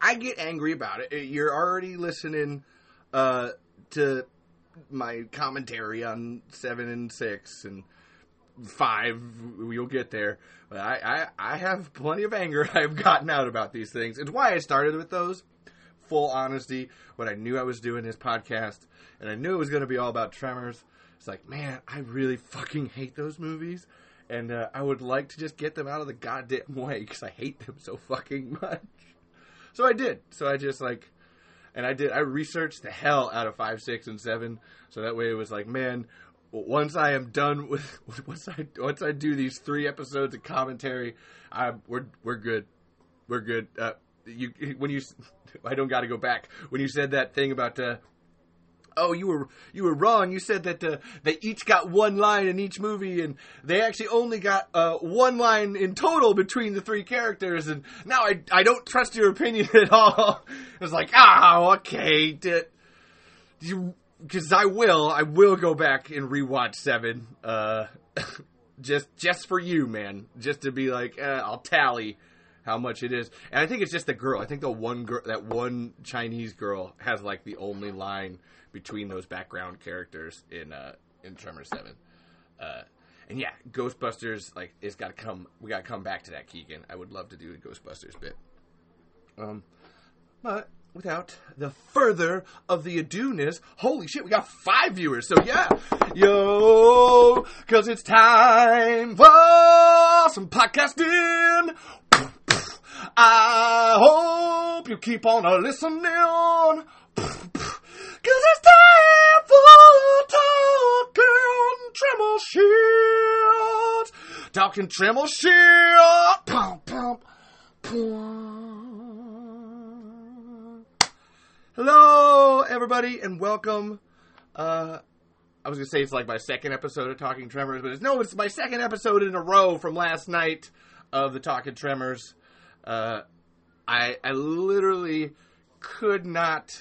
I get angry about it. You're already listening uh, to my commentary on seven and six and five. You'll get there. I, I, I have plenty of anger I've gotten out about these things. It's why I started with those. Full honesty, when I knew I was doing this podcast, and I knew it was going to be all about Tremors. It's like, man, I really fucking hate those movies, and uh, I would like to just get them out of the goddamn way because I hate them so fucking much. So I did. So I just like, and I did. I researched the hell out of five, six, and seven. So that way it was like, man, once I am done with once I once I do these three episodes of commentary, I we're we're good. We're good. Uh, you when you I don't got to go back when you said that thing about uh, oh you were you were wrong you said that uh, they each got one line in each movie and they actually only got uh, one line in total between the three characters and now I, I don't trust your opinion at all it's like oh okay did you because I will I will go back and rewatch seven uh, just just for you man just to be like eh, I'll tally how much it is. And I think it's just the girl. I think the one girl, that one Chinese girl, has like the only line between those background characters in uh, in Tremor Seven. Uh, and yeah, Ghostbusters like it's got to come. We got to come back to that, Keegan. I would love to do the Ghostbusters bit. Um, but without the further of the ado-ness, holy shit, we got five viewers. So yeah, yo, cause it's time for some podcasting. I hope you keep on listening. Cause it's time for talking Tremor Shield. Talking Tremor Shield. Pum. Hello, everybody, and welcome. Uh, I was gonna say it's like my second episode of Talking Tremors, but it's no, it's my second episode in a row from last night of the Talking Tremors. Uh, I I literally could not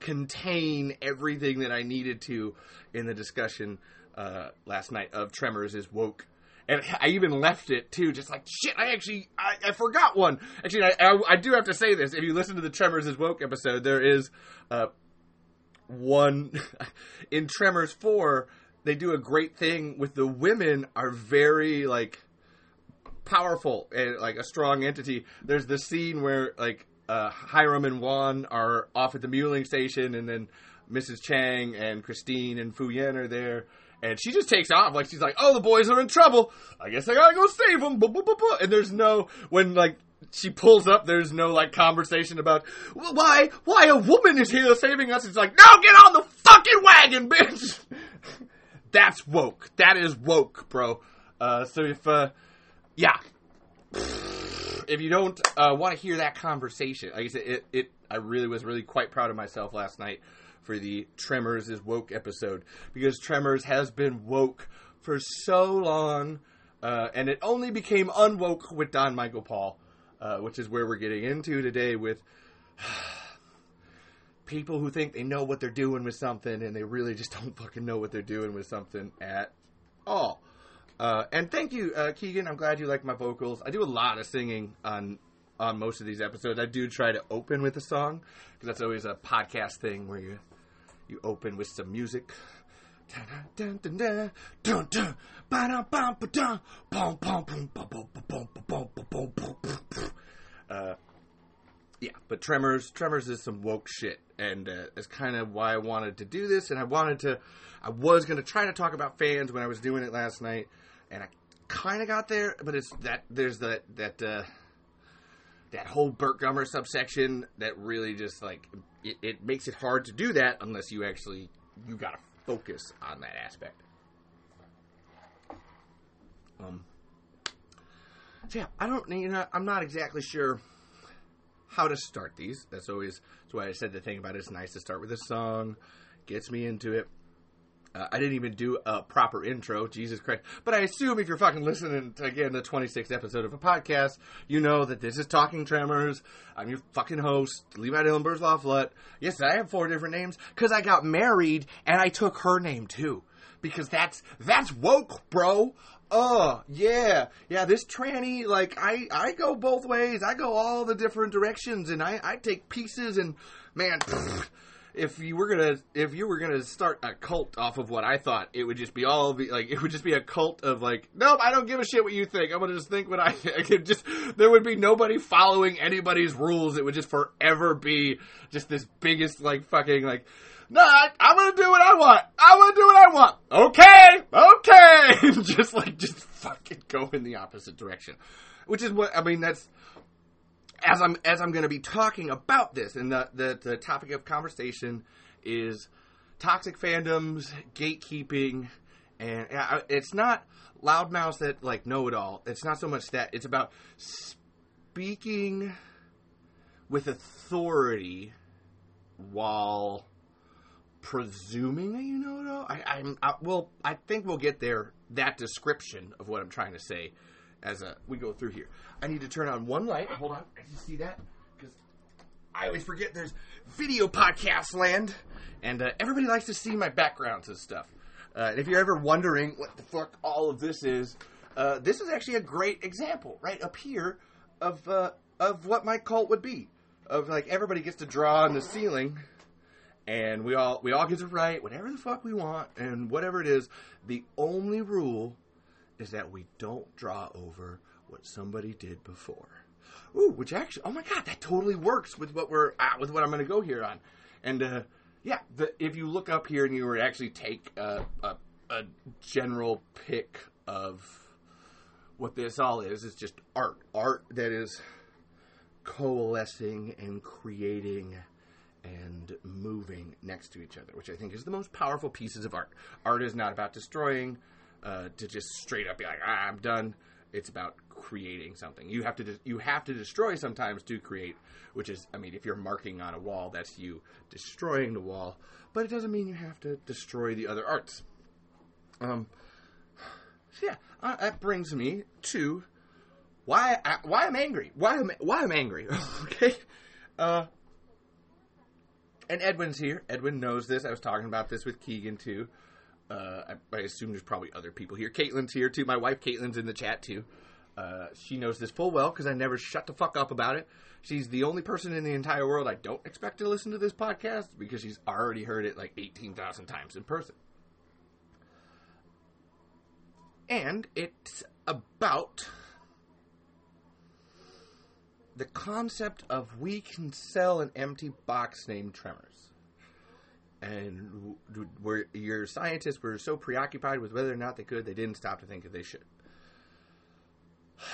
contain everything that I needed to in the discussion uh, last night of Tremors is woke. And I even left it too, just like shit. I actually I, I forgot one. Actually, I, I, I do have to say this. If you listen to the Tremors is woke episode, there is uh, one in Tremors four. They do a great thing with the women are very like powerful and like a strong entity. There's the scene where like uh, Hiram and Juan are off at the muling station, and then Mrs. Chang and Christine and Fu Yien are there. And she just takes off, like she's like, "Oh, the boys are in trouble. I guess I gotta go save them." And there's no when like she pulls up. There's no like conversation about why why a woman is here saving us. It's like, no, get on the fucking wagon, bitch. That's woke. That is woke, bro. Uh, so if uh, yeah, if you don't uh, want to hear that conversation, like I said, it, it I really was really quite proud of myself last night for the Tremors is woke episode because Tremors has been woke for so long, uh, and it only became unwoke with Don Michael Paul, uh, which is where we're getting into today with people who think they know what they're doing with something and they really just don't fucking know what they're doing with something at all. Uh, and thank you, uh, Keegan. I'm glad you like my vocals. I do a lot of singing on on most of these episodes. I do try to open with a song because that's always a podcast thing where you you open with some music. Uh, yeah, but Tremors, Tremors is some woke shit, and uh, kind of why I wanted to do this. And I wanted to, I was going to try to talk about fans when I was doing it last night, and I kind of got there, but it's that there's that that uh, that whole Burt Gummer subsection that really just like it, it makes it hard to do that unless you actually you got to focus on that aspect. Um. So yeah, I don't. You know, I'm not exactly sure how to start these. That's always that's why I said the thing about it. it's nice to start with a song, gets me into it. Uh, I didn't even do a proper intro, Jesus Christ. But I assume if you're fucking listening to, again, the 26th episode of a podcast, you know that this is Talking Tremors. I'm your fucking host, Levi Dylan Burzloff Yes, I have four different names because I got married and I took her name too. Because that's, that's woke, bro. oh yeah, yeah. This tranny, like I, I go both ways. I go all the different directions, and I, I take pieces. And man, if you were gonna, if you were gonna start a cult off of what I thought, it would just be all the like, it would just be a cult of like, nope, I don't give a shit what you think. I'm gonna just think what I think. It just there would be nobody following anybody's rules. It would just forever be just this biggest like fucking like no, I, am gonna do what I want. I'm gonna do what I want. Okay, okay. just like, just fucking go in the opposite direction. Which is what, I mean, that's, as I'm, as I'm gonna be talking about this, and the, the, the topic of conversation is toxic fandoms, gatekeeping, and uh, it's not loudmouths that, like, know it all. It's not so much that. It's about speaking with authority while presuming that you know it all. I, I, well. I think we'll get there. That description of what I'm trying to say as a, we go through here. I need to turn on one light. Hold on. I can see that because I always forget there's video podcast land, and uh, everybody likes to see my backgrounds and stuff. Uh, and if you're ever wondering what the fuck all of this is, uh, this is actually a great example right up here of uh, of what my cult would be. Of like everybody gets to draw on the ceiling and we all we all get to write whatever the fuck we want and whatever it is. The only rule is that we don't draw over what somebody did before. Ooh, which actually, oh my god, that totally works with what we're uh, with what I'm going to go here on. And uh, yeah, the, if you look up here and you were actually take a, a, a general pick of what this all is, it's just art, art that is coalescing and creating and moving next to each other, which I think is the most powerful pieces of art. Art is not about destroying, uh, to just straight up be like, ah, I'm done. It's about creating something. You have to de- you have to destroy sometimes to create, which is, I mean, if you're marking on a wall, that's you destroying the wall, but it doesn't mean you have to destroy the other arts. Um, so yeah, uh, that brings me to why I, why I'm angry. Why I'm why I'm angry. okay, uh, and Edwin's here. Edwin knows this. I was talking about this with Keegan too. Uh, I, I, assume there's probably other people here. Caitlin's here too. My wife Caitlin's in the chat too. Uh, she knows this full well because I never shut the fuck up about it. She's the only person in the entire world I don't expect to listen to this podcast because she's already heard it like 18,000 times in person. And it's about the concept of we can sell an empty box named Tremors. And where your scientists were so preoccupied with whether or not they could, they didn't stop to think if they should.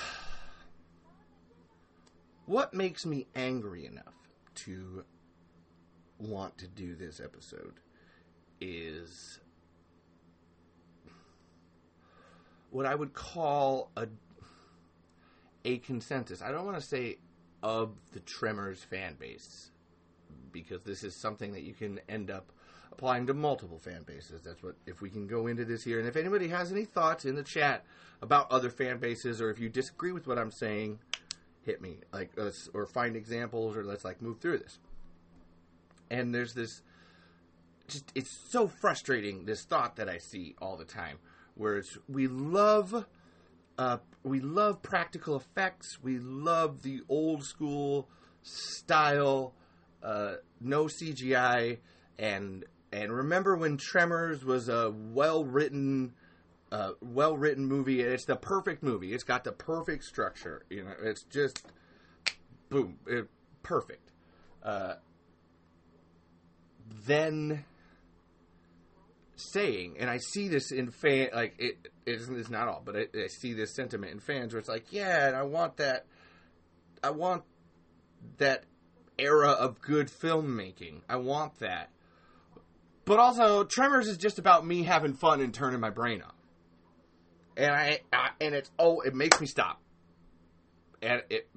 What makes me angry enough to want to do this episode is what I would call a a consensus. I don't want to say of the Tremors fan base because this is something that you can end up applying to multiple fan bases. That's what if we can go into this here. And if anybody has any thoughts in the chat about other fan bases or if you disagree with what I'm saying, hit me. Like let's or find examples or let's like move through this. And there's this just it's so frustrating this thought that I see all the time where it's we love uh, we love practical effects. We love the old school style, uh, no CGI, and and remember when Tremors was a well written, uh, well written movie. It's the perfect movie. It's got the perfect structure. You know, it's just boom, it, perfect. Uh, then saying, and I see this in fan like it it's not all, but I, I, see this sentiment in fans where it's like, yeah, and I want that, I want that era of good filmmaking. I want that, but also Tremors is just about me having fun and turning my brain off, and I, I and it's oh, it makes me stop, and it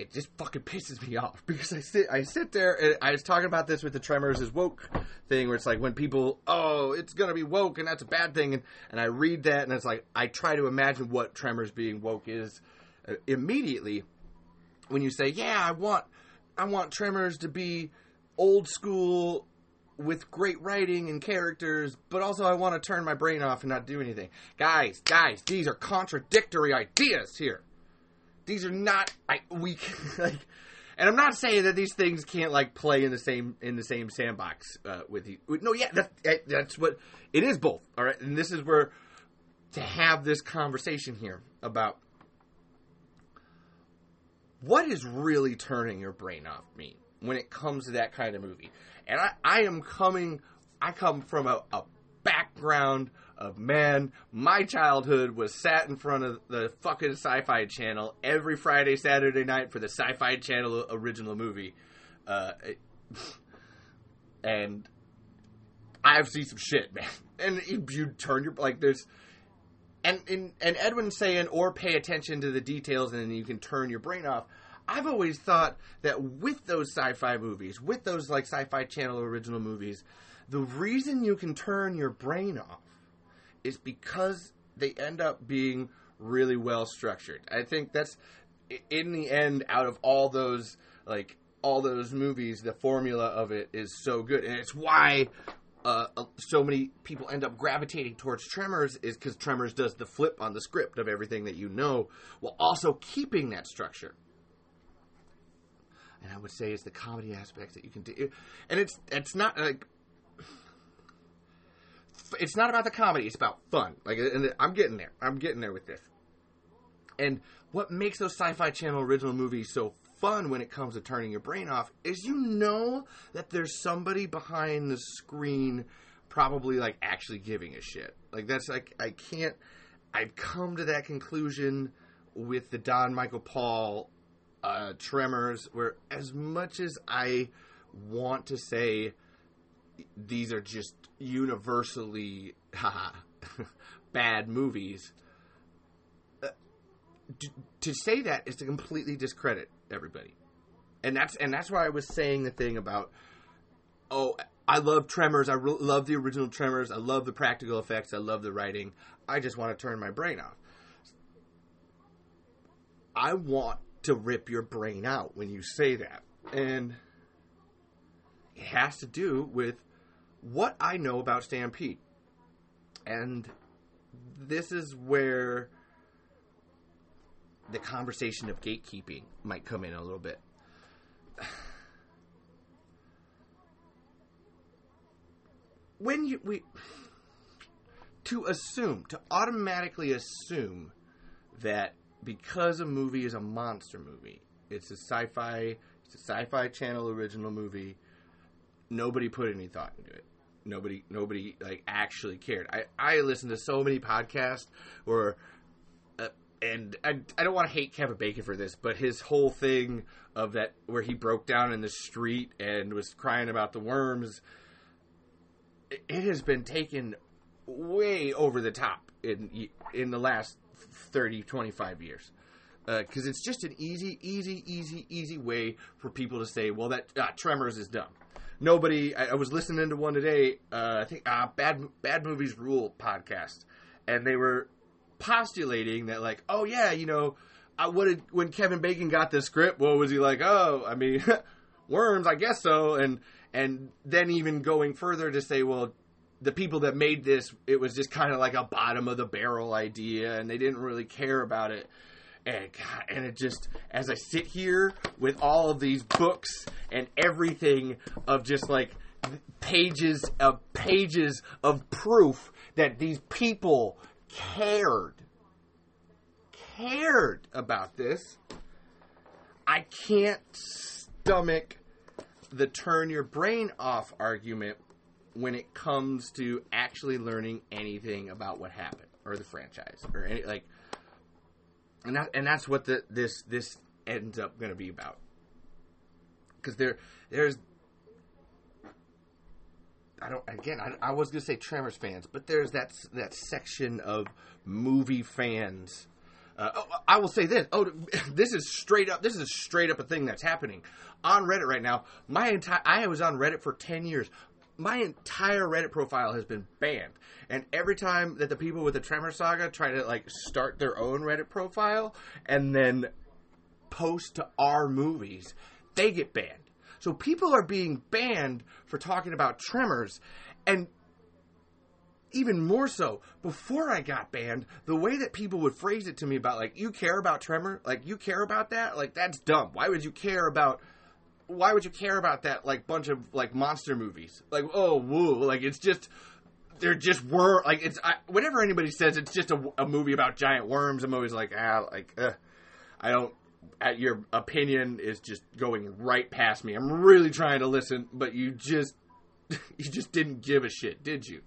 it just fucking pisses me off because I sit I sit there and I was talking about this with the Tremors is woke thing where it's like when people oh it's gonna be woke and that's a bad thing. And, and I read that and it's like I try to imagine what Tremors being woke is uh, immediately. When you say yeah I want I want Tremors to be old school with great writing and characters, but also I want to turn my brain off and not do anything. Guys, guys, these are contradictory ideas here. These are not I we like and I'm not saying that these things can't like play in the same in the same sandbox uh, with you. No, yeah, that, that's what it is both. All right, and this is where to have this conversation here about what is really turning your brain off mean when it comes to that kind of movie. And I, I am coming, I come from a, a background of man, my childhood was sat in front of the fucking Sci Fi Channel every Friday, Saturday night for the Sci Fi Channel original movie. Uh, and I've seen some shit, man. And you, you turn your, like, there's, and, and, and Edwin saying, or pay attention to the details and then you can turn your brain off. I've always thought that with those sci-fi movies, with those like sci-fi channel original movies, the reason you can turn your brain off is because they end up being really well structured. I think that's in the end out of all those like all those movies, the formula of it is so good, and it's why uh, so many people end up gravitating towards Tremors is because Tremors does the flip on the script of everything that you know, while also keeping that structure and I would say it's the comedy aspects that you can do. And it's it's not like it's not about the comedy; it's about fun. Like, and I'm getting there. I'm getting there with this. And what makes those Sci-Fi Channel original movies so fun when it comes to turning your brain off is you know that there's somebody behind the screen probably like actually giving a shit. Like that's like I can't I've come to that conclusion with the Don Michael Paul uh, Tremors, where as much as I want to say these are just universally bad movies, uh, to, to say that is to completely discredit everybody, and that's and that's why I was saying the thing about oh I love Tremors. I re- love the original Tremors. I love the practical effects. I love the writing. I just want to turn my brain off. I want to rip your brain out when you say that. And it has to do with what I know about Stampede. And this is where the conversation of gatekeeping might come in a little bit. When you we to assume, to automatically assume that because a movie is a monster movie, it's a sci-fi, it's a sci-fi channel original movie. Nobody put any thought into it. Nobody, nobody like actually cared. I I listened to so many podcasts where, uh, and I I don't want to hate Kevin Bacon for this, but his whole thing of that where he broke down in the street and was crying about the worms. It, it has been taken way over the top in in the last 30, 25 years. Because uh, it's just an easy, easy, easy, easy way for people to say, well, that uh, Tremors is dumb. Nobody, I, I was listening to one today, uh, I think, uh, Bad, Bad Movies Rule podcast, and they were postulating that, like, oh, yeah, you know, I, what did, when Kevin Bacon got this script, what was he like? Oh, I mean, worms, I guess so. And, and then even going further to say, well, the people that made this, it was just kind of like a bottom of the barrel idea, and they didn't really care about it. And God, and it just as I sit here with all of these books and everything of just like pages of pages of proof that these people cared cared about this. I can't stomach the turn your brain off argument when it comes to actually learning anything about what happened or the franchise or any like and that and that's what the this this ends up going to be about because there there's I don't again I, I was going to say Tremors fans but there's that that section of movie fans uh, oh, I will say this. Oh, this is straight up. This is straight up a thing that's happening on Reddit right now. My entire I was on Reddit for ten years my entire Reddit profile has been banned. And every time that the people with the Tremor Saga try to like start their own Reddit profile and then post to our movies, they get banned. So people are being banned for talking about Tremors, and even more so, before I got banned, the way that people would phrase it to me about like, you care about Tremor? Like, you care about that? Like, that's dumb. Why would you care about why would you care about that like bunch of like monster movies? Like, oh, woo, like it's just they're just were like it's I, whenever anybody says it's just a, a, movie about giant worms, I'm always like, ah, like uh, I don't. At your opinion is just going right past me. I'm really trying to listen, but you just you just didn't give a shit, did you?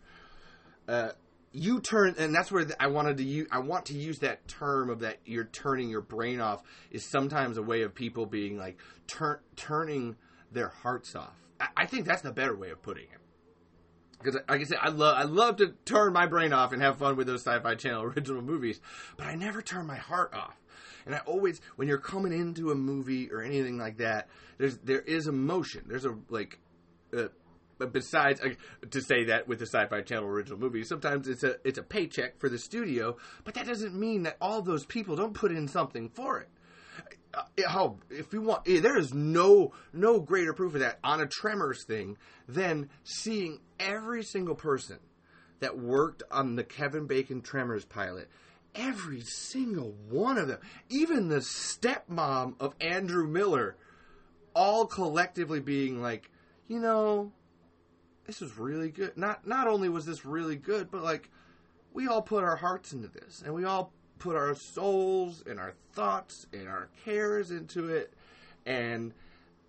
Uh, you turn, and that's where I wanted to use. I want to use that term of that you're turning your brain off is sometimes a way of people being like turn turning their hearts off. I, I think that's the better way of putting it. Because, like I said, I love I love to turn my brain off and have fun with those Sci-Fi Channel original movies, but I never turn my heart off. And I always, when you're coming into a movie or anything like that, there's there is emotion. There's a like. Uh, besides uh, to say that with the Sci-Fi Channel original movie, sometimes it's a it's a paycheck for the studio, but that doesn't mean that all those people don't put in something for it. Uh, how if you want, eh, there is no no greater proof of that on a Tremors thing than seeing every single person that worked on the Kevin Bacon Tremors pilot. Every single one of them, even the stepmom of Andrew Miller, all collectively being like, you know, this was really good. Not not only was this really good, but like we all put our hearts into this, and we all put our souls and our thoughts and our cares into it, and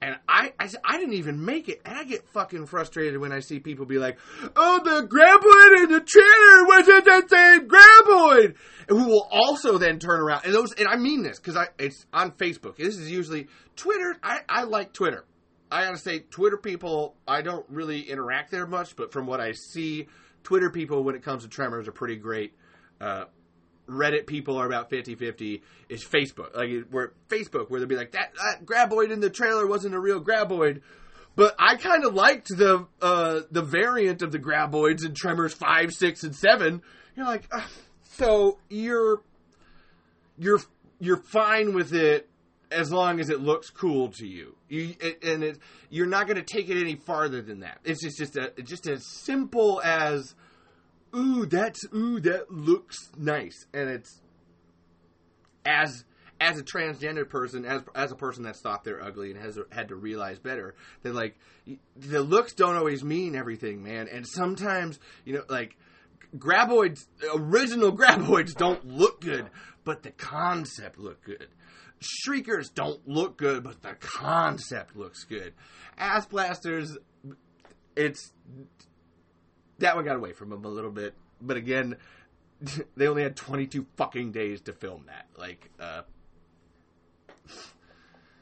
and I, I, I didn't even make it, and I get fucking frustrated when I see people be like, "Oh, the graboid and the trailer wasn't the same graboid," and who will also then turn around and those, and I mean this because I it's on Facebook. This is usually Twitter. I, I like Twitter. I gotta say, Twitter people, I don't really interact there much, but from what I see, Twitter people, when it comes to Tremors, are pretty great. Uh, Reddit people are about 50-50 is Facebook. Like where Facebook where they'll be like that, that graboid in the trailer wasn't a real graboid. But I kind of liked the uh, the variant of the graboids in Tremors 5, 6 and 7. You're like so you're you're you're fine with it as long as it looks cool to you. You and it, you're not going to take it any farther than that. It's just just a, just as simple as ooh that's ooh that looks nice, and it's as as a transgender person, as as a person that's thought they're ugly and has had to realize better, that like the looks don't always mean everything, man. And sometimes you know like graboids, original graboids don't look good, but the concept look good. Shriekers don't look good, but the concept looks good. Ass blasters, it's that one got away from them a little bit, but again, they only had 22 fucking days to film that. Like, uh,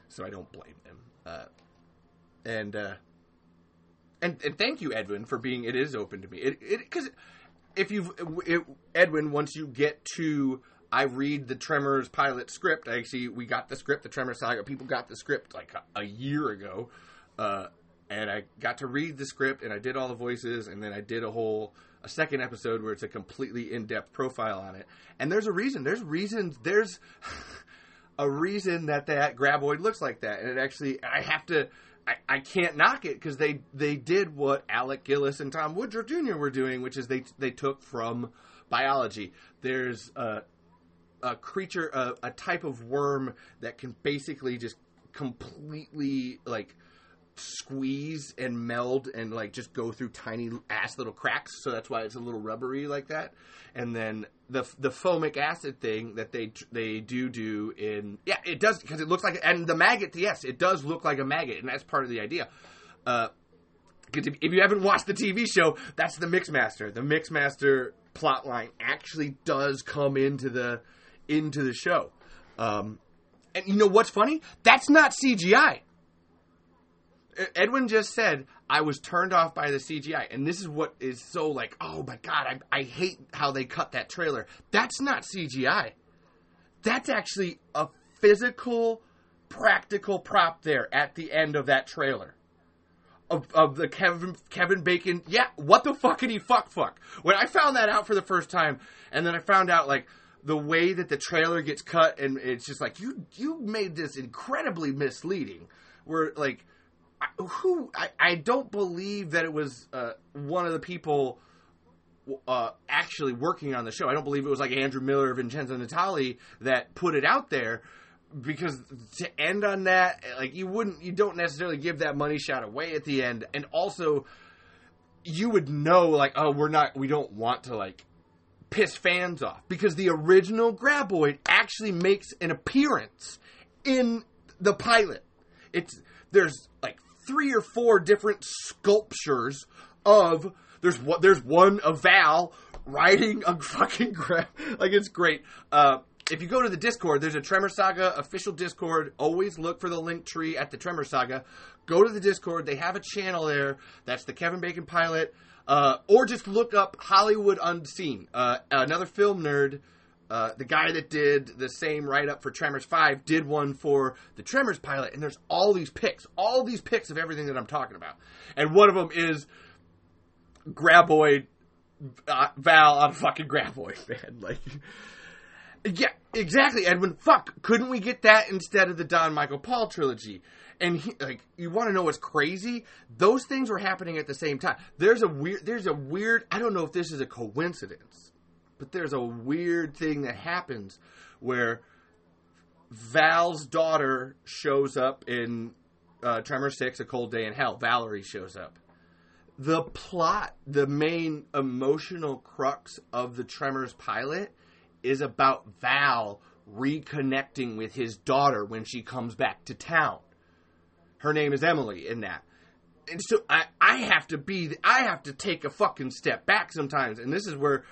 so I don't blame them. Uh, and uh, and and thank you, Edwin, for being. It is open to me. It because if you've Edwin, once you get to I read the Tremors pilot script. I actually, we got the script, the Tremors saga. People got the script like a, a year ago, uh, and I got to read the script, and I did all the voices, and then I did a whole a second episode where it's a completely in depth profile on it. And there's a reason. There's reasons. There's a reason that that graboid looks like that, and it actually I have to. I, I can't knock it because they they did what Alec Gillis and Tom Woodruff Jr. were doing, which is they they took from biology. There's uh, a creature, a, a type of worm that can basically just completely like squeeze and meld and like just go through tiny ass little cracks. So that's why it's a little rubbery like that. And then the the formic acid thing that they they do do in yeah it does because it looks like and the maggot yes it does look like a maggot and that's part of the idea. Uh if, you haven't watched the TV show that's the mixmaster. The mixmaster plot line actually does come into the into the show. Um, and you know what's funny? That's not CGI. Edwin just said I was turned off by the CGI, and this is what is so like, oh my god, I, I hate how they cut that trailer. That's not CGI. That's actually a physical, practical prop there at the end of that trailer. Of, of the Kevin Kevin Bacon, yeah. What the fuck did he fuck fuck? When I found that out for the first time, and then I found out like the way that the trailer gets cut and it's just like you you made this incredibly misleading where like who I, I don't believe that it was uh, one of the people uh, actually working on the show. I don't believe it was like Andrew Miller or Vincenzo Natali that put it out there because to end on that, like you wouldn't, you don't necessarily give that money shot away at the end, and also you would know like, oh, we're not, we don't want to like piss fans off because the original Graboid actually makes an appearance in the pilot. It's there's like three or four different sculptures of there's what there's one of Val riding a fucking grab like it's great. Uh, if you go to the Discord, there's a Tremor Saga official Discord. Always look for the link tree at the Tremor Saga. Go to the Discord. They have a channel there. That's the Kevin Bacon pilot. Uh, or just look up Hollywood Unseen. Uh, another film nerd, uh, the guy that did the same write up for Tremors 5, did one for the Tremors pilot. And there's all these pics, all these pics of everything that I'm talking about. And one of them is Graboid uh, Val on fucking Graboid, man. Like. Yeah, exactly, Edwin. Fuck, couldn't we get that instead of the Don Michael Paul trilogy? And he, like, you want to know what's crazy? Those things were happening at the same time. There's a weird, there's a weird. I don't know if this is a coincidence, but there's a weird thing that happens where Val's daughter shows up in uh, Tremor Six: A Cold Day in Hell. Valerie shows up. The plot, the main emotional crux of the Tremors pilot is about Val reconnecting with his daughter when she comes back to town. Her name is Emily in that. And so I, I have to be I have to take a fucking step back sometimes. And this is where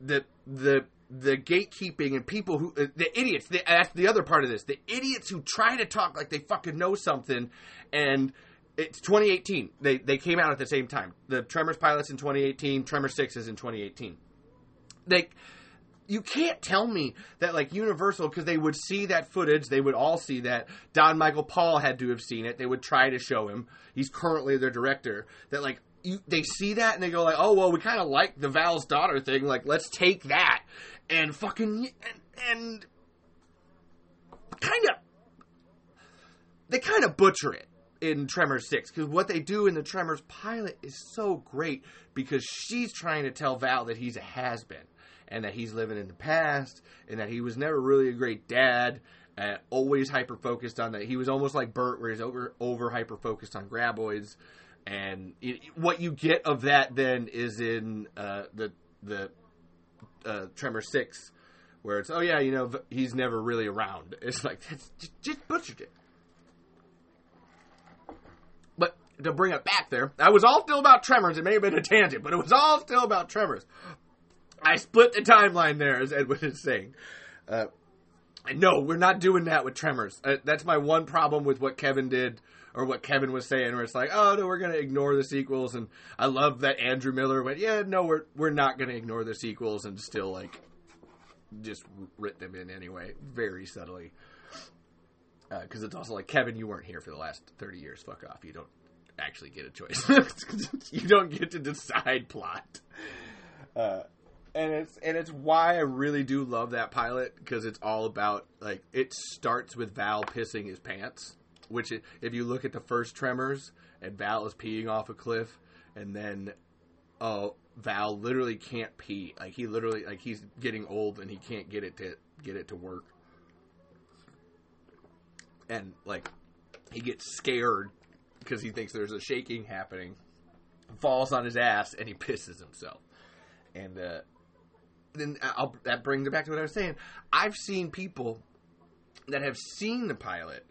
the the the gatekeeping and people who uh, the idiots the, that's the other part of this. The idiots who try to talk like they fucking know something. And it's 2018 they they came out at the same time. The tremors pilots in 2018 tremor 6 is in 2018 they you can't tell me that like Universal because they would see that footage, they would all see that. Don Michael Paul had to have seen it. They would try to show him. He's currently their director. That like you, they see that and they go like, oh well, we kind of like the Val's daughter thing. Like let's take that and fucking and, and kind of they kind of butcher it in Tremors 6 because what they do in the Tremors pilot is so great because she's trying to tell Val that he's a has been and that he's living in the past and that he was never really a great dad. Uh, always hyper focused on that. He was almost like Burt, where he's over over hyper focused on graboids. And it, what you get of that then is in uh, the the uh, Tremor Six, where it's oh yeah, you know he's never really around. It's like that's just, just butchered it. But to bring it back there, I was all still about Tremors. It may have been a tangent, but it was all still about Tremors. I split the timeline there, as Edwin is saying. Uh, no, we're not doing that with Tremors. Uh, that's my one problem with what Kevin did, or what Kevin was saying, where it's like, oh no, we're going to ignore the sequels. And I love that Andrew Miller went, yeah, no, we're we're not going to ignore the sequels, and still like just writ them in anyway, very subtly. Because uh, it's also like Kevin, you weren't here for the last thirty years. Fuck off. You don't actually get a choice. you don't get to decide plot. Uh, and it's and it's why I really do love that pilot because it's all about like it starts with Val pissing his pants, which if you look at the first Tremors and Val is peeing off a cliff, and then oh Val literally can't pee. Like he literally like he's getting old and he can't get it to get it to work, and like he gets scared because he thinks there's a shaking happening, falls on his ass and he pisses himself, and uh, then I'll, that brings it back to what I was saying. I've seen people that have seen the pilot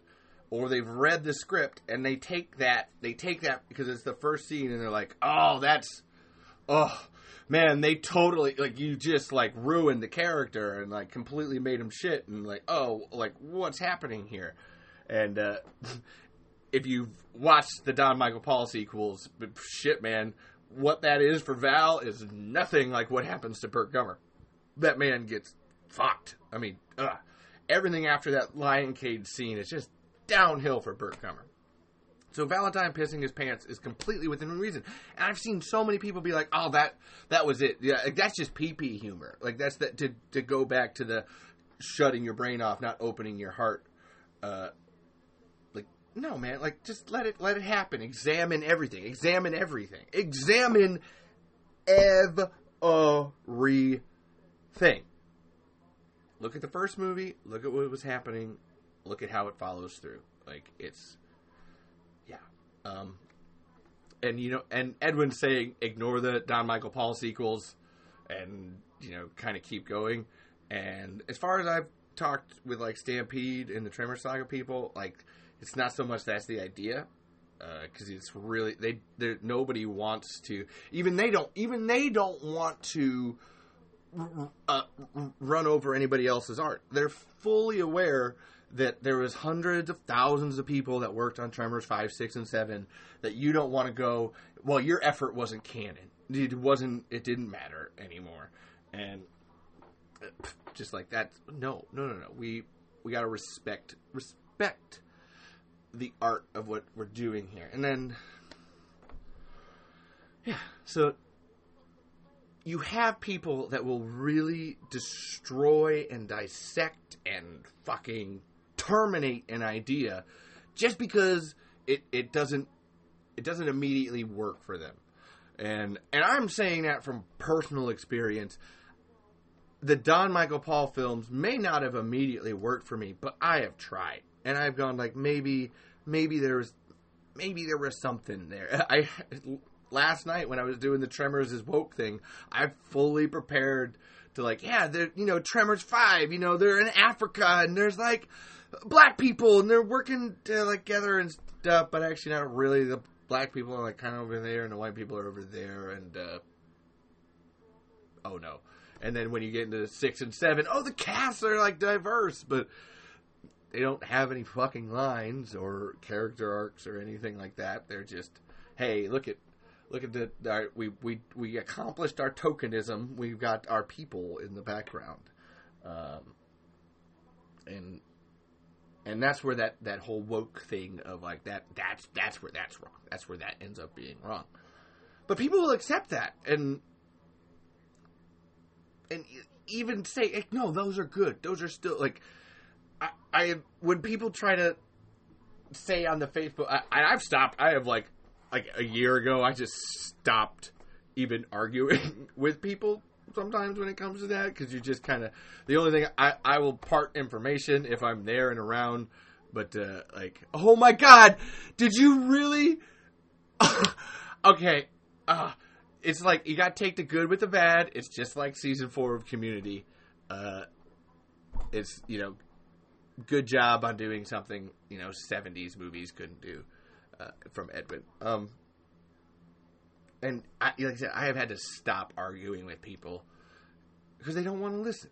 or they've read the script and they take that they take that because it's the first scene and they're like, "Oh, that's oh man, they totally like you just like ruined the character and like completely made him shit and like, "Oh, like what's happening here?" And uh if you've watched the Don Michael Paul sequels, shit, man, what that is for Val is nothing like what happens to Burt Gummer that man gets fucked. I mean, ugh. everything after that lion cage scene is just downhill for Burt Gummer. So Valentine pissing his pants is completely within reason. And I've seen so many people be like, "Oh, that that was it. Yeah, that's just pee pee humor. Like that's that to to go back to the shutting your brain off, not opening your heart. Uh, like no, man. Like, just let it let it happen. Examine everything. Examine everything. Examine everything. Look at the first movie. Look at what was happening. Look at how it follows through. Like, it's yeah. Um, and you know, and Edwin's saying ignore the Don Michael Paul sequels, and you know, kind of keep going. And as far as I've talked with like Stampede and the Tremor Saga people, like it's not so much that's the idea because uh, it's really they they nobody wants to even they don't even they don't want to uh, run over anybody else's art. They're fully aware that there was hundreds of thousands of people that worked on Tremors five, six, and seven. That you don't want to go. Well, your effort wasn't canon. It wasn't. It didn't matter anymore. And uh, just like that. No, no, no, no. We we got to respect respect the art of what we're doing here. And then yeah, so you have people that will really destroy and dissect and fucking terminate an idea just because it, it doesn't it doesn't immediately work for them. And and I'm saying that from personal experience. The Don Michael Paul films may not have immediately worked for me, but I have tried. And I've gone like maybe maybe there was maybe there was something there. I last night when I was doing the Tremors is woke thing, I fully prepared to like, yeah, they're you know, Tremors five, you know, they're in Africa and there's like black people and they're working to, like together and stuff, but actually not really. The black people are like kind of over there and the white people are over there and uh, oh no. And then when you get into six and seven, oh, the casts are like diverse, but they don't have any fucking lines or character arcs or anything like that. They're just, hey, look at look at the our, we we we accomplished our tokenism. We've got our people in the background, um, and and that's where that that whole woke thing of like that that's that's where that's wrong. That's where that ends up being wrong. But people will accept that and and even say like, no, those are good. Those are still like I, I when people try to say on the Facebook, I, I've stopped. I have like like a year ago, I just stopped even arguing with people sometimes when it comes to that because you just kind of the only thing I, I will part information if I'm there and around, but uh, like oh my god, did you really? okay, uh, it's like you got to take the good with the bad. It's just like season four of Community. Uh, it's you know, good job on doing something you know '70s movies couldn't do uh, from Edwin. Um, and I, like I said, I have had to stop arguing with people because they don't want to listen.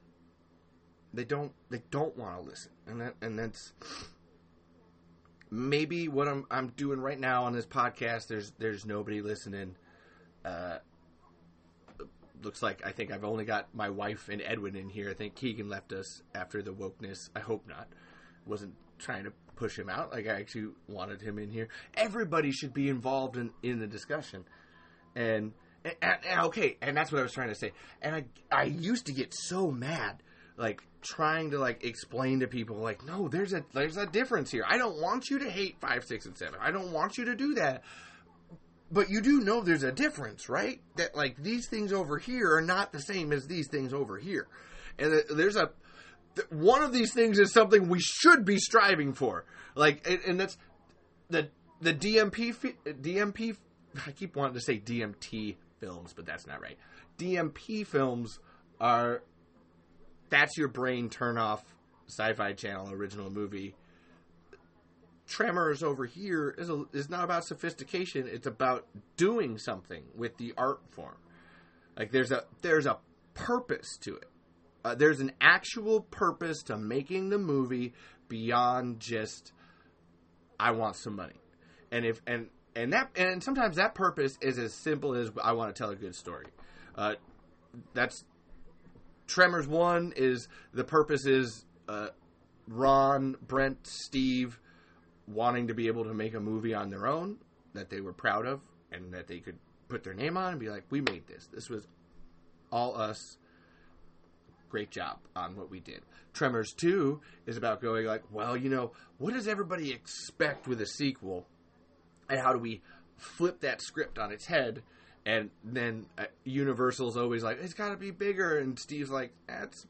They don't. They don't want to listen, and that and that's maybe what I'm I'm doing right now on this podcast. There's there's nobody listening. Uh, looks like I think I've only got my wife and Edwin in here. I think Keegan left us after the wokeness. I hope not. Wasn't trying to push him out. Like I actually wanted him in here. Everybody should be involved in in the discussion. And, and, and okay, and that's what I was trying to say. And I I used to get so mad like trying to like explain to people like no there's a there's a difference here i don't want you to hate five six and seven i don't want you to do that but you do know there's a difference right that like these things over here are not the same as these things over here and there's a one of these things is something we should be striving for. Like, and, that's the the DMP DMP. I keep wanting to say DMT films, but that's not right. DMP films are that's your brain turn off sci-fi channel original movie. Tremors over here is a, is not about sophistication. It's about doing something with the art form. Like there's a there's a purpose to it uh, there's an actual purpose to making the movie beyond just I want some money. And if and and that and sometimes that purpose is as simple as I want to tell a good story. Uh, that's Tremors one is the purpose is uh, Ron, Brent, Steve wanting to be able to make a movie on their own that they were proud of and that they could put their name on and be like, we made this. This was all us great job on what we did. Tremors 2 is about going like, well, you know, what does everybody expect with a sequel? And how do we flip that script on its head? And then uh, Universal's always like, it's got to be bigger. And Steve's like, that's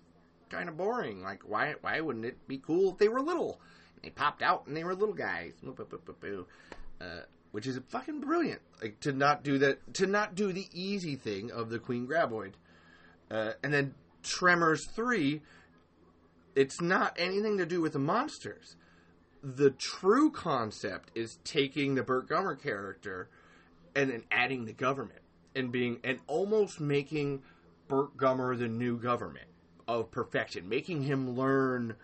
kind of boring. Like, why why wouldn't it be cool if they were little? And They popped out and they were little guys. Uh, which is fucking brilliant. Like to not do that, to not do the easy thing of the Queen Graboid. Uh, and then Tremors three, it's not anything to do with the monsters. The true concept is taking the Burt Gummer character and then adding the government and being and almost making Burt Gummer the new government of perfection, making him learn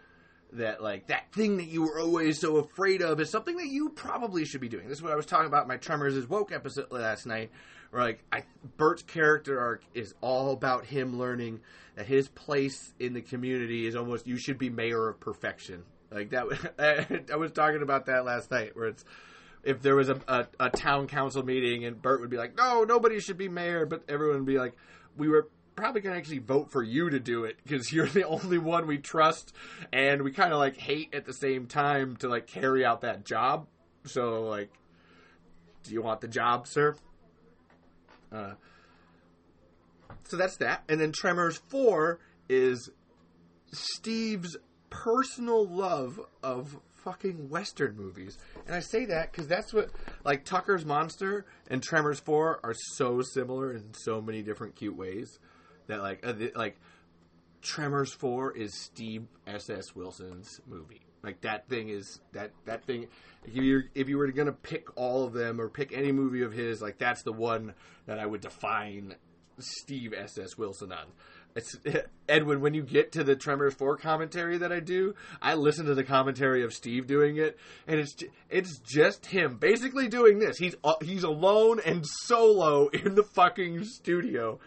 that like that thing that you were always so afraid of is something that you probably should be doing. This is what I was talking about my Tremors is woke episode last night, like I, Burt's character arc is all about him learning that his place in the community is almost you should be mayor of perfection. Like that, I was talking about that last night, where it's if there was a, a, a town council meeting and Burt would be like, no, nobody should be mayor, but everyone would be like, we were probably gonna actually vote for you to do it because you're the only one we trust and we kind of like hate at the same time to like carry out that job. So like, do you want the job, sir? Uh, so that's that, and then Tremors Four is Steve's personal love of fucking western movies. And I say that because that's what like Tucker's Monster and Tremors Four are so similar in so many different cute ways that like uh, the, like Tremors Four is Steve S. S. Wilson's movie. Like that thing is that that thing. If you if you were gonna pick all of them or pick any movie of his, like that's the one that I would define Steve S. S. Wilson on. It's Edwin. When you get to the Tremors Four commentary that I do, I listen to the commentary of Steve doing it, and it's it's just him basically doing this. He's uh, he's alone and solo in the fucking studio,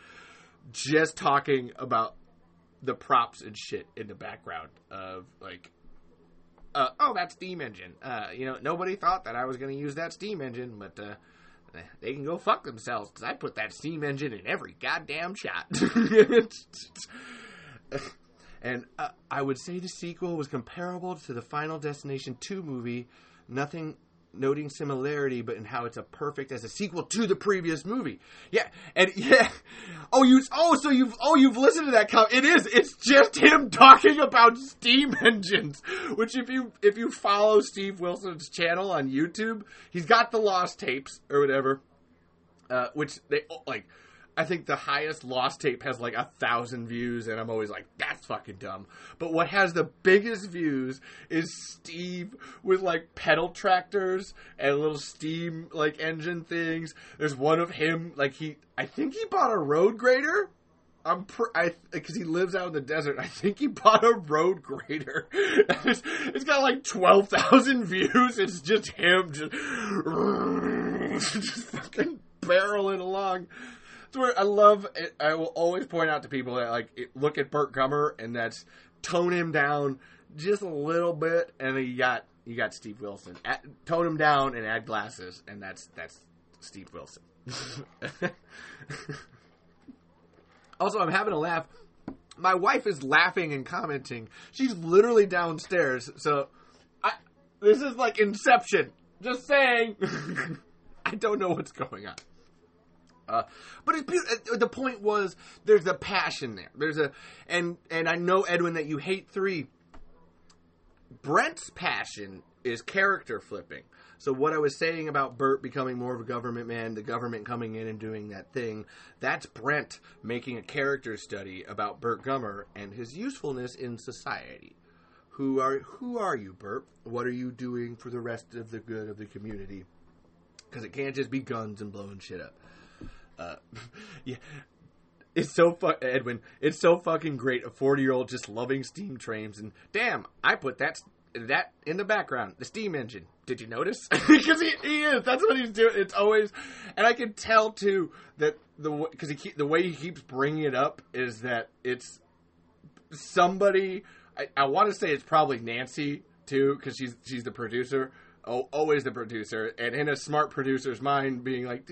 just talking about the props and shit in the background of like uh, oh that steam engine. Uh, you know nobody thought that i was going to use that steam engine but uh, they can go fuck themselves because i put that steam engine in every goddamn shot. And uh, i would say the sequel was comparable to the final destination 2 movie. Nothing noting similarity, but in how it's a perfect as a sequel to the previous movie. Yeah, and yeah. Oh, you. Oh, so you've. Oh, you've listened to that. It is. It's just him talking about steam engines. Which, if you if you follow Steve Wilson's channel on YouTube, he's got the lost tapes or whatever. Uh, which they like I think the highest lost tape has like a thousand views, and I'm always like, that's fucking dumb. But what has the biggest views is Steve with like pedal tractors and little steam like engine things. There's one of him like he, I think he bought a road grader. I'm because he lives out in the desert. I think he bought a road grader. it's, it's got like twelve thousand views. It's just him just, just fucking barreling along. Where I love. It. I will always point out to people that like look at Burt Gummer and that's tone him down just a little bit, and then you got you got Steve Wilson. At, tone him down and add glasses, and that's that's Steve Wilson. also, I'm having a laugh. My wife is laughing and commenting. She's literally downstairs, so I, this is like Inception. Just saying. I don't know what's going on. Uh, but it's beautiful. The point was there's a passion there. There's a and and I know Edwin that you hate three. Brent's passion is character flipping. So what I was saying about Burt becoming more of a government man, the government coming in and doing that thing, that's Brent making a character study about Burt Gummer and his usefulness in society. Who are who are you, Burt? What are you doing for the rest of the good of the community? Because it can't just be guns and blowing shit up. Uh, yeah, it's so fu- Edwin. It's so fucking great. A forty year old just loving steam trains, and damn, I put that that in the background. The steam engine. Did you notice? Because he, he is. That's what he's doing. It's always, and I can tell too that the because he keep, the way he keeps bringing it up is that it's somebody. I, I want to say it's probably Nancy too because she's she's the producer. Oh, always the producer, and in a smart producer's mind, being like,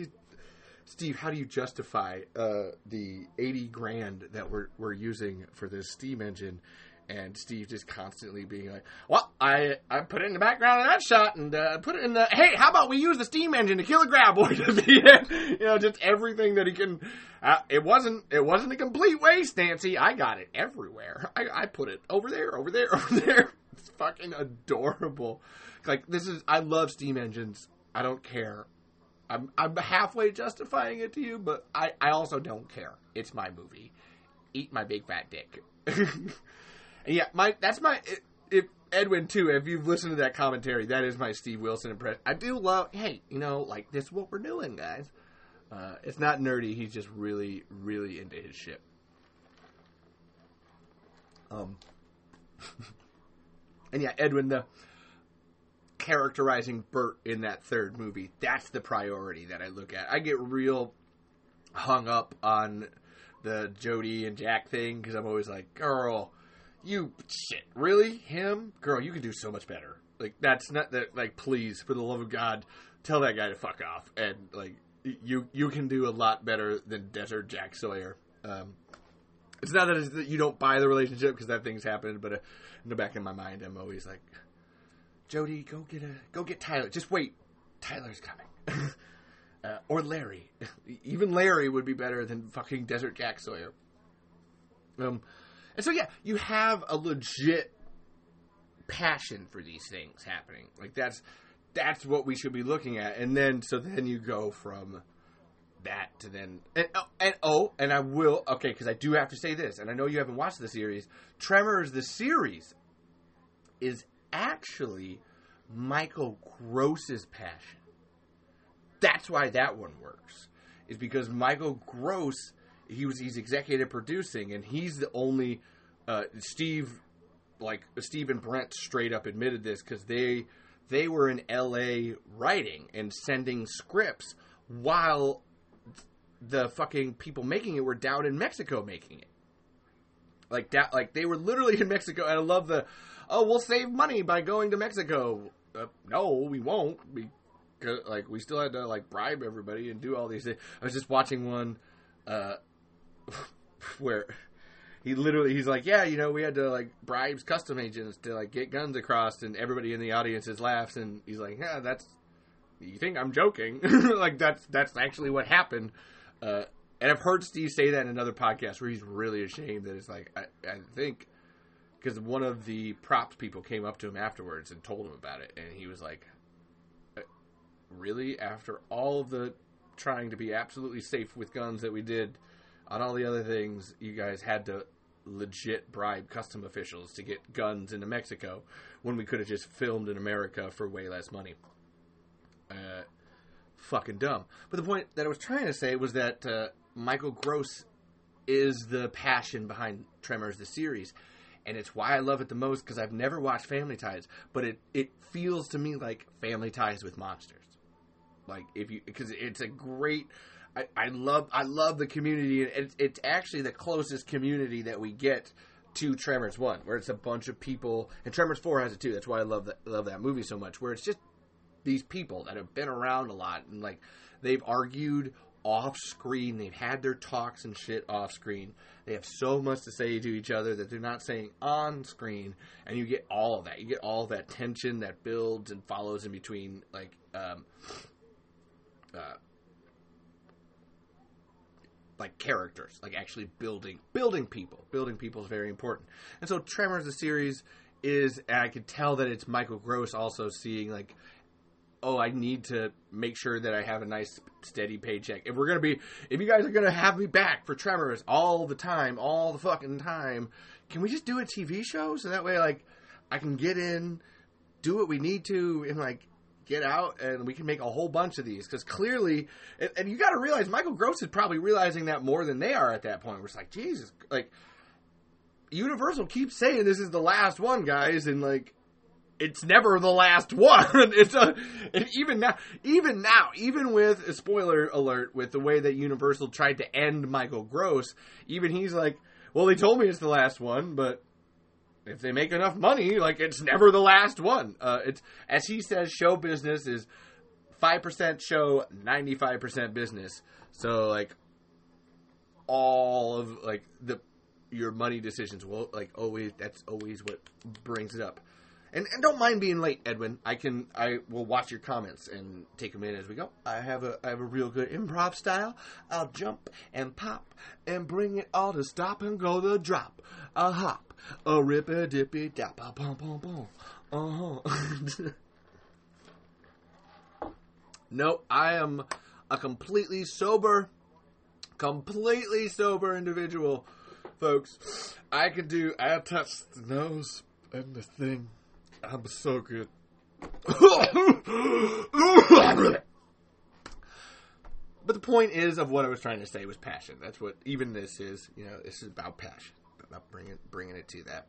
Steve, how do you justify uh, the eighty grand that we're we're using for this steam engine? And Steve just constantly being like, "Well, I I put it in the background of that shot, and uh, put it in the. Hey, how about we use the steam engine to kill a graboid at the end? You know, just everything that he can. Uh, it wasn't it wasn't a complete waste, Nancy. I got it everywhere. I, I put it over there, over there, over there. It's fucking adorable. Like this is. I love steam engines. I don't care. I'm I'm halfway justifying it to you, but I I also don't care. It's my movie. Eat my big fat dick. Yeah, my that's my if Edwin too. If you've listened to that commentary, that is my Steve Wilson impression. I do love. Hey, you know, like this is what we're doing, guys. Uh, it's not nerdy. He's just really, really into his shit. Um, and yeah, Edwin, the characterizing Burt in that third movie, that's the priority that I look at. I get real hung up on the Jody and Jack thing because I'm always like, girl, you shit, really him, girl, you can do so much better. Like that's not that. Like please, for the love of God, tell that guy to fuck off. And like you, you can do a lot better than Desert Jack Sawyer. Um, it's not that, it's that you don't buy the relationship because that thing's happened, but uh, in the back of my mind, I'm always like, Jody, go get a go get Tyler. Just wait, Tyler's coming. uh, or Larry. Even Larry would be better than fucking Desert Jack Sawyer. Um, and so yeah, you have a legit passion for these things happening. Like that's that's what we should be looking at. And then so then you go from that to then and oh, and, oh, and I will okay because I do have to say this, and I know you haven't watched the series. Tremors the series is actually Michael Gross's passion. That's why that one works. Is because Michael Gross he was he's executive producing and he's the only uh, Steve like Steve and Brent straight up admitted this because they they were in L.A. writing and sending scripts while the fucking people making it were down in Mexico making it. Like that, like they were literally in Mexico, and I love the, oh, we'll save money by going to Mexico. Uh, no, we won't. Because like we still had to like bribe everybody and do all these things. I was just watching one, uh, where he literally he's like, yeah, you know, we had to like bribes custom agents to like get guns across, and everybody in the audience is laughs, and he's like, yeah, that's you think I'm joking? like that's that's actually what happened. Uh, and I've heard Steve say that in another podcast where he's really ashamed that it's like I, I think because one of the props people came up to him afterwards and told him about it, and he was like, uh, really? After all of the trying to be absolutely safe with guns that we did on all the other things, you guys had to legit bribe custom officials to get guns into Mexico when we could have just filmed in America for way less money. Uh, fucking dumb. But the point that I was trying to say was that uh, Michael Gross is the passion behind Tremors, the series. And it's why I love it the most because I've never watched Family Ties, but it, it feels to me like Family Ties with monsters. Like if you because it's a great I, I love I love the community. It's it's actually the closest community that we get to Tremors One, where it's a bunch of people, and Tremors Four has it too. That's why I love that love that movie so much. Where it's just these people that have been around a lot, and like they've argued off screen. They've had their talks and shit off screen. They have so much to say to each other that they're not saying on screen, and you get all of that. You get all of that tension that builds and follows in between, like um, uh, like characters, like actually building building people. Building people is very important. And so Tremors the series is and I could tell that it's Michael Gross also seeing like oh, I need to make sure that I have a nice steady paycheck. If we're to be if you guys are to have me back for Tremors all the time, all the fucking time, can we just do a TV show so that way like I can get in, do what we need to and like get out and we can make a whole bunch of these because clearly and, and you got to realize michael gross is probably realizing that more than they are at that point we're it's like jesus like universal keeps saying this is the last one guys and like it's never the last one it's a and even now even now even with a spoiler alert with the way that universal tried to end michael gross even he's like well they told me it's the last one but if they make enough money, like it's never the last one. Uh, it's as he says, show business is five percent show, ninety five percent business. So like all of like the your money decisions will like always that's always what brings it up. And, and don't mind being late, Edwin. I can I will watch your comments and take them in as we go. I have a I have a real good improv style. I'll jump and pop and bring it all to stop and go the drop. A hop, a rip dippy dap a pom pom. Uh huh. no, I am a completely sober, completely sober individual, folks. I can do. I touch the nose and the thing. I'm so good. but the point is of what I was trying to say was passion. That's what even this is. You know, this is about passion, about bringing bringing it to that.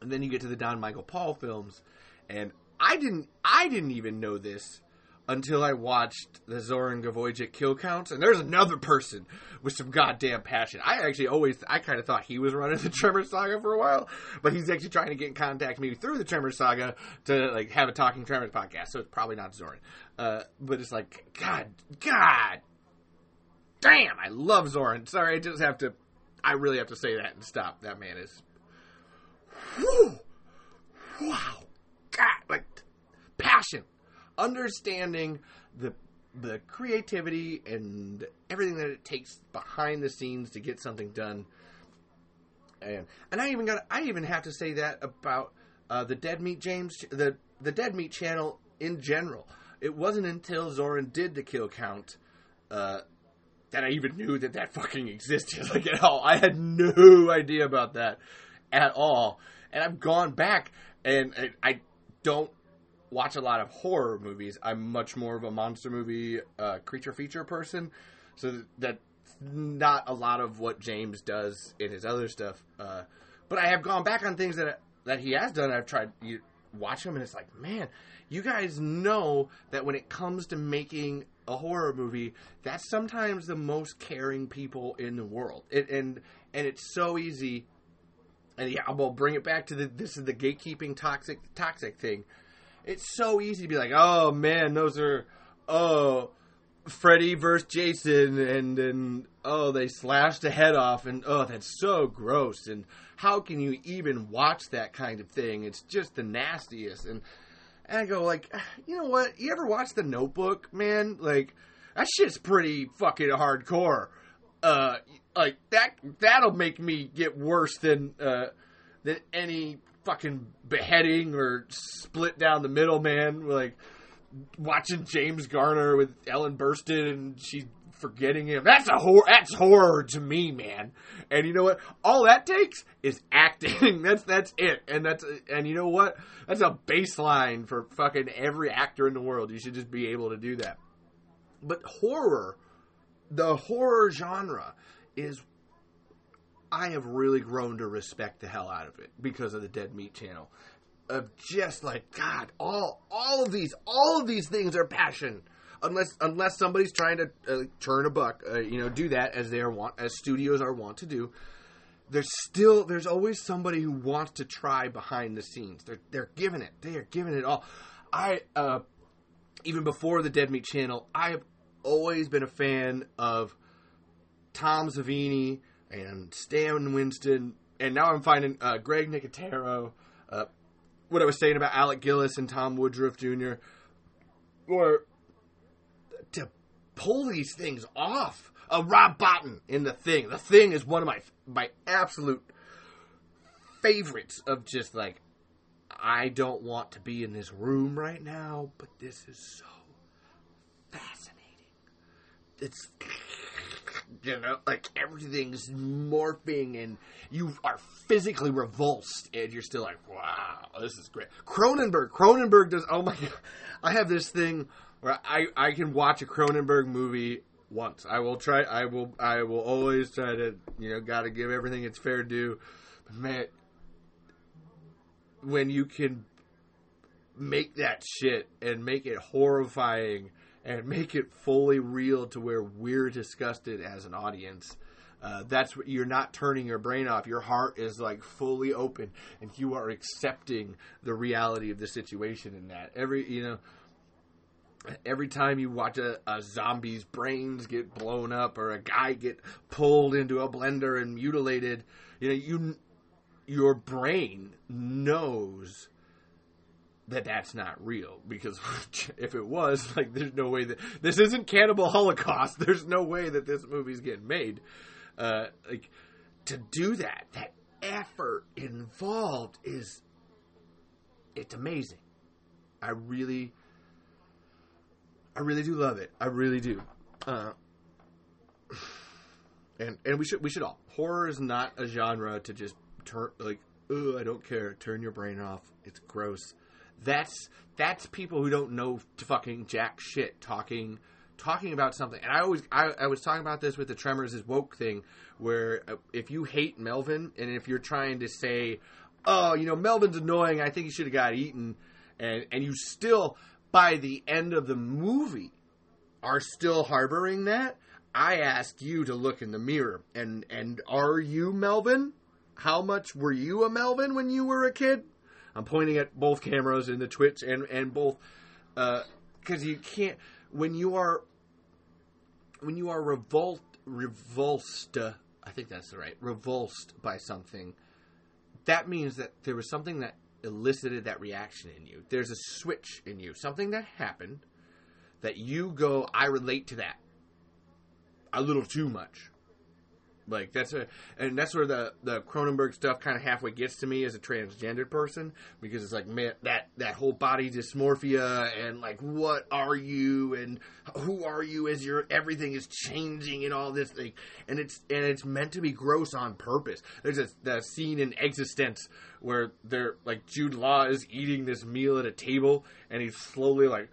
And then you get to the Don Michael Paul films, and I didn't I didn't even know this until I watched the Zoran Gavojik kill counts, and there's another person with some goddamn passion. I actually always, I kind of thought he was running the Tremor Saga for a while, but he's actually trying to get in contact maybe through the Tremor Saga to like have a Talking Tremors podcast. So it's probably not Zoran, uh, but it's like God, God, damn, I love Zoran. Sorry, I just have to, I really have to say that and stop. That man is, whew, wow, God, like passion understanding the the creativity and everything that it takes behind the scenes to get something done. And and I even got I even have to say that about uh, the Dead Meat James the the Dead Meat channel in general. It wasn't until Zoran did the kill count uh, that I even knew that that fucking existed like at all. I had no idea about that at all. And I've gone back and, and I don't watch a lot of horror movies. I'm much more of a monster movie uh, creature feature person, so that's not a lot of what James does in his other stuff. Uh, but I have gone back on things that that he has done. I've tried you watch him, and it's like, man, you guys know that when it comes to making a horror movie, that's sometimes the most caring people in the world. It, and and it's so easy. And yeah, we'll bring it back to the this is the gatekeeping toxic toxic thing it's so easy to be like, oh man, those are oh Freddy versus Jason, and and oh they slashed the head off, and oh that's so gross, and how can you even watch that kind of thing? It's just the nastiest, and and I go like, you know what? You ever watch The Notebook, man? Like that shit's pretty fucking hardcore. Uh, like that that'll make me get worse than uh than any fucking beheading or split down the middle, man. Like watching James Garner with Ellen Burstyn and she's forgetting him. That's a horror. That's horror to me, man. And you know what? All that takes is acting. that's that's it. And that's and you know what? That's a baseline for fucking every actor in the world. You should just be able to do that. But horror, the horror genre, is I have really grown to respect the hell out of it because of the Dead Meat channel. Of just like God, all all of these, all of these things are passion. Unless unless somebody's trying to uh, turn a buck, uh, you know, do that as they are want as studios are want to do. There's still there's always somebody who wants to try behind the scenes. They're they're giving it. They are giving it all. I uh, even before the Dead Meat channel, I have always been a fan of Tom Savini and Stan Winston, and now I'm finding uh, Greg Nicotero. Uh, what I was saying about Alec Gillis and Tom Woodruff Jr. Or to pull these things off. Uh, Rob Bottin in the Thing. The Thing is one of my my absolute favorites of just like I don't want to be in this room right now, but this is so fascinating. It's you know, like everything's morphing and you are physically revulsed and you're still like, wow, this is great. Cronenberg, Cronenberg does, oh my God. I have this thing where I, I can watch a Cronenberg movie once. I will try, I will, I will always try to, you know, gotta give everything its fair due. But man, when you can make that shit and make it horrifying and make it fully real to where we're disgusted as an audience. Uh, that's what you're not turning your brain off. Your heart is like fully open, and you are accepting the reality of the situation. In that every you know, every time you watch a, a zombie's brains get blown up or a guy get pulled into a blender and mutilated, you know, you your brain knows that that's not real because if it was like there's no way that this isn't cannibal holocaust. There's no way that this movie's getting made. Uh like to do that that effort involved is it's amazing. I really i really do love it. I really do. Uh and and we should we should all. Horror is not a genre to just turn like oh i don't care. Turn your brain off. It's gross that's that's people who don't know fucking jack shit talking talking about something. And I always I, I was talking about this with the Tremors is woke thing, where uh, if you hate Melvin and if you're trying to say, oh, you know, Melvin's annoying, I think he should have got eaten, and and you still by the end of the movie are still harboring that. I asked you to look in the mirror, and and are you Melvin? How much were you a Melvin when you were a kid? I'm pointing at both cameras in the Twitch and and both because uh, you can't when you are when you are revolt revulsed. I think that's the right revulsed by something. That means that there was something that elicited that reaction in you. There's a switch in you, something that happened that you go, I relate to that a little too much. Like that's a, and that's where the the Cronenberg stuff kind of halfway gets to me as a transgendered person because it's like man that that whole body dysmorphia and like what are you and who are you as your everything is changing and all this thing and it's and it's meant to be gross on purpose. There's a that scene in eXistenZ where they're like Jude Law is eating this meal at a table and he's slowly like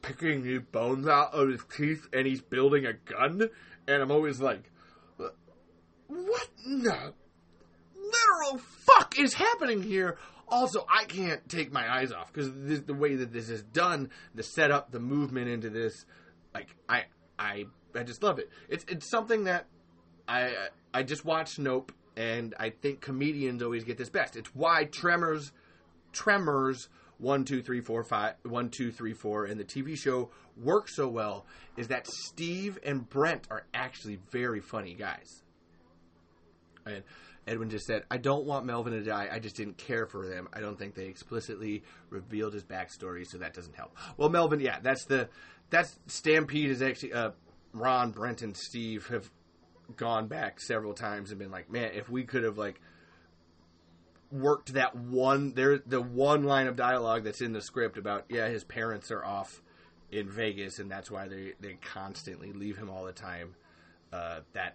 picking new bones out of his teeth and he's building a gun and I'm always like what the literal fuck is happening here? Also, I can't take my eyes off because the way that this is done, the setup, the movement into this, like I, I, I just love it. It's it's something that I I just watched Nope, and I think comedians always get this best. It's why Tremors, Tremors one two three four five one two three four and the TV show work so well is that Steve and Brent are actually very funny guys. And Edwin just said, I don't want Melvin to die. I just didn't care for them. I don't think they explicitly revealed his backstory, so that doesn't help. Well, Melvin, yeah, that's the that's Stampede is actually uh, Ron, Brent, and Steve have gone back several times and been like, man, if we could have like worked that one there the one line of dialogue that's in the script about yeah his parents are off in Vegas and that's why they they constantly leave him all the time uh, that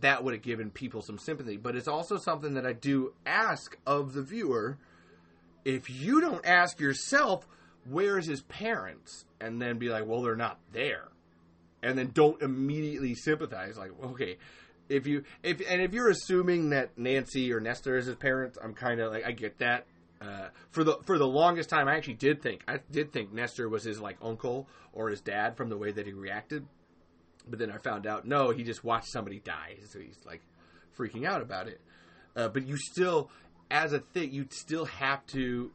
that would have given people some sympathy. But it's also something that I do ask of the viewer. If you don't ask yourself, where's his parents? And then be like, well, they're not there. And then don't immediately sympathize. Like, okay, if you if and if you're assuming that Nancy or Nestor is his parents, I'm kind of like I get that. Uh, for the for the longest time, I actually did think I did think Nestor was his like uncle or his dad from the way that he reacted. But then I found out, no, he just watched somebody die, so he's like freaking out about it. Uh, but you still, as a thing, you still have to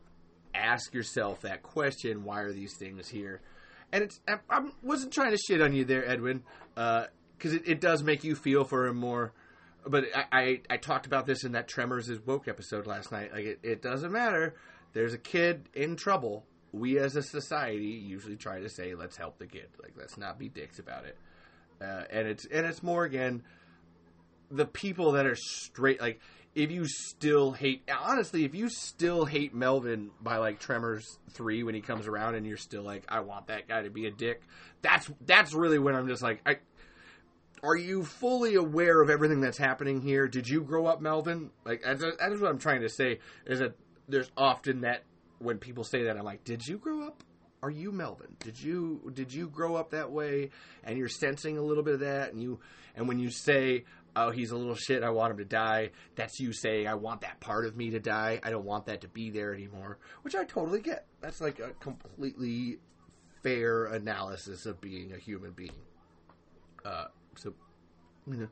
ask yourself that question: Why are these things here? And it's I, I wasn't trying to shit on you there, Edwin, because uh, it, it, does make you feel for him more. But I, I, I talked about this in that Tremors is woke episode last night. Like it, it doesn't matter. There's a kid in trouble. We as a society usually try to say, let's help the kid. Like let's not be dicks about it uh, and it's and it's more again the people that are straight like if you still hate honestly if you still hate melvin by like tremors 3 when he comes around and you're still like i want that guy to be a dick that's that's really when i'm just like i are you fully aware of everything that's happening here? Did you grow up melvin? Like that's, that's what i'm trying to say is that there's often that when people say that i'm like did you grow up are you Melvin? Did you did you grow up that way and you're sensing a little bit of that and you and when you say oh he's a little shit I want him to die that's you saying I want that part of me to die. I don't want that to be there anymore which I totally get. That's like a completely fair analysis of being a human being. Uh, so you know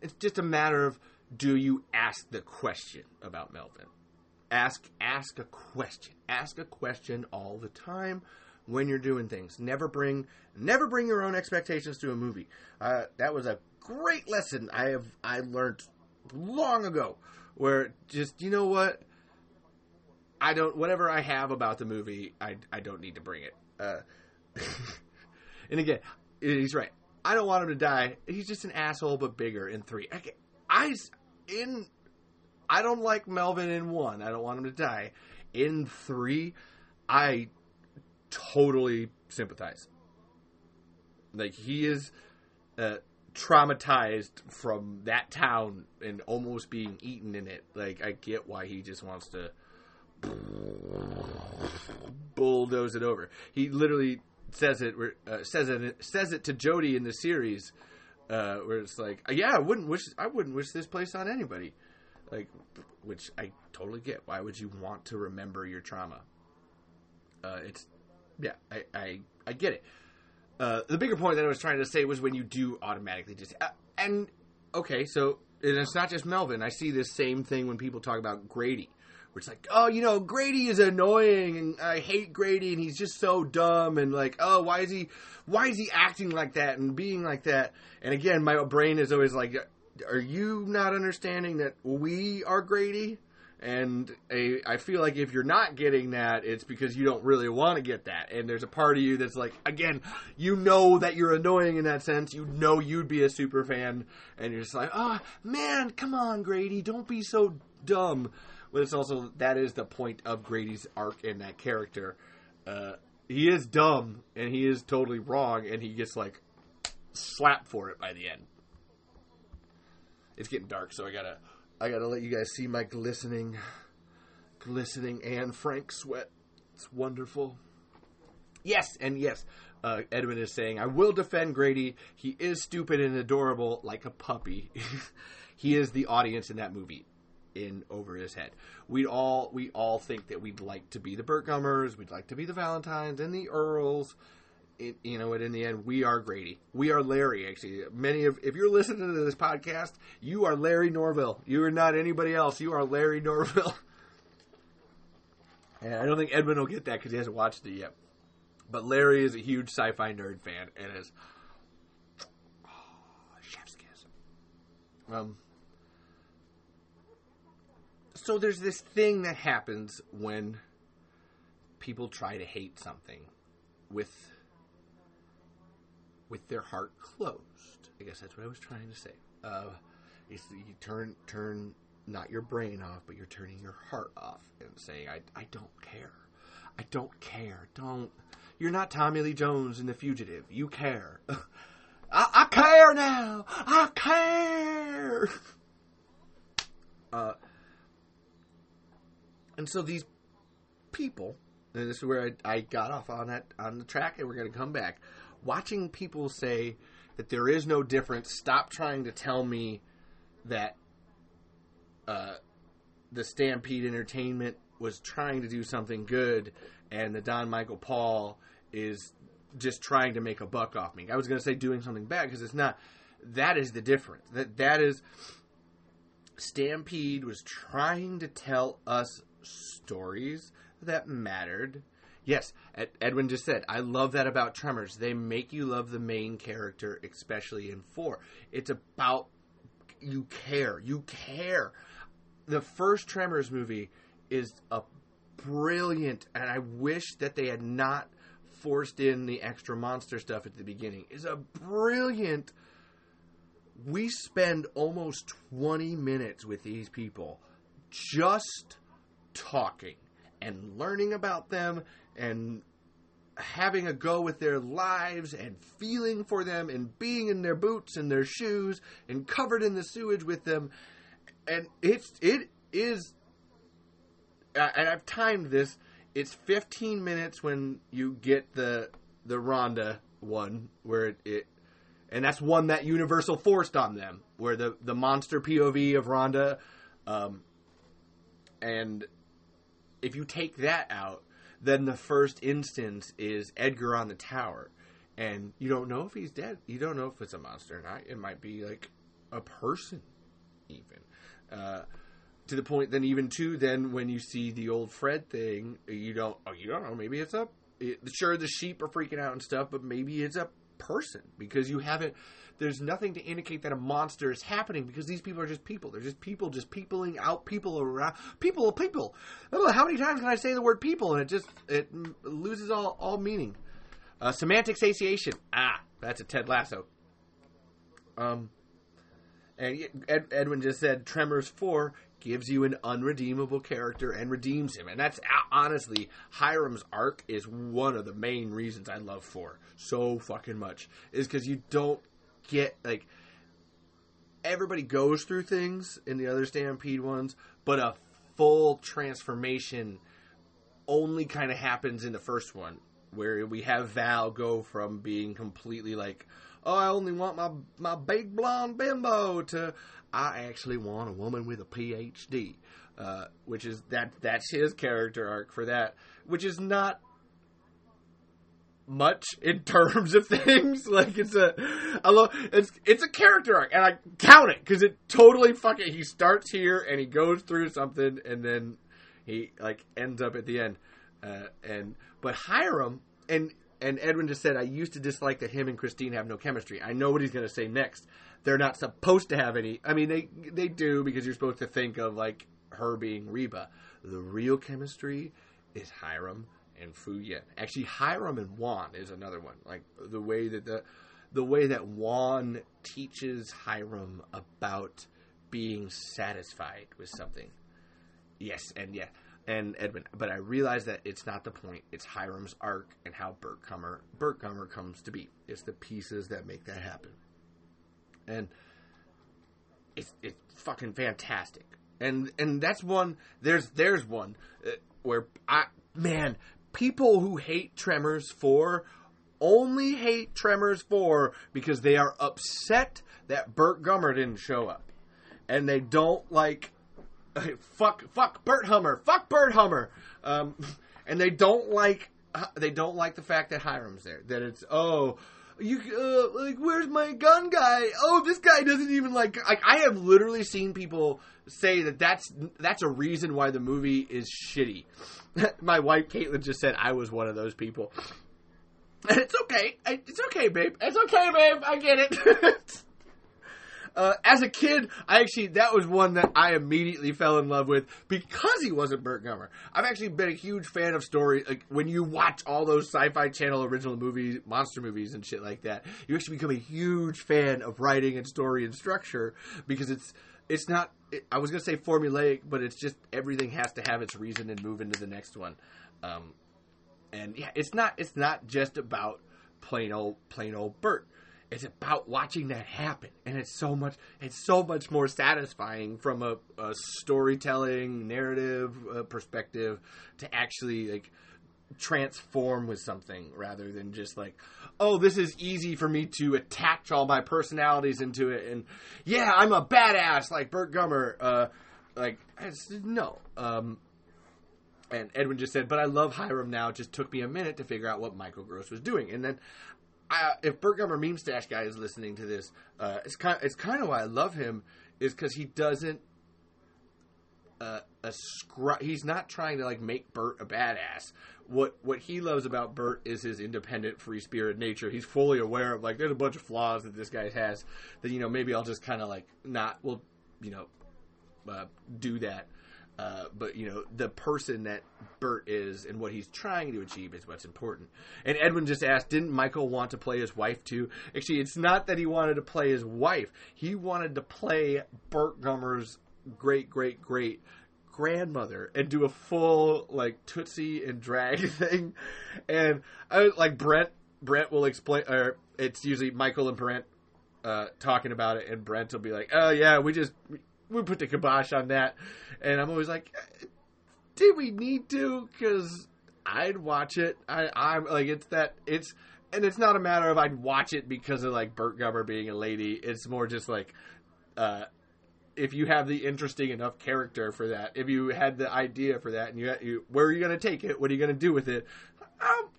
it's just a matter of do you ask the question about Melvin ask ask a question ask a question all the time when you're doing things. Never bring never bring your own expectations to a movie. Uh, that was a great lesson I have I learned long ago. Where just you know what, I don't whatever I have about the movie, I I don't need to bring it. Uh, and again, he's right. I don't want him to die. He's just an asshole, but bigger in three. I, I in I don't like Melvin in one. I don't want him to die. In three, I totally sympathize. Like he is uh, traumatized from that town and almost being eaten in it. Like I get why he just wants to bulldoze it over. He literally says it uh, says it says it to Jody in the series uh, where it's like, yeah, I wouldn't wish I wouldn't wish this place on anybody. Like, which I totally get. Why would you want to remember your trauma? Uh, it's yeah, I, I, I get it. Uh, the bigger point that I was trying to say was when you do automatically just uh, and okay, so and it's not just Melvin. I see this same thing when people talk about Grady, where it's like, oh, you know, Grady is annoying, and I hate Grady, and he's just so dumb, and like, oh, why is he, why is he acting like that and being like that? And again, my brain is always like, are you not understanding that we are Grady? And a, I feel like if you're not getting that, it's because you don't really want to get that. And there's a part of you that's like, again, you know that you're annoying in that sense. You know you'd be a super fan. And you're just like, oh, man, come on, Grady. Don't be so dumb. But it's also, that is the point of Grady's arc in that character. Uh, he is dumb and he is totally wrong. And he gets like slapped for it by the end. It's getting dark, so I gotta I gotta let you guys see my glistening, glistening Anne Frank sweat. It's wonderful. Yes, and yes, uh, Edwin is saying, I will defend Grady. He is stupid and adorable like a puppy. he is the audience in that movie in over his head. We all we all think that we'd like to be the Burt Gummers, we'd like to be the Valentines and the Earls it, you know, and in the end, we are Grady. We are Larry. Actually, many of if you're listening to this podcast, you are Larry Norville. You are not anybody else. You are Larry Norville. and I don't think Edwin will get that because he hasn't watched it yet. But Larry is a huge sci-fi nerd fan and is oh, chef's kiss. Um. So there's this thing that happens when people try to hate something with with their heart closed. I guess that's what I was trying to say. Uh, you turn turn not your brain off, but you're turning your heart off and saying, "I I don't care. I don't care. Don't. You're not Tommy Lee Jones in The Fugitive. You care. I, I care now. I care." Uh, and so these people, and this is where I, I got off on that on the track, and we're going to come back watching people say that there is no difference. Stop trying to tell me that uh, the Stampede Entertainment was trying to do something good, and the Don Michael Paul is just trying to make a buck off me. I was going to say doing something bad because it's not. That is the difference. That that is Stampede was trying to tell us stories that mattered Yes, Edwin just said, I love that about Tremors. They make you love the main character, especially in four. It's about you care. You care. The first Tremors movie is a brilliant, and I wish that they had not forced in the extra monster stuff at the beginning. Is a brilliant. We spend almost 20 minutes with these people just talking and learning about them and having a go with their lives and feeling for them and being in their boots and their shoes and covered in the sewage with them. And it's it is and I've timed this. It's 15 minutes when you get the the Rhonda one where it, it and that's one that Universal forced on them where the the monster POV of Rhonda um and if you take that out then the first instance is Edgar on the tower. And you don't know if he's dead. You don't know if it's a monster or not. It might be like a person, even. Uh, to the point then even too then when you see the old Fred thing, you don't oh you don't know maybe it's a it, sure the sheep are freaking out and stuff, but maybe it's a person because you haven't. There's nothing to indicate that a monster is happening because these people are just people. They're just people, just peopling out people around people, people. How many times can I say the word people and it just it loses all all meaning? Uh, semantic satiation. Ah, that's a Ted Lasso. Um, and Ed, Edwin just said Tremors Four gives you an unredeemable character and redeems him. And that's honestly, Hiram's arc is one of the main reasons I love 4 so fucking much. Is because you don't get, like, everybody goes through things in the other Stampede ones, but a full transformation only kind of happens in the first one, where we have Val go from being completely like, oh, I only want my my big blonde bimbo to I actually want a woman with a PhD, uh, which is that that's his character arc for that, which is not much in terms of things. like it's a, I love it's it's a character arc, and I count it because it totally fucking. He starts here and he goes through something, and then he like ends up at the end. Uh, and but Hiram and and Edwin just said I used to dislike that him and Christine have no chemistry. I know what he's going to say next they're not supposed to have any. I mean, they they do because you're supposed to think of like her being Reba. The real chemistry is Hiram and Fu Yien. Actually, Hiram and Juan is another one. Like the way that the the way that Juan teaches Hiram about being satisfied with something. Yes, and yeah, and Edwin. But I realize that it's not the point. It's Hiram's arc and how Burt Gummer comes to be. It's the pieces that make that happen and it's it's fucking fantastic. And and that's one. There's there's one uh, where I man people who hate Tremors four only hate Tremors four because they are upset that Burt Gummer didn't show up, and they don't like fuck fuck Burt Gummer fuck Burt Gummer, um, and they don't like they don't like the fact that Hiram's there. That it's oh you uh, like where's my gun guy? Oh, this guy doesn't even like like I have literally seen people say that that's that's a reason why the movie is shitty. my wife Caitlin just said I was one of those people. It's okay. It's okay, babe. It's okay, babe. I get it. Uh, as a kid, I actually that was one that I immediately fell in love with because he wasn't Burt Gummer. I've actually been a huge fan of story. Like when you watch all those Sci-Fi Channel original movies, monster movies, and shit like that, you actually become a huge fan of writing and story and structure because it's it's not. It, I was gonna say formulaic, but it's just everything has to have its reason and move into the next one. Um, and yeah, it's not it's not just about plain old plain old Burt it's about watching that happen and it's so much it's so much more satisfying from a, a storytelling narrative uh, perspective to actually like transform with something rather than just like oh this is easy for me to attach all my personalities into it and yeah i'm a badass like burt gummer uh like no um and Edwin just said, but I love Hiram now. It just took me a minute to figure out what Michael Gross was doing. And then I, if Burt Gummer Meme Stash guy is listening to this, uh, it's kind it's kind of why I love him is because he doesn't uh, ascri- he's not trying to like make Burt a badass. What what he loves about Burt is his independent, free spirit nature. He's fully aware of like there's a bunch of flaws that this guy has that you know maybe I'll just kind of like not will you know uh, do that. Uh, but you know the person that Burt is and what he's trying to achieve is what's important. And Edwin just asked, didn't Michael want to play his wife too? Actually, it's not that he wanted to play his wife. He wanted to play Burt Gummer's great great great grandmother and do a full like tootsie and drag thing. And I, like Brent Brent will explain, or it's usually Michael and Brent uh, talking about it, and Brent will be like, "Oh yeah, we just we put the kibosh on that. And I'm always like, did we need to? Because I'd watch it. I, I'm like, it's that, it's, and it's not a matter of I'd watch it because of like Burt Gummer being a lady. It's more just like, uh, if you have the interesting enough character for that, if you had the idea for that, and you, you where are you going to take it? What are you going to do with it? I'll,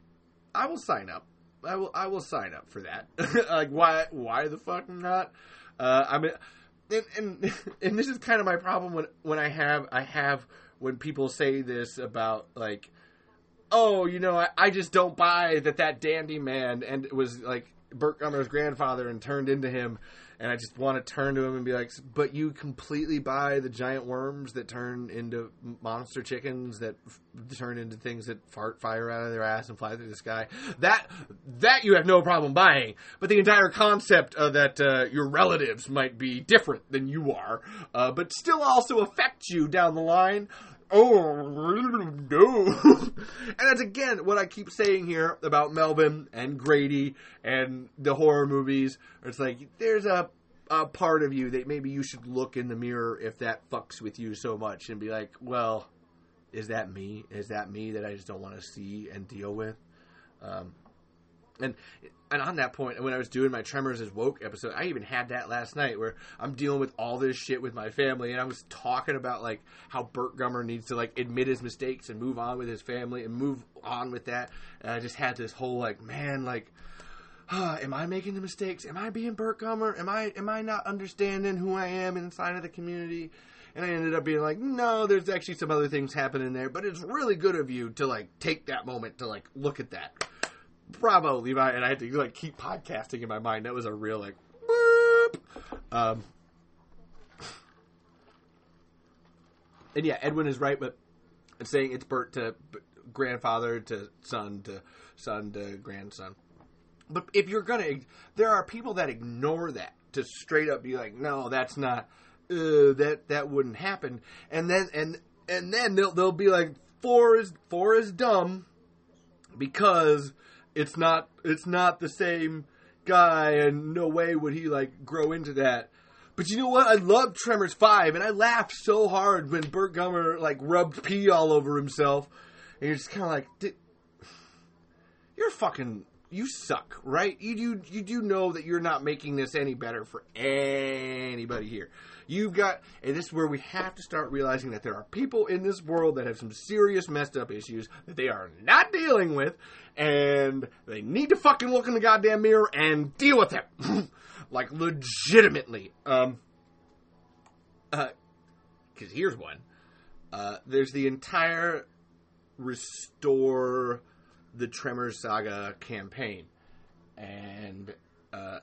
I will sign up. I will. I will sign up for that. like, why? Why the fuck not? Uh, I mean, and, and and this is kind of my problem when when I have I have when people say this about like oh, you know, I, I just don't buy that that dandy man and it was like Burt Gummer's grandfather and turned into him. And I just want to turn to him and be like, but you completely buy the giant worms that turn into monster chickens that f- turn into things that fart fire out of their ass and fly through the sky. That that you have no problem buying. But the entire concept of that uh, your relatives might be different than you are, uh, but still also affect you down the line oh no and that's again what i keep saying here about melvin and grady and the horror movies. It's like there's a, a part of you that maybe you should look in the mirror if that fucks with you so much and be like well is that me? Is that me that i just don't want to see and deal with? Um, and and on that point, when I was doing my Tremors as woke episode, I even had that last night where I'm dealing with all this shit with my family, and I was talking about like how Burt Gummer needs to like admit his mistakes and move on with his family and move on with that. And I just had this whole like, man, like, uh, am I making the mistakes? Am I being Burt Gummer? Am I am I not understanding who I am inside of the community? And I ended up being like, no, there's actually some other things happening there, but it's really good of you to like take that moment to like look at that bravo, Levi. And I had to like keep podcasting in my mind. That was a real like. Um, and yeah, Edwin is right, but saying it's Burt to grandfather to son to son to grandson. But if you're gonna, there are people that ignore that to straight up be like, no, that's not, uh, that that wouldn't happen. And then and and then they'll they'll be like, four is four is dumb because it's not it's not the same guy and no way would he like grow into that. But you know what? I love Tremors 5 and I laughed so hard when Burt Gummer like rubbed pee all over himself. And you're just kind of like you're fucking you suck, right? You do you do know that you're not making this any better for anybody here. You've got, and this is where we have to start realizing that there are people in this world that have some serious messed up issues that they are not dealing with, and they need to fucking look in the goddamn mirror and deal with it. like, legitimately. Um, uh, cause here's one. Uh, there's the entire restore the Tremors Saga campaign, and uh,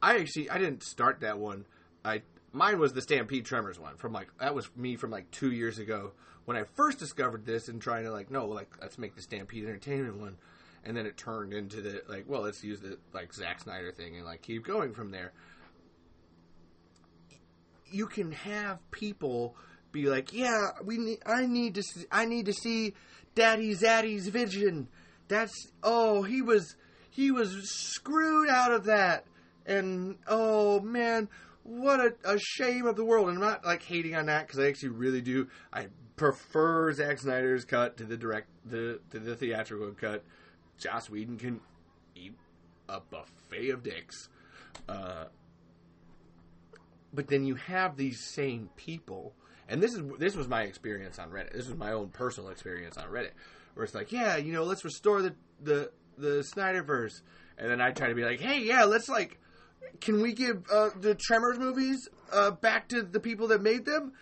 I actually I didn't start that one. I mine was the Stampede Tremors one from like that was me from like two years ago when I first discovered this and trying to like no like let's make the Stampede Entertainment one, and then it turned into the like well let's use the like Zack Snyder thing and like keep going from there. You can have people be like, yeah, we need, I need to see, I need to see Daddy Zaddy's vision. That's oh he was he was screwed out of that, and oh man, what a, a shame of the world. And I'm not like hating on that because I actually really do. I prefer Zack Snyder's cut to the direct the to the theatrical cut. Joss Whedon can eat a buffet of dicks. Uh, but then you have these same people, and this is this was my experience on Reddit. This was my own personal experience on Reddit, where it's like, yeah, you know, let's restore the the the Snyderverse, and then I try to be like, hey, yeah, let's like can we give uh, the Tremors movies uh, back to the people that made them?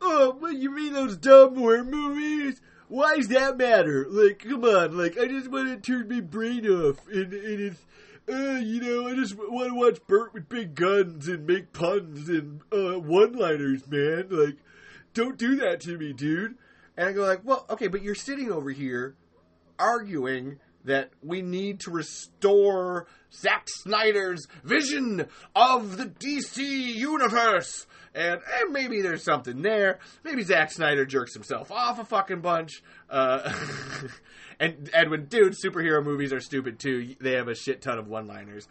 Oh, what you mean those dumb war movies? Why does that matter? Like, come on, like I just want to turn my brain off, and, and it's, uh, you know, I just want to watch Burt with big guns and make puns and uh, one-liners, man. Like, don't do that to me, dude. And I go like, well, okay, but you're sitting over here arguing that we need to restore Zack Snyder's vision of the DC universe. And, and maybe there's something there. Maybe Zack Snyder jerks himself off a fucking bunch. Uh, and Edwin, dude, superhero movies are stupid too. They have a shit ton of one liners.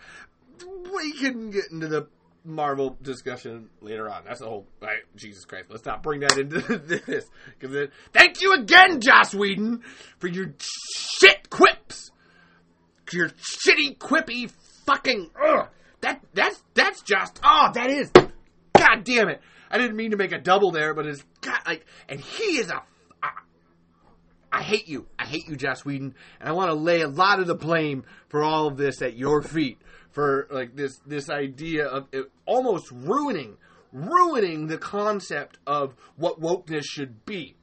We can get into the Marvel discussion later on. That's the whole. Jesus Christ, let's not bring that into this. Because thank you again, Joss Whedon, for your shit quips. Your shitty quippy fucking. Ugh, that that's that's just. Oh, that is. God damn it! I didn't mean to make a double there, but it's God like, and he is a. I, hate you. I hate you, Joss Whedon, and I want to lay a lot of the blame for all of this at your feet for like this this idea of almost ruining ruining the concept of what wokeness should be.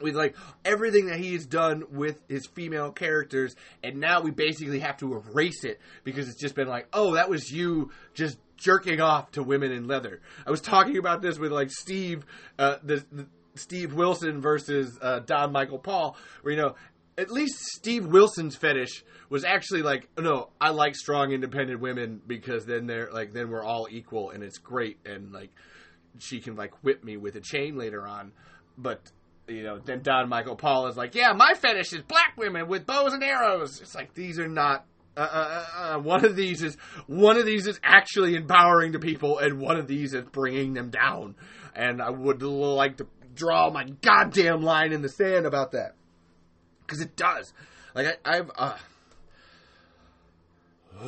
With like everything that he's done with his female characters and now we basically have to erase it because it's just been like oh that was you just jerking off to women in leather. I was talking about this with like steve uh, the, the steve wilson versus uh, don michael paul where you know at least steve wilson's fetish was actually like no i like strong independent women because then they're like then we're all equal and it's great and like she can like whip me with a chain later on. But you know, then Don Michael Paul is like, yeah, my fetish is black women with bows and arrows. It's like these are not. Uh, uh, uh, one of these is one of these is actually empowering to people, and one of these is bringing them down. And I would like to draw my goddamn line in the sand about that because it does. Like I, I've. Uh,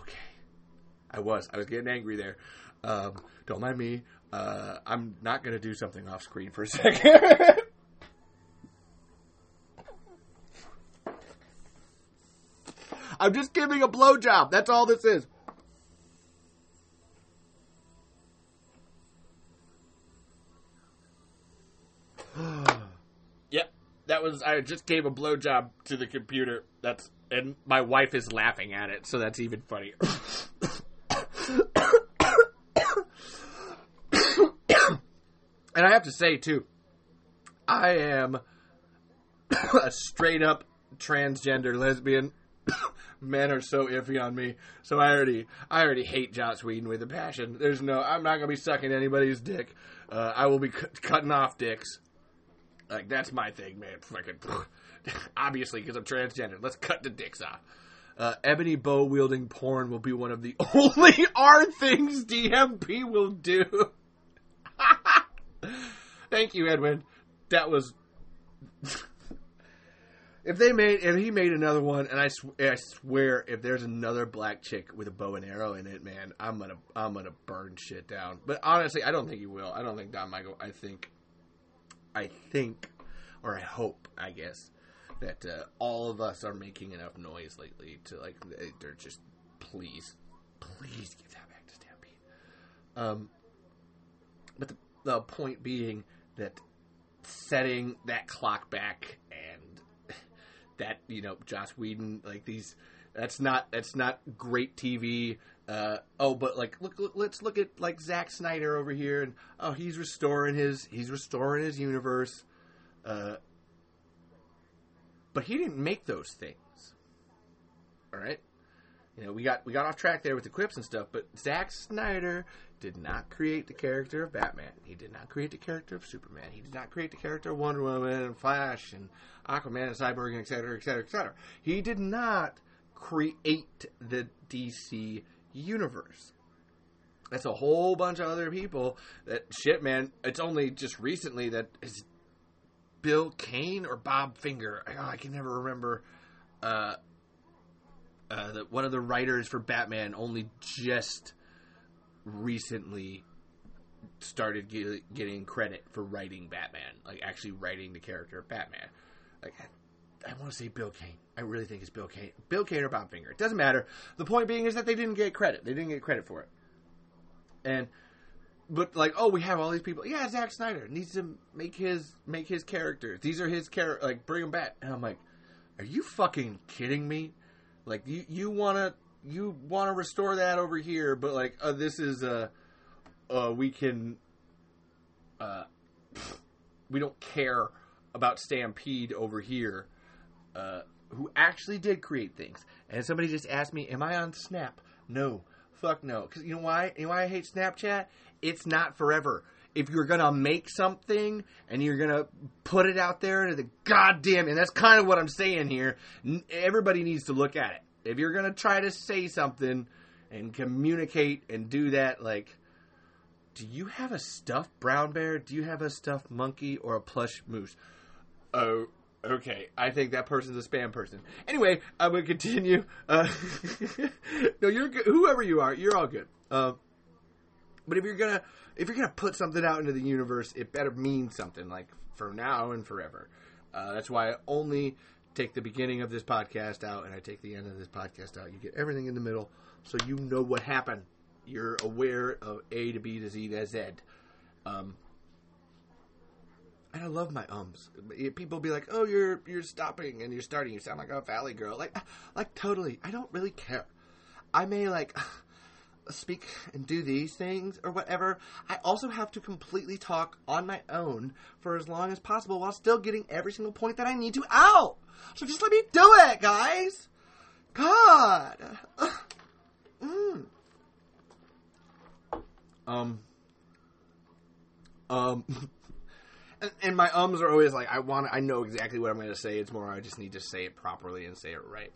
okay, I was I was getting angry there. Um, don't mind me. Uh, I'm not going to do something off screen for a second. I'm just giving a blowjob. That's all this is. yep, that was. I just gave a blowjob to the computer. That's and my wife is laughing at it, so that's even funnier. And I have to say too, I am a straight up transgender lesbian. Men are so iffy on me, so I already I already hate Joss Whedon with a passion. There's no I'm not gonna be sucking anybody's dick. Uh, I will be cu- cutting off dicks. Like that's my thing, man. Fucking obviously because I'm transgender. Let's cut the dicks off. Uh, ebony bow wielding porn will be one of the only R things DMP will do. Thank you, Edwin. That was. if they made, if he made another one, and I, sw- I swear, if there's another black chick with a bow and arrow in it, man, I'm gonna, I'm gonna burn shit down. But honestly, I don't think he will. I don't think Don Michael. I think, I think, or I hope, I guess, that uh, all of us are making enough noise lately to like, they're just, please, please give that back to Stampede. Um, but the the point being that setting that clock back and that you know Joss Whedon like these that's not that's not great TV. Uh, oh, but like look, look, let's look at like Zack Snyder over here, and oh, he's restoring his he's restoring his universe. Uh, but he didn't make those things. All right, you know we got we got off track there with the quips and stuff, but Zack Snyder did not create the character of Batman. He did not create the character of Superman. He did not create the character of Wonder Woman and Flash and Aquaman and Cyborg and etc. etc. etc. He did not create the DC universe. That's a whole bunch of other people that shit, man. It's only just recently that is Bill Kane or Bob Finger. Oh, I can never remember. Uh, uh, one of the writers for Batman only just recently started get, getting credit for writing Batman, like actually writing the character of Batman. Like I, I want to say Bill Kane. I really think it's Bill Kane. Bill Kane or Bob Finger. It doesn't matter. The point being is that they didn't get credit. They didn't get credit for it. And but like, oh, we have all these people. Yeah, Zack Snyder needs to make his make his characters. These are his character. Like, bring them back. And I'm like, are you fucking kidding me? Like, you you want to you want to restore that over here, but like uh, this is uh, uh we can uh we don't care about Stampede over here, uh, who actually did create things. And somebody just asked me, "Am I on Snap?" No, fuck no. Because you know why? You know why I hate Snapchat? It's not forever. If you're gonna make something and you're gonna put it out there to the goddamn, and that's kind of what I'm saying here. Everybody needs to look at it if you're gonna try to say something and communicate and do that, like, do you have a stuffed brown bear? Do you have a stuffed monkey or a plush moose? Oh, okay. I think that person's a spam person. Anyway, I'm gonna continue. Uh, no, you're good. Whoever you are, you're all good. Uh, but if you're gonna if you're gonna put something out into the universe, it better mean something. Like for now and forever. Uh, that's why I only take the beginning of this podcast out and I take the end of this podcast out. You get everything in the middle so you know what happened. You're aware of A to B to Z to Z. Um, and I love my ums. People be like, "Oh, you're you're stopping and you're starting. You sound like a valley girl." Like, like totally. I don't really care. I may like speak and do these things or whatever. I also have to completely talk on my own for as long as possible while still getting every single point that I need to out. So just let me do it, guys. God. Mm. Um. Um. and, and, my ums are always like, I want, I know exactly what I'm going to say. It's more, I just need to say it properly and say it right.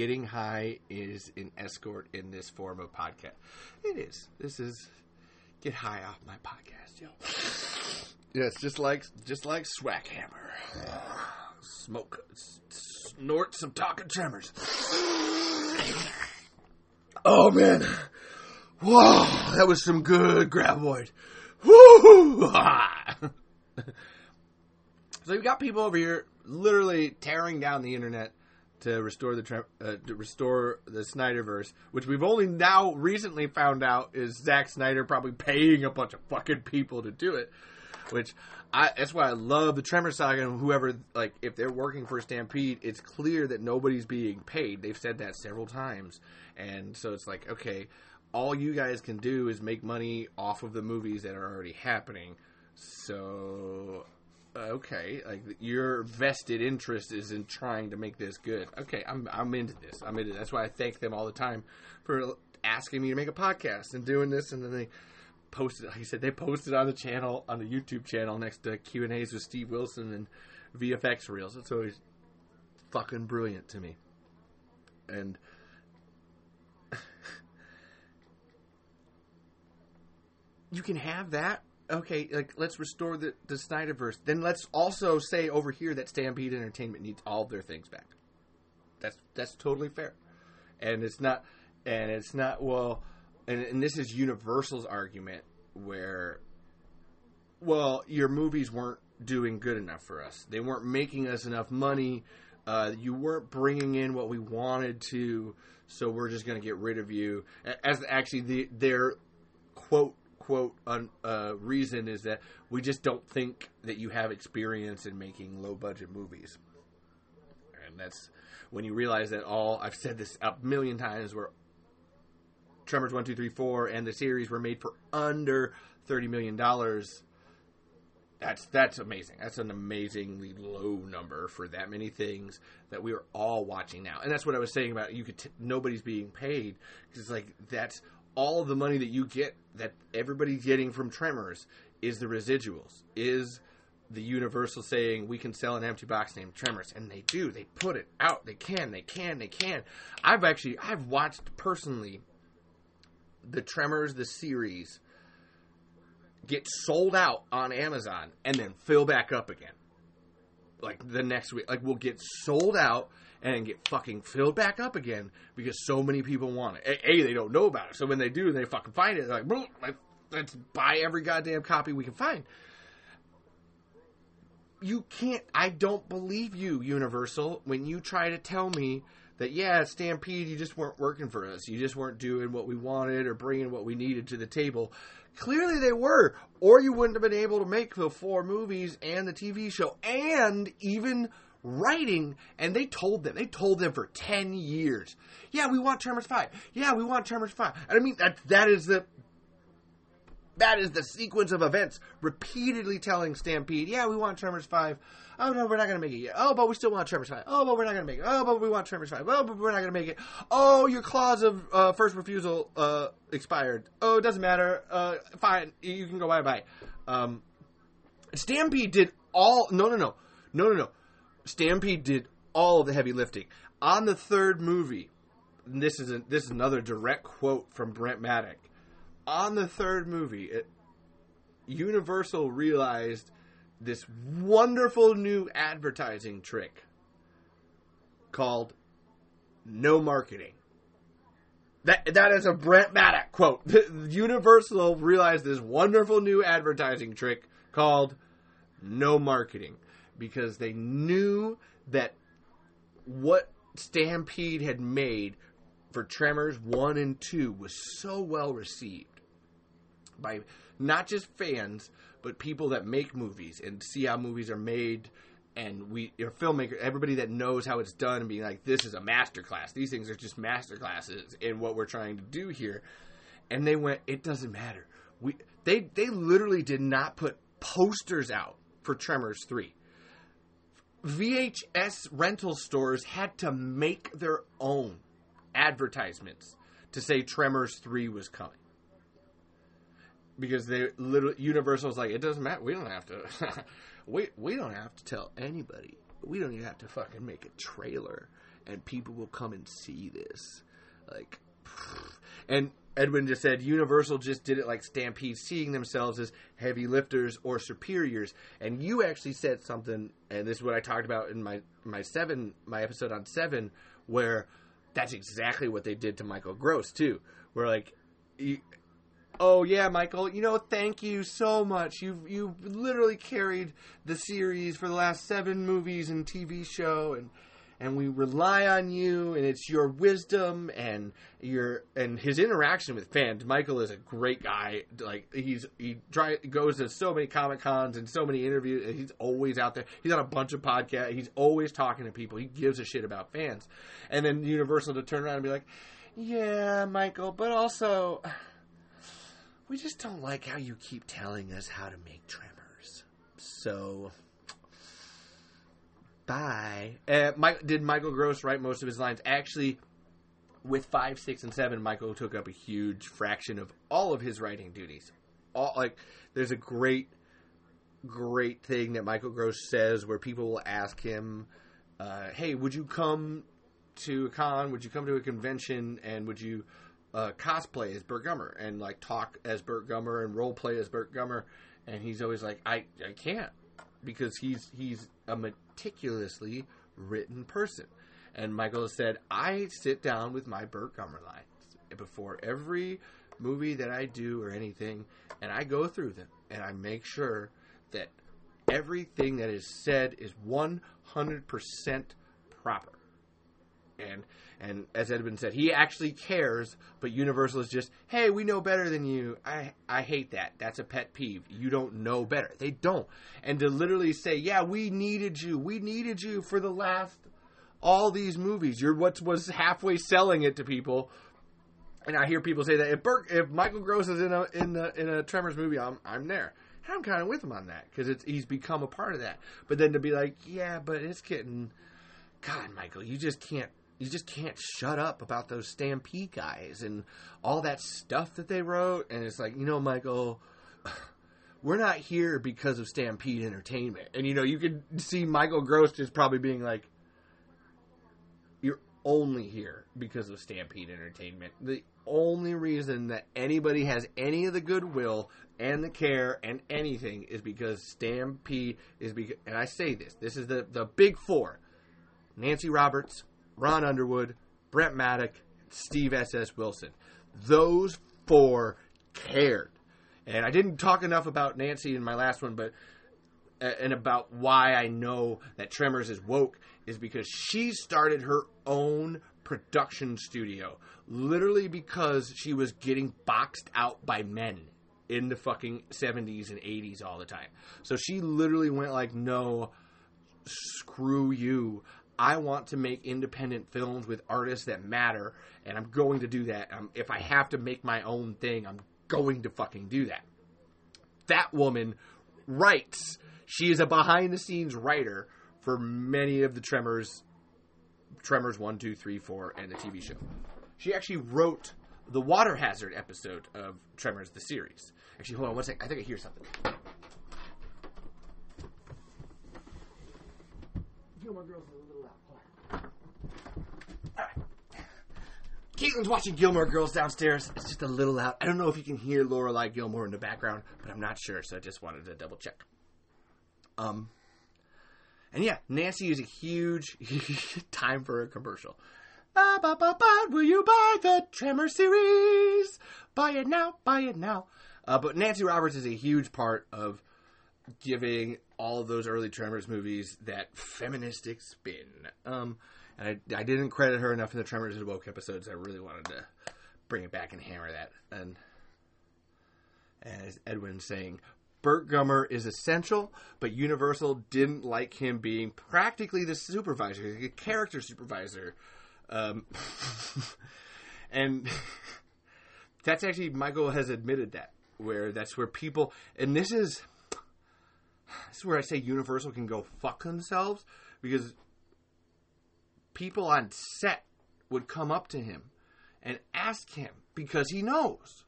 Getting high is an escort in this form of podcast. It is. This is get high off my podcast, yo. Yes, just like just like Swackhammer. Smoke, snort some talking tremors. Oh man, whoa, that was some good graboid. Woo! so you got people over here literally tearing down the internet to restore the uh, to restore the Snyderverse, which we've only now recently found out is Zack Snyder probably paying a bunch of fucking people to do it. Which I that's why I love the Tremor Saga and whoever like if they're working for Stampede, it's clear that nobody's being paid. They've said that several times, and so it's like okay, all you guys can do is make money off of the movies that are already happening. So Uh, okay, like your vested interest is in trying to make this good. Okay, I'm I'm into this. I'm into. This. That's why I thank them all the time for asking me to make a podcast and doing this, and then they posted. Like I said, they posted on the channel on the YouTube channel next to Q and A's with Steve Wilson and VFX reels. It's always fucking brilliant to me, and. you can have that okay, like let's restore the, the Snyderverse. Then let's also say over here that Stampede Entertainment needs all their things back. That's that's totally fair, and it's not, and it's not well, and, and this is Universal's argument where, well, your movies weren't doing good enough for us. They weren't making us enough money. Uh, you weren't bringing in what we wanted to, so we're just going to get rid of you. As actually, the, their quote quote uh, reason is that we just don't think that you have experience in making low budget movies, and that's when you realize that all I've said this a million times where Tremors one two three four and the series were made for under thirty million dollars. That's that's amazing. That's an amazingly low number for that many things that we are all watching now. And that's what I was saying about you could t- nobody's being paid because like that's all the money that you get that everybody's getting from Tremors is the residuals, is the Universal saying we can sell an empty box named Tremors, and they do. They put it out. They can. They can. They can. I've actually I've watched personally the Tremors the series get sold out on Amazon and then fill back up again. Like the next week, like we'll get sold out and get fucking filled back up again because so many people want it. A, they don't know about it, so when they do, they fucking find it. They're like, let's buy every goddamn copy we can find. You can't. I don't believe you, Universal, when you try to tell me that yeah, Stampede, you just weren't working for us. You just weren't doing what we wanted or bringing what we needed to the table. Clearly they were, or you wouldn't have been able to make the four movies and the TV show and even writing, and they told them, they told them for 10 years, yeah, we want Tremors 5. Yeah, we want Tremors 5. And I mean, that, that is the, that is the sequence of events, repeatedly telling Stampede, yeah, we want Tremors 5. Oh, no, we're not going to make it yet. Oh, but we still want Tremors 5. Oh, but we're not going to make it. Oh, but we want Tremors 5. Oh, but we're not going to make it. Oh, your clause of uh, first refusal uh, expired. Oh, it doesn't matter. Uh, fine. You can go bye-bye. Um, Stampede did all... No, no, no. No, no, no. Stampede did all of the heavy lifting. On the third movie, this is a, this is another direct quote from Brent Maddock. On the third movie, it, Universal realized this wonderful new advertising trick called no marketing. That that is a Brent Maddock quote. Universal realized this wonderful new advertising trick called no marketing because they knew that what Stampede had made for Tremors 1 and 2 was so well received by not just fans, but people that make movies and see how movies are made. And we, your filmmaker, everybody that knows how it's done, and being like, "This is a masterclass. These things are just masterclasses in what we're trying to do here." And they went, "It doesn't matter. We they they literally did not put posters out for Tremors three. VHS rental stores had to make their own advertisements to say Tremors 3 was coming. Because they literally Universal's like, it doesn't matter. We don't have to we we don't have to tell anybody. We don't even have to fucking make a trailer and people will come and see this. Like and Edwin just said Universal just did it like Stampede, seeing themselves as heavy lifters or superiors. And you actually said something, and this is what I talked about in my my seven my episode on seven, where that's exactly what they did to Michael Gross too. Where like, you, oh yeah, Michael, you know, thank you so much. You've you literally carried the series for the last seven movies and TV show and and we rely on you and it's your wisdom and your and his interaction with fans. Michael is a great guy. Like he's he try, goes to so many comic cons and so many interviews he's always out there. He's on a bunch of podcasts. He's always talking to people. He gives a shit about fans. And then universal to turn around and be like yeah michael but also we just don't like how you keep telling us how to make tremors. So Bye. Uh, Mike, did Michael Gross write most of his lines? Actually, with five, six, and seven, Michael took up a huge fraction of all of his writing duties. All like, there's a great, great thing that Michael Gross says where people will ask him, uh, "Hey, would you come to a con? Would you come to a convention? And would you uh, cosplay as Burt Gummer and like talk as Burt Gummer and role play as Burt Gummer?" And he's always like, "I, I can't." Because he's he's a meticulously written person. And Michael said, I sit down with my Burt Gummer lines before every movie that I do or anything, and I go through them and I make sure that everything that is said is 100% proper. And and as Edwin said, he actually cares, but Universal is just, hey, we know better than you. I I hate that. That's a pet peeve. You don't know better. They don't. And to literally say, yeah, we needed you. We needed you for the last all these movies. You're what was halfway selling it to people. And I hear people say that if Burke, if Michael Gross is in a in the in a Tremors movie, I'm I'm there. And I'm kind of with him on that because it's he's become a part of that. But then to be like, yeah, but it's getting, God, Michael, you just can't you just can't shut up about those Stampede guys and all that stuff that they wrote. And it's like, you know, Michael, we're not here because of Stampede Entertainment. And, you know, you can see Michael Gross just probably being like, you're only here because of Stampede Entertainment. The only reason that anybody has any of the goodwill and the care and anything is because Stampede is because, and I say this, this is the, the big four Nancy Roberts, Ron Underwood, Brent Maddock, Steve S.S. Wilson. Those four cared. And I didn't talk enough about Nancy in my last one, but uh, and about why I know that Tremors is woke is because she started her own production studio literally because she was getting boxed out by men in the fucking 70s and 80s all the time. So she literally went like, "No, screw you. I want to make independent films with artists that matter, and I'm going to do that. Um, if I have to make my own thing, I'm going to fucking do that. That woman writes. She is a behind the scenes writer for many of the Tremors, Tremors 1, 2, 3, 4, and the TV show. She actually wrote the water hazard episode of Tremors, the series. Actually, hold on one second. I think I hear something. Gilmore Girls Caitlin's watching Gilmore Girls downstairs. It's just a little loud. I don't know if you can hear Lorelai Gilmore in the background, but I'm not sure, so I just wanted to double check. Um, and yeah, Nancy is a huge time for a commercial. Ba, ba, ba, ba, will you buy the Tremor series? Buy it now, buy it now. Uh, but Nancy Roberts is a huge part of giving all of those early Tremors movies that feministic spin. Um, and I, I didn't credit her enough in the Tremors and Woke episodes. I really wanted to bring it back and hammer that. And as Edwin saying, Burt Gummer is essential, but Universal didn't like him being practically the supervisor, the character supervisor. Um, and that's actually Michael has admitted that where that's where people and this is this is where I say Universal can go fuck themselves because people on set would come up to him and ask him because he knows.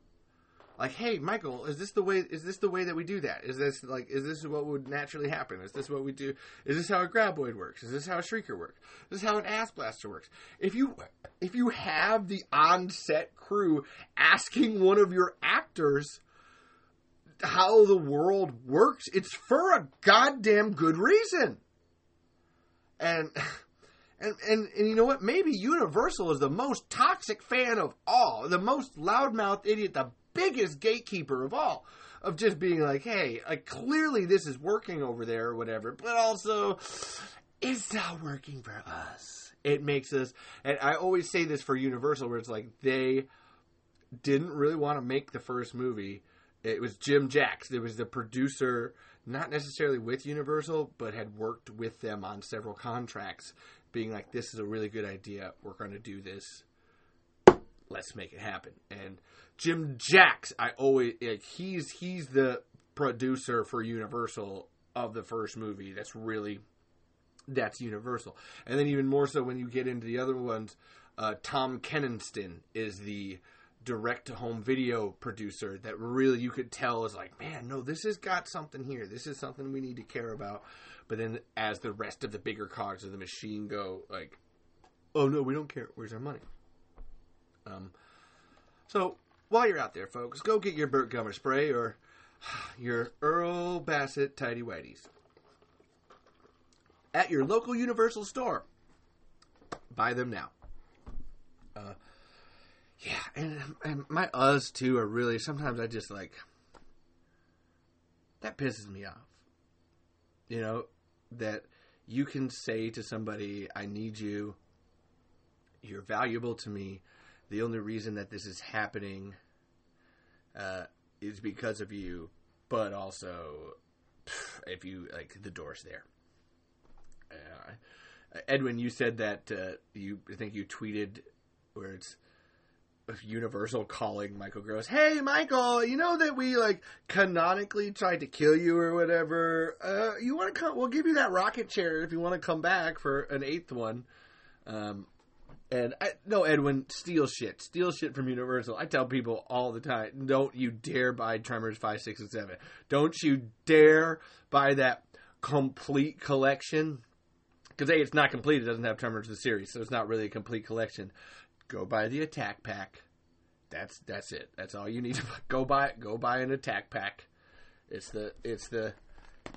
Like hey michael is this the way is this the way that we do that? Is this like is this what would naturally happen? Is this what we do? Is this how a graboid works? Is this how a shrieker works? Is this how an ass blaster works? If you if you have the on-set crew asking one of your actors how the world works it's for a goddamn good reason. And and, and and you know what? Maybe Universal is the most toxic fan of all, the most loudmouth idiot, the biggest gatekeeper of all, of just being like, hey, like, clearly this is working over there or whatever, but also it's not working for us. It makes us, and I always say this for Universal, where it's like they didn't really want to make the first movie. It was Jim Jacks. There was the producer, not necessarily with Universal, but had worked with them on several contracts being like, "This is a really good idea. We're going to do this. Let's make it happen." And Jim Jacks, I always like he's he's the producer for Universal of the first movie. That's really that's Universal. And then even more so when you get into the other ones, uh, Tom Keninston is the direct to home video producer that really you could tell is like, man, no, this has got something here. This is something we need to care about. But then as the rest of the bigger cogs of the machine go, like, oh no, we don't care. Where's our money? Um, so while you're out there, folks, go get your Burt Gummer spray or your Earl Bassett Tidy Whities at your local Universal store. Buy them now. Uh, yeah, and, and my us too are really sometimes I just like that pisses me off. You know that you can say to somebody, "I need you. You're valuable to me. The only reason that this is happening uh, is because of you, but also if you like the door's there." Uh, Edwin, you said that uh, you I think you tweeted where it's Universal calling Michael Gross, "Hey Michael, you know that we like canonically tried to kill you or whatever. Uh, you want to come? We'll give you that rocket chair if you want to come back for an eighth one." Um, and I, no, Edwin, steal shit, steal shit from Universal. I tell people all the time, don't you dare buy Tremors five, six, and seven. Don't you dare buy that complete collection. Because A, it's not complete. It doesn't have Tremors the series, so it's not really a complete collection go buy the attack pack. That's that's it. That's all you need to go buy. Go buy an attack pack. It's the it's the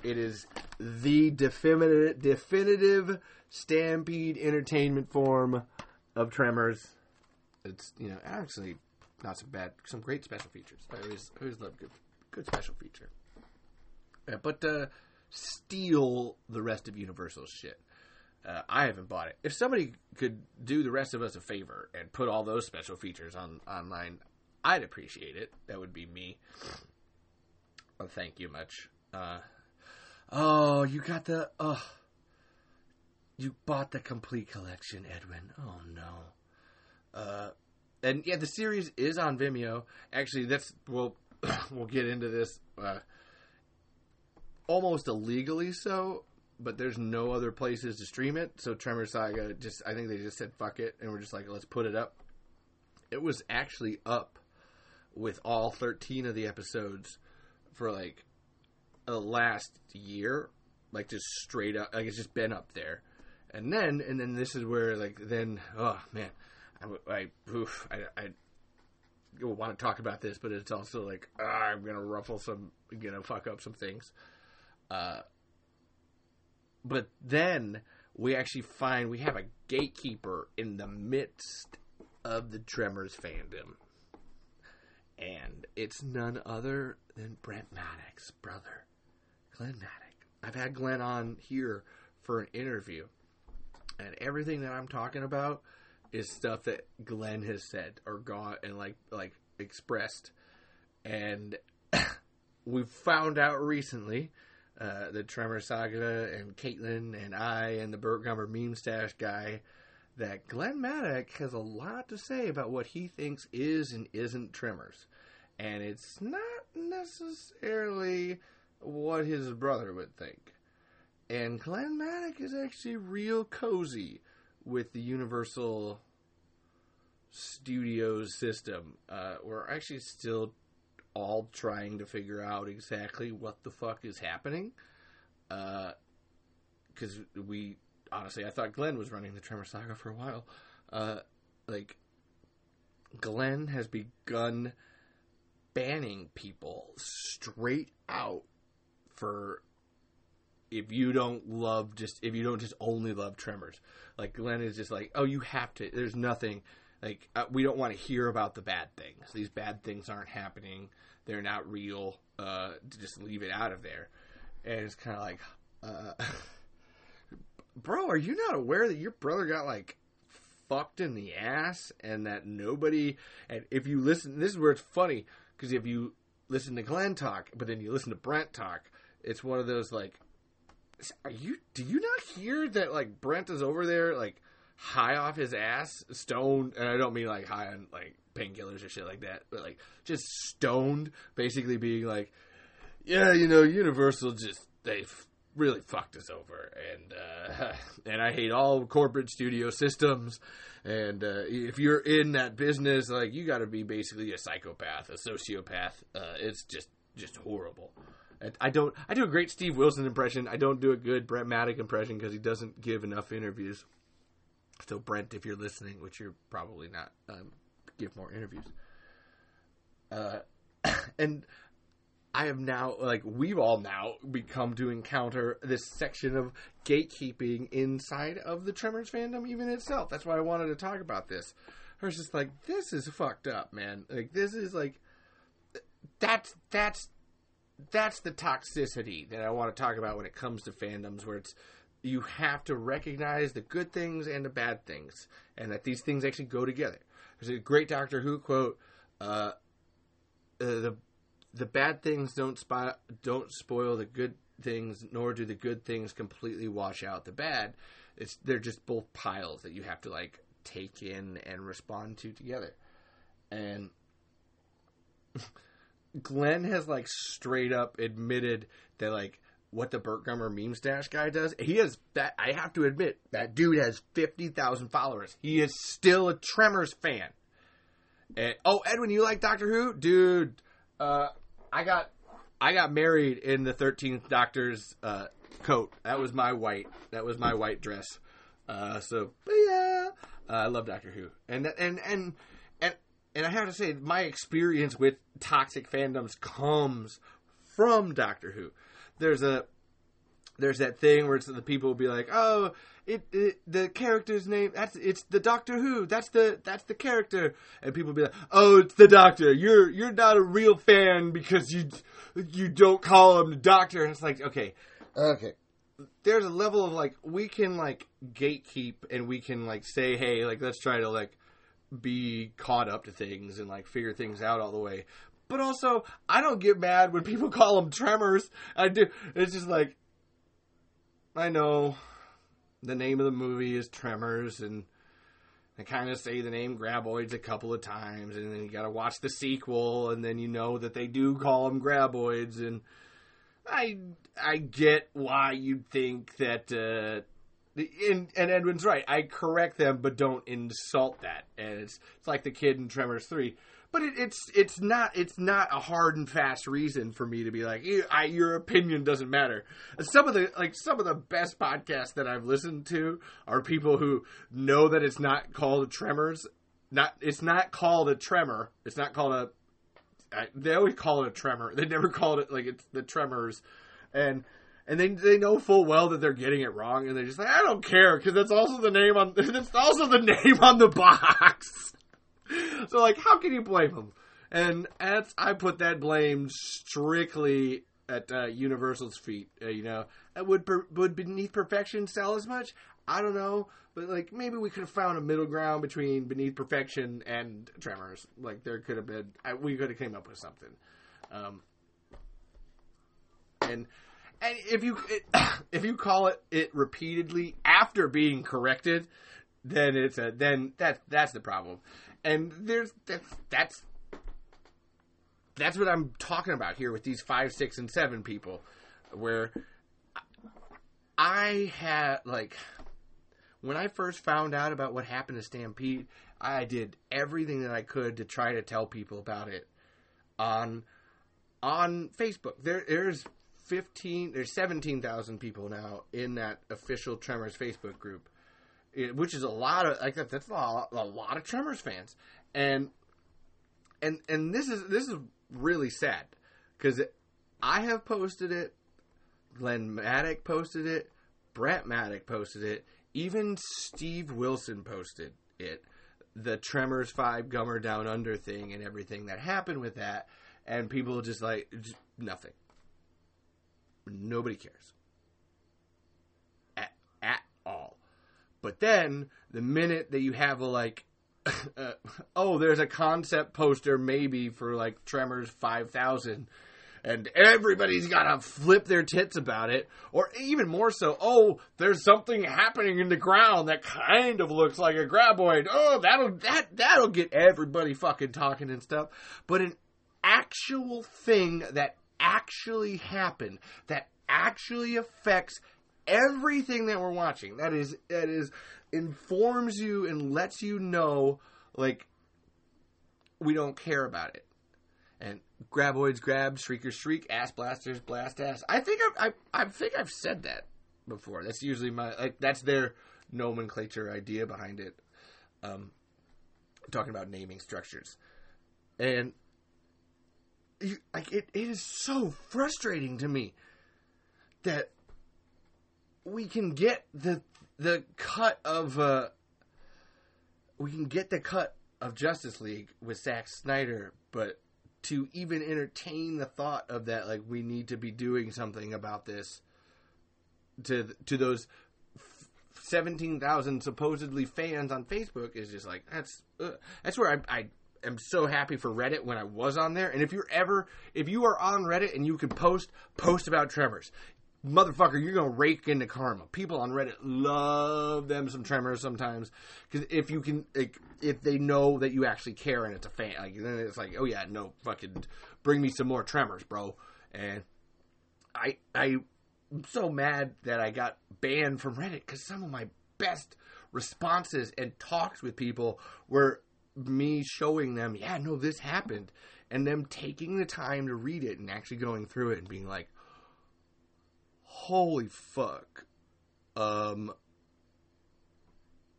it is the definitive definitive Stampede entertainment form of Tremors. It's you know actually not so bad some great special features. I always always love good good special feature. Yeah, but uh, steal the rest of Universal's shit. Uh, I haven't bought it. If somebody could do the rest of us a favor and put all those special features on online, I'd appreciate it. That would be me. Well, thank you much. Uh, oh, you got the. Oh, you bought the complete collection, Edwin. Oh no. Uh, and yeah, the series is on Vimeo. Actually, that's we'll we'll get into this. Uh, almost illegally so but there's no other places to stream it. So Tremor Saga just I think they just said fuck it and we're just like let's put it up. It was actually up with all 13 of the episodes for like the last year, like just straight up like it's just been up there. And then and then this is where like then oh man, I I oof, I, I want to talk about this, but it's also like ah, I'm gonna ruffle some, gonna fuck up some things. Uh, but then we actually find we have a gatekeeper in the midst of the Tremors fandom. And it's none other than Brent Maddock's brother, Glenn Maddox. I've had Glenn on here for an interview, and everything that I'm talking about is stuff that Glenn has said or got and like like expressed. And we found out recently, uh, the Tremor Saga and Caitlin and I and the Burt Gummer meme stash guy, that Glenn Maddock has a lot to say about what he thinks is and isn't Tremors. And it's not necessarily what his brother would think. And Glenn Maddock is actually real cozy with the Universal Studios system. Uh, we're actually still all trying to figure out exactly what the fuck is happening. Because uh, we, honestly, I thought Glenn was running the Tremor Saga for a while. Uh, like, Glenn has begun banning people straight out for if you don't love just if you don't just only love tremors like glenn is just like oh you have to there's nothing like uh, we don't want to hear about the bad things. These bad things aren't happening. They're not real uh to just leave it out of there. And it's kind of like uh bro are you not aware that your brother got like fucked in the ass and that nobody and if you listen this is where it's funny because if you listen to glenn talk but then you listen to brent talk it's one of those like are you do you not hear that like Brent is over there like high off his ass, stoned and I don't mean like high on like painkillers or shit like that, but like just stoned, basically being like, Yeah, you know, Universal just they f- really fucked us over and uh and I hate all corporate studio systems and uh if you're in that business, like you gotta be basically a psychopath, a sociopath. Uh it's just just horrible. I don't. I do a great Steve Wilson impression. I don't do a good Brent Maddock impression because he doesn't give enough interviews. So Brent, if you're listening, which you're probably not, um, give more interviews. Uh, and I have now, like, we've all now become to encounter this section of gatekeeping inside of the Tremors fandom, even itself. That's why I wanted to talk about this. I was just like, this is fucked up, man. Like, this is like, that's that's that's the toxicity that I want to talk about when it comes to fandoms, where it's you have to recognize the good things and the bad things, and that these things actually go together. There's a great Doctor Who quote: uh, uh, "the the bad things don't spy, don't spoil the good things, nor do the good things completely wash out the bad. It's they're just both piles that you have to like take in and respond to together." And Glenn has like straight up admitted that like what the Burt Gummer meme stash guy does. He has that. I have to admit that dude has fifty thousand followers. He is still a Tremors fan. And oh, Edwin, you like Doctor Who, dude? Uh, I got I got married in the Thirteenth Doctor's uh, coat. That was my white. That was my white dress. Uh, so yeah, uh, I love Doctor Who, and and and and and I have to say, my experience with toxic fandoms comes from Doctor Who. There's a there's that thing where it's the people will be like, "Oh, it, it, the character's name that's it's the Doctor Who. That's the that's the character." And people will be like, "Oh, it's the Doctor. You're you're not a real fan because you you don't call him the Doctor." And it's like, "Okay. Okay. There's a level of like we can like gatekeep and we can like say, "Hey, like let's try to like be caught up to things and like figure things out all the way. But also, I don't get mad when people call them tremors. I do. It's just like, I know the name of the movie is Tremors, and they kind of say the name Graboids a couple of times, and then you got to watch the sequel, and then you know that they do call them Graboids, and I I get why you'd think that. Uh, and, and Edwin's right. I correct them, but don't insult that. And it's it's like the kid in Tremors three. But it, it's it's not it's not a hard and fast reason for me to be like I, your opinion doesn't matter. Some of the like some of the best podcasts that I've listened to are people who know that it's not called Tremors. Not it's not called a tremor. It's not called a. They always call it a tremor. They never called it like it's the Tremors, and and they they know full well that they're getting it wrong, and they're just like, I don't care because that's also the name on that's also the name on the box. so like, how can you blame them? And that's I put that blame strictly at uh, Universal's feet. Uh, you know, would would Beneath Perfection sell as much? I don't know, but like maybe we could have found a middle ground between Beneath Perfection and Tremors. Like there could have been, I, we could have came up with something. Um, and and if you it, if you call it it repeatedly after being corrected, then it's a then that that's the problem. And there's that's that's that's what I'm talking about here with these five, six, and seven people, where I had like when I first found out about what happened to Stampede, I did everything that I could to try to tell people about it on on Facebook. There there's 15 there's 17,000 people now in that official Tremors Facebook group. Which is a lot of like that's a lot, a lot of Tremors fans. And and and this is this is really sad cuz I have posted it Glenn Maddock posted it, Brent Maddock posted it, even Steve Wilson posted it. The Tremors 5 Gummer Down Under thing and everything that happened with that. And people just like, just nothing. Nobody cares. At, at all. But then, the minute that you have a like, uh, oh, there's a concept poster maybe for like Tremors 5000 and everybody's got to flip their tits about it, or even more so, oh, there's something happening in the ground that kind of looks like a graboid. Oh, that'll that that'll get everybody fucking talking and stuff. But an actual thing that actually happened that actually affects everything that we're watching that is that is informs you and lets you know like we don't care about it and graboids grab, shriekers shriek, ass blasters blast ass. I think I've, I, I think I've said that before. That's usually my like that's their nomenclature idea behind it. Um, talking about naming structures, and you, like it, it is so frustrating to me that we can get the the cut of uh, we can get the cut of Justice League with Zack Snyder, but to even entertain the thought of that like we need to be doing something about this to to those 17,000 supposedly fans on Facebook is just like that's uh, that's where I, I am so happy for Reddit when I was on there. And if you're ever if you are on Reddit and you can post post about Tremors motherfucker, you're gonna rake into karma. People on Reddit love them some tremors sometimes because if you can, like, if they know that you actually care and it's a fan, like then it's like, oh yeah, no, fucking bring me some more tremors, bro. And I I am so mad that I got banned from Reddit because some of my best responses and talks with people were me showing them, yeah, no, this happened, and them taking the time to read it and actually going through it and being like, holy fuck. Um,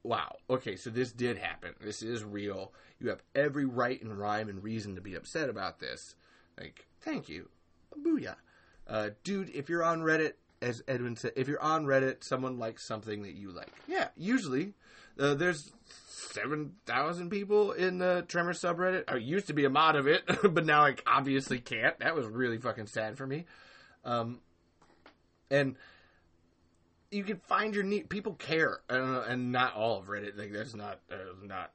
wow. Okay, so this did happen. This is real. You have every right and rhyme and reason to be upset about this. Like, thank you. Booyah. Uh, dude, if you're on Reddit, as Edwin said, if you're on Reddit, someone likes something that you like. Yeah, usually. Uh, there's 7,000 people in the Tremor subreddit. I used to be a mod of it, but now I obviously can't. That was really fucking sad for me. Um, and you can find your neat people care, uh, and not all of Reddit. Like that's not uh, not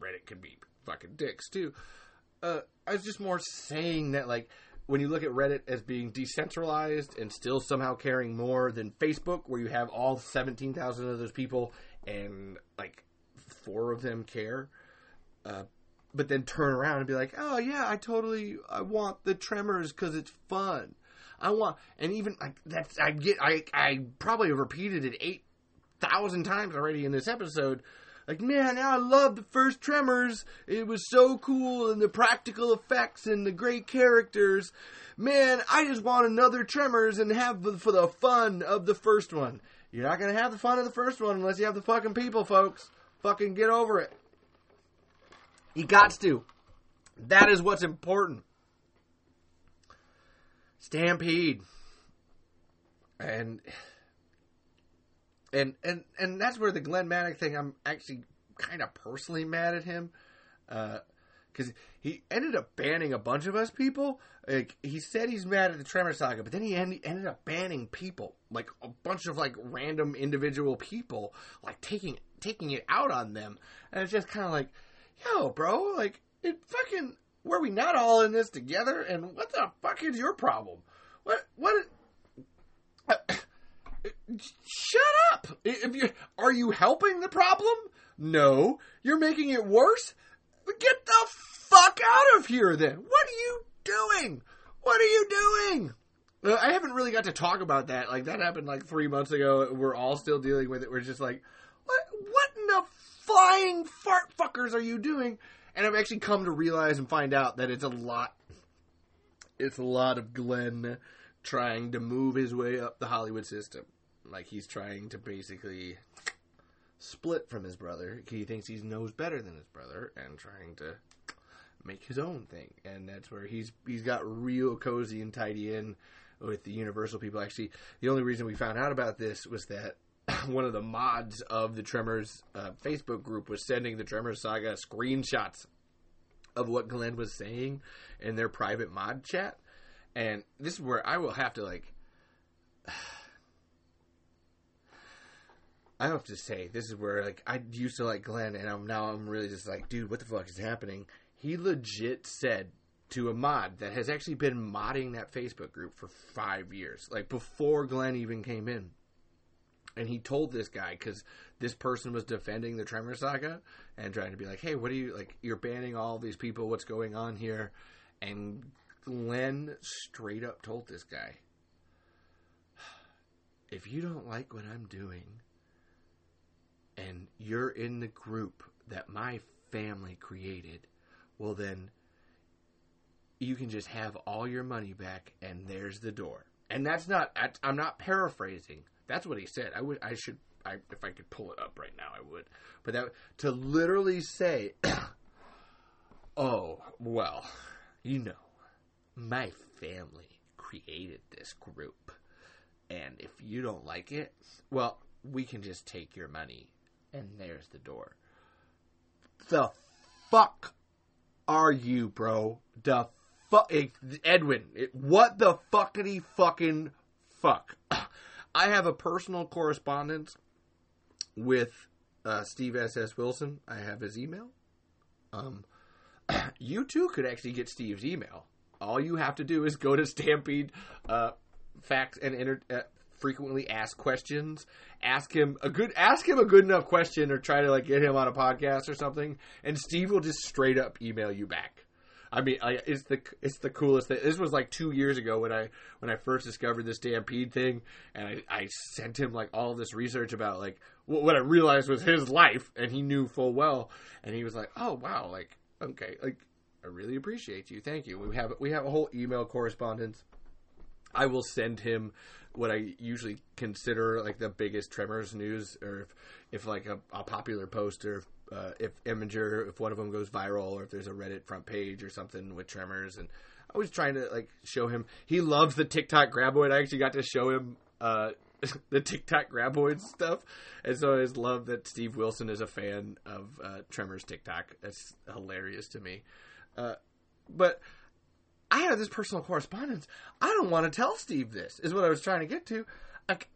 Reddit can be fucking dicks too. Uh, I was just more saying that like when you look at Reddit as being decentralized and still somehow caring more than Facebook, where you have all seventeen thousand of those people and like four of them care. Uh, but then turn around and be like, "Oh yeah, I totally I want the Tremors because it's fun." I want, and even like that's I get I I probably repeated it eight thousand times already in this episode. Like man, I love the first Tremors. It was so cool, and the practical effects and the great characters. Man, I just want another Tremors and have the, for the fun of the first one. You're not gonna have the fun of the first one unless you have the fucking people, folks. Fucking get over it. You got to. That is what's important. Stampede. And and and and that's where the Glenn Maddock thing. I'm actually kind of personally mad at him because uh, he ended up banning a bunch of us people. Like he said, he's mad at the Tremor Saga, but then he ended, ended up banning people, like a bunch of like random individual people, like taking taking it out on them. And it's just kind of like, yo, bro, like it fucking were we not all in this together? And what the fuck is your problem? What what shut up. If you are you helping the problem? No, you're making it worse. Get the fuck out of here then. What are you doing? What are you doing? Uh, I haven't really got to talk about that. Like that happened like three months ago. We're all still dealing with it. We're just like, what? What in the flying fart fuckers are you doing? And I've actually come to realize and find out that it's a lot. It's a lot of Glenn trying to move his way up the Hollywood system. Like he's trying to basically split from his brother. He thinks he knows better than his brother and trying to make his own thing. And that's where he's he's got real cozy and tidy in with the Universal people. Actually, the only reason we found out about this was that one of the mods of the Tremors uh, Facebook group was sending the Tremors saga screenshots of what Glenn was saying in their private mod chat. And this is where I will have to like I have to say, this is where like I used to like Glenn, and I'm now I'm really just like, dude, what the fuck is happening? He legit said to a mod that has actually been modding that Facebook group for five years, like before Glenn even came in. And he told this guy because this person was defending the Tremor Saga and trying to be like, "Hey, what are you like? You're banning all these people. What's going on here?" And Glenn straight up told this guy, "If you don't like what I'm doing, and you're in the group that my family created, well, then you can just have all your money back and there's the door. And that's not, I'm not paraphrasing. That's what he said. I would, I should, I, if I could pull it up right now, I would. But that, to literally say, oh, well, you know, my family created this group. And if you don't like it, well, we can just take your money and there's the door. The fuck are you, bro? The fuck, Edwin? What the fuckity fucking fuck? I have a personal correspondence with uh, Steve S. S. Wilson. I have his email. Um, you too could actually get Steve's email. All you have to do is go to Stampede uh, Facts and Inter- uh, frequently asked questions. Ask him a good ask him a good enough question or try to like get him on a podcast or something, and Steve will just straight up email you back. I mean, I, it's the it's the coolest thing. This was like two years ago when I when I first discovered this Stampede thing, and I, I sent him like all this research about like what I realized was his life, and he knew full well, and he was like, "Oh wow, like okay, like I really appreciate you, thank you." We have we have a whole email correspondence. I will send him what I usually consider like the biggest Tremors news, or if, if like a, a popular post, or if, uh, if Imgur, if one of them goes viral, or if there's a Reddit front page or something with Tremors, and I was trying to like show him. He loves the TikTok graboid. I actually got to show him uh, the TikTok graboid stuff, and so I just love that Steve Wilson is a fan of uh, Tremors TikTok. That's hilarious to me. Uh, but I have this personal correspondence. I don't want to tell Steve this, is what I was trying to get to. Like,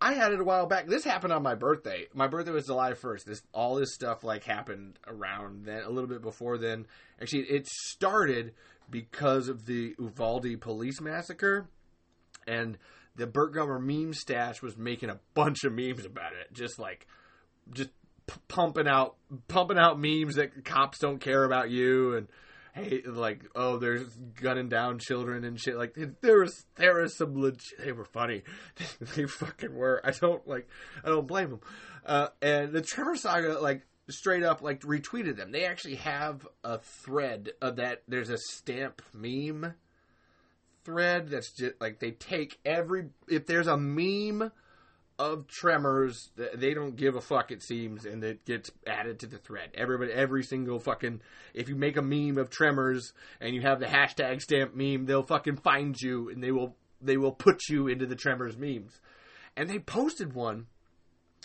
I had it a while back. This happened on my birthday. My birthday was July 1st. This all this stuff like happened around then, a little bit before then. Actually, it started because of the Uvalde police massacre and the Burt Gummer meme stash was making a bunch of memes about it. Just like just p- pumping out pumping out memes that cops don't care about you and like, oh, there's gunning down children and shit. Like, there was there was some legit. They were funny. they fucking were. I don't like. I don't blame them. Uh, and the Tremor Saga, like, straight up, like, retweeted them. They actually have a thread of that. There's a stamp meme thread that's just like they take every if there's a meme of Tremors, they don't give a fuck. It seems, and it gets added to the thread. Everybody, every single fucking. If you make a meme of Tremors and you have the hashtag stamp meme, they'll fucking find you and they will they will put you into the Tremors memes. And they posted one,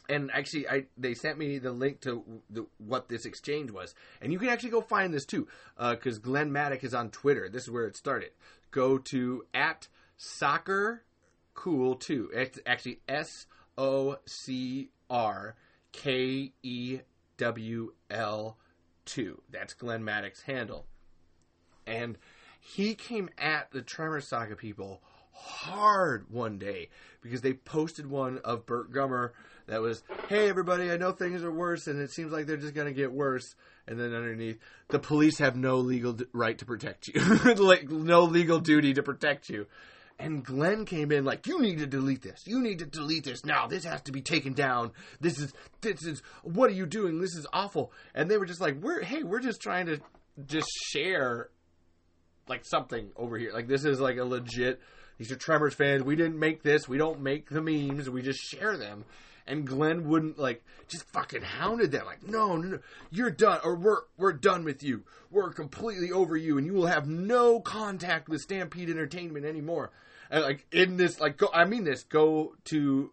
and actually, I they sent me the link to the, what this exchange was, and you can actually go find this too, because uh, Glenn Maddock is on Twitter. This is where it started. Go to at soccer cool too. It's actually S O C R K E W L 2. That's Glenn Maddock's handle. And he came at the Tremor Saga people hard one day because they posted one of Burt Gummer that was, "Hey everybody, I know things are worse, and it seems like they're just gonna get worse." And then underneath, the police have no legal right to protect you, like no legal duty to protect you. And Glenn came in like, "You need to delete this. You need to delete this now. This has to be taken down. This is this is what are you doing? This is awful." And they were just like, "We're hey, we're just trying to just share like something over here. Like this is like a legit. These are Tremors fans. We didn't make this. We don't make the memes. We just share them." And Glenn wouldn't like just fucking hounded them like, no, no, no, you're done, or we're we're done with you. We're completely over you, and you will have no contact with Stampede Entertainment anymore. And like in this, like go, I mean this. Go to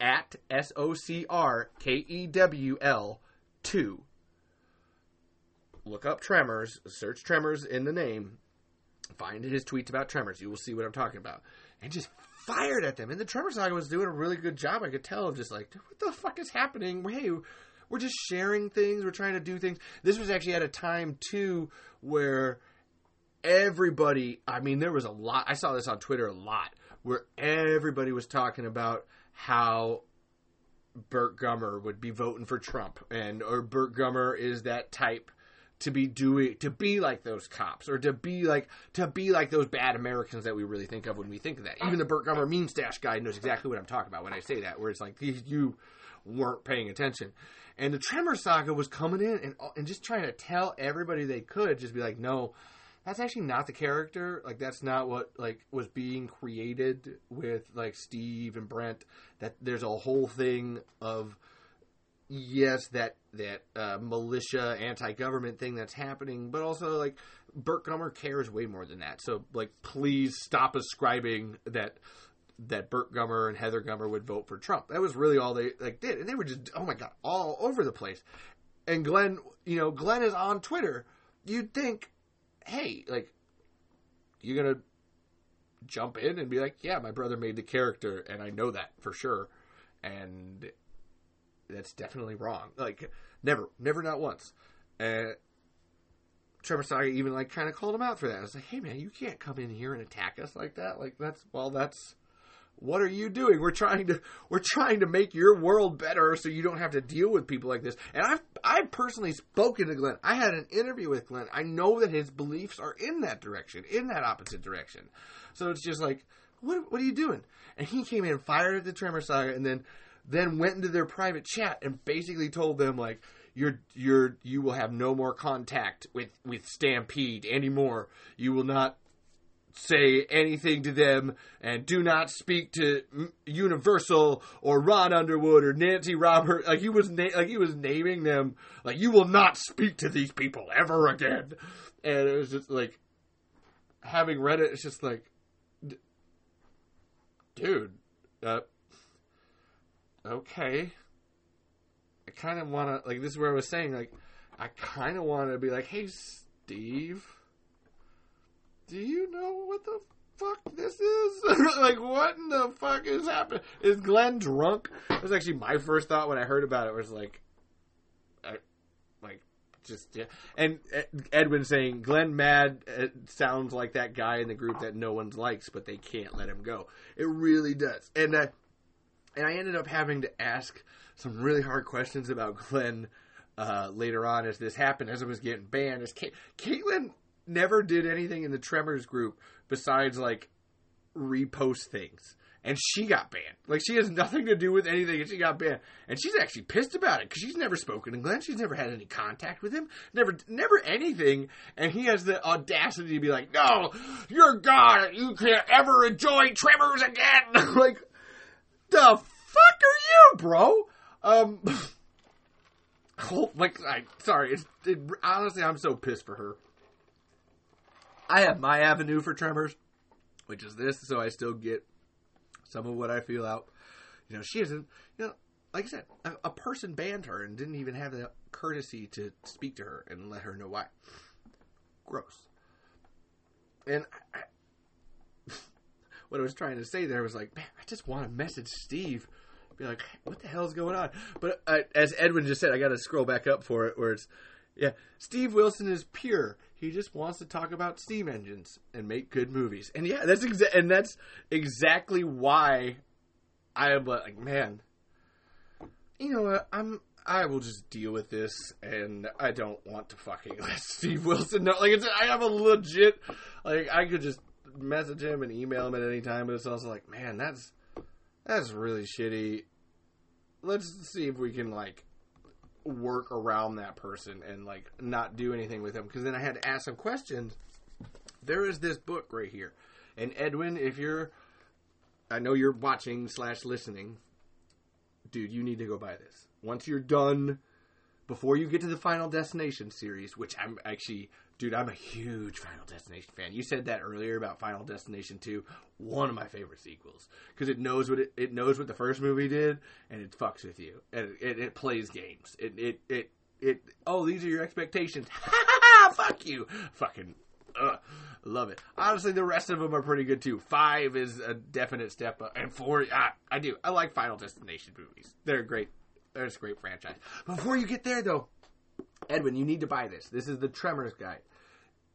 at S O C R K E W L two. Look up Tremors. Search Tremors in the name. Find his tweets about Tremors. You will see what I'm talking about. And just fired at them. And the Tremor Saga was doing a really good job. I could tell of just like, what the fuck is happening? Hey, we're just sharing things. We're trying to do things. This was actually at a time too where everybody. I mean, there was a lot. I saw this on Twitter a lot where everybody was talking about how Burt Gummer would be voting for Trump, and or Burt Gummer is that type to be doing to be like those cops or to be like to be like those bad Americans that we really think of when we think of that. Even the Burt Gummer meme stash guy knows exactly what I'm talking about when I say that. Where it's like you weren't paying attention, and the Tremor Saga was coming in and and just trying to tell everybody they could just be like, no, that's actually not the character. Like that's not what like was being created with like Steve and Brent. That there's a whole thing of yes, that that uh, militia anti-government thing that's happening, but also like Burt Gummer cares way more than that. So like, please stop ascribing that that Burt Gummer and Heather Gummer would vote for Trump. That was really all they like did, and they were just oh my god, all over the place. And Glenn, you know, Glenn is on Twitter. You'd think, hey, like, you're gonna jump in and be like, yeah, my brother made the character, and I know that for sure, and that's definitely wrong. Like never, never, not once. Uh, Tremor Saga even like kind of called him out for that. I was like, hey man, you can't come in here and attack us like that. Like that's well, that's what are you doing? We're trying to we're trying to make your world better so you don't have to deal with people like this. And I've I've personally spoken to Glenn. I had an interview with Glenn. I know that his beliefs are in that direction, in that opposite direction. So it's just like, what what are you doing? And he came in, fired at the Tremor Saga, and then then went into their private chat and basically told them like you're you're you will have no more contact with with Stampede anymore. You will not say anything to them and do not speak to Universal or Ron Underwood or Nancy Robert. Like he was na- like he was naming them. Like you will not speak to these people ever again. And it was just like having read it. It's just like, dude. Uh, okay. I kind of want to, like, this is where I was saying, like, I kind of want to be like, hey, Steve, do you know what the fuck this is? like, what in the fuck is happening? Is Glenn drunk? That was actually my first thought when I heard about it, was like, I, like, just, yeah. And Edwin saying, Glenn Mad sounds like that guy in the group that no one likes, but they can't let him go. It really does. And, uh, and I ended up having to ask some really hard questions about Glenn uh, later on as this happened, as it was getting banned. As Caitlin never did anything in the Tremors group besides like repost things. And she got banned. Like she has nothing to do with anything, and she got banned. And she's actually pissed about it because she's never spoken to Glenn. She's never had any contact with him. Never, never anything. And he has the audacity to be like, "No, you're God. You can't ever enjoy Tremors again." like, the fuck are you, bro? Um, like, I sorry. It, honestly, I'm so pissed for her. I have my avenue for tremors, which is this, so I still get some of what I feel out. You know, she isn't. You know, like I said, a, a person banned her and didn't even have the courtesy to speak to her and let her know why. Gross. And I, what I was trying to say there was like, man, I just want to message Steve, be like, what the hell's going on? But uh, as Edwin just said, I got to scroll back up for it, where it's, yeah, Steve Wilson is pure. He just wants to talk about steam engines and make good movies. And yeah, that's exa- and that's exactly why I am like, man, you know what? I'm I will just deal with this, and I don't want to fucking let Steve Wilson know. Like, it's, I have a legit, like, I could just message him and email him at any time, but it's also like, man, that's that's really shitty. Let's see if we can like work around that person and like not do anything with him. Because then I had to ask some questions. There is this book right here, and Edwin, if you're, I know you're watching slash listening, dude, you need to go buy this. Once you're done, before you get to the Final Destination series, which I'm actually, dude, I'm a huge Final Destination fan. You said that earlier about Final Destination 2, one of my favorite sequels because it knows what it, it knows what the first movie did and it fucks with you and it, it, it plays games. It it it it. Oh, these are your expectations. Fuck you, fucking. Ugh, love it. Honestly, the rest of them are pretty good too. Five is a definite step up, and four, ah, I do. I like Final Destination movies. They're great. They're a great franchise. Before you get there, though, Edwin, you need to buy this. This is the Tremors guide,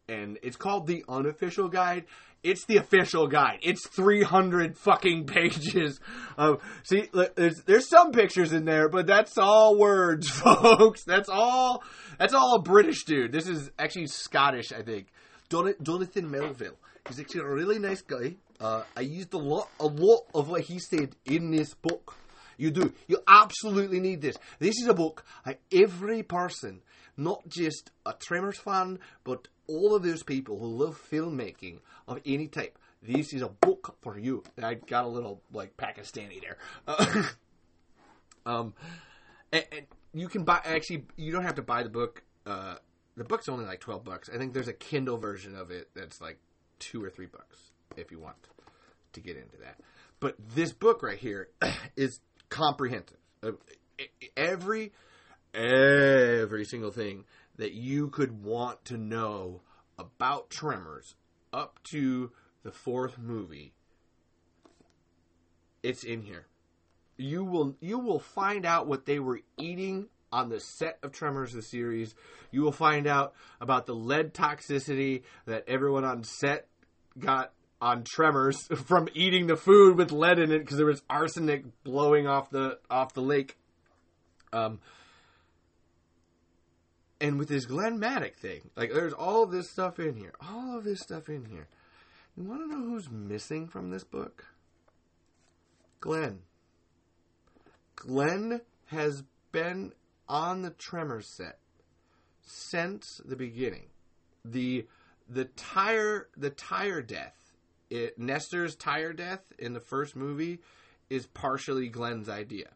and it's called the unofficial guide. It's the official guide. It's 300 fucking pages of. See, there's there's some pictures in there, but that's all words, folks. That's all. That's all a British dude. This is actually Scottish, I think. Jonathan Melville. He's actually a really nice guy. Uh, I used a lot, a lot of what he said in this book. You do. You absolutely need this. This is a book that every person, not just a Tremors fan, but all of those people who love filmmaking of any type. This is a book for you. I got a little like Pakistani there. Um, and, and, you can buy. Actually, you don't have to buy the book. Uh, the book's only like twelve bucks. I think there's a Kindle version of it that's like two or three bucks if you want to get into that. But this book right here is comprehensive. Uh, every every single thing that you could want to know about Tremors up to the fourth movie, it's in here. You will you will find out what they were eating on the set of Tremors the series. You will find out about the lead toxicity that everyone on set got on Tremors from eating the food with lead in it because there was arsenic blowing off the off the lake. Um, and with this Glenn Maddock thing, like there's all of this stuff in here, all of this stuff in here. You want to know who's missing from this book? Glenn. Glenn has been on the Tremors set since the beginning. The the tire the tire death it, Nestor's tire death in the first movie is partially Glenn's idea.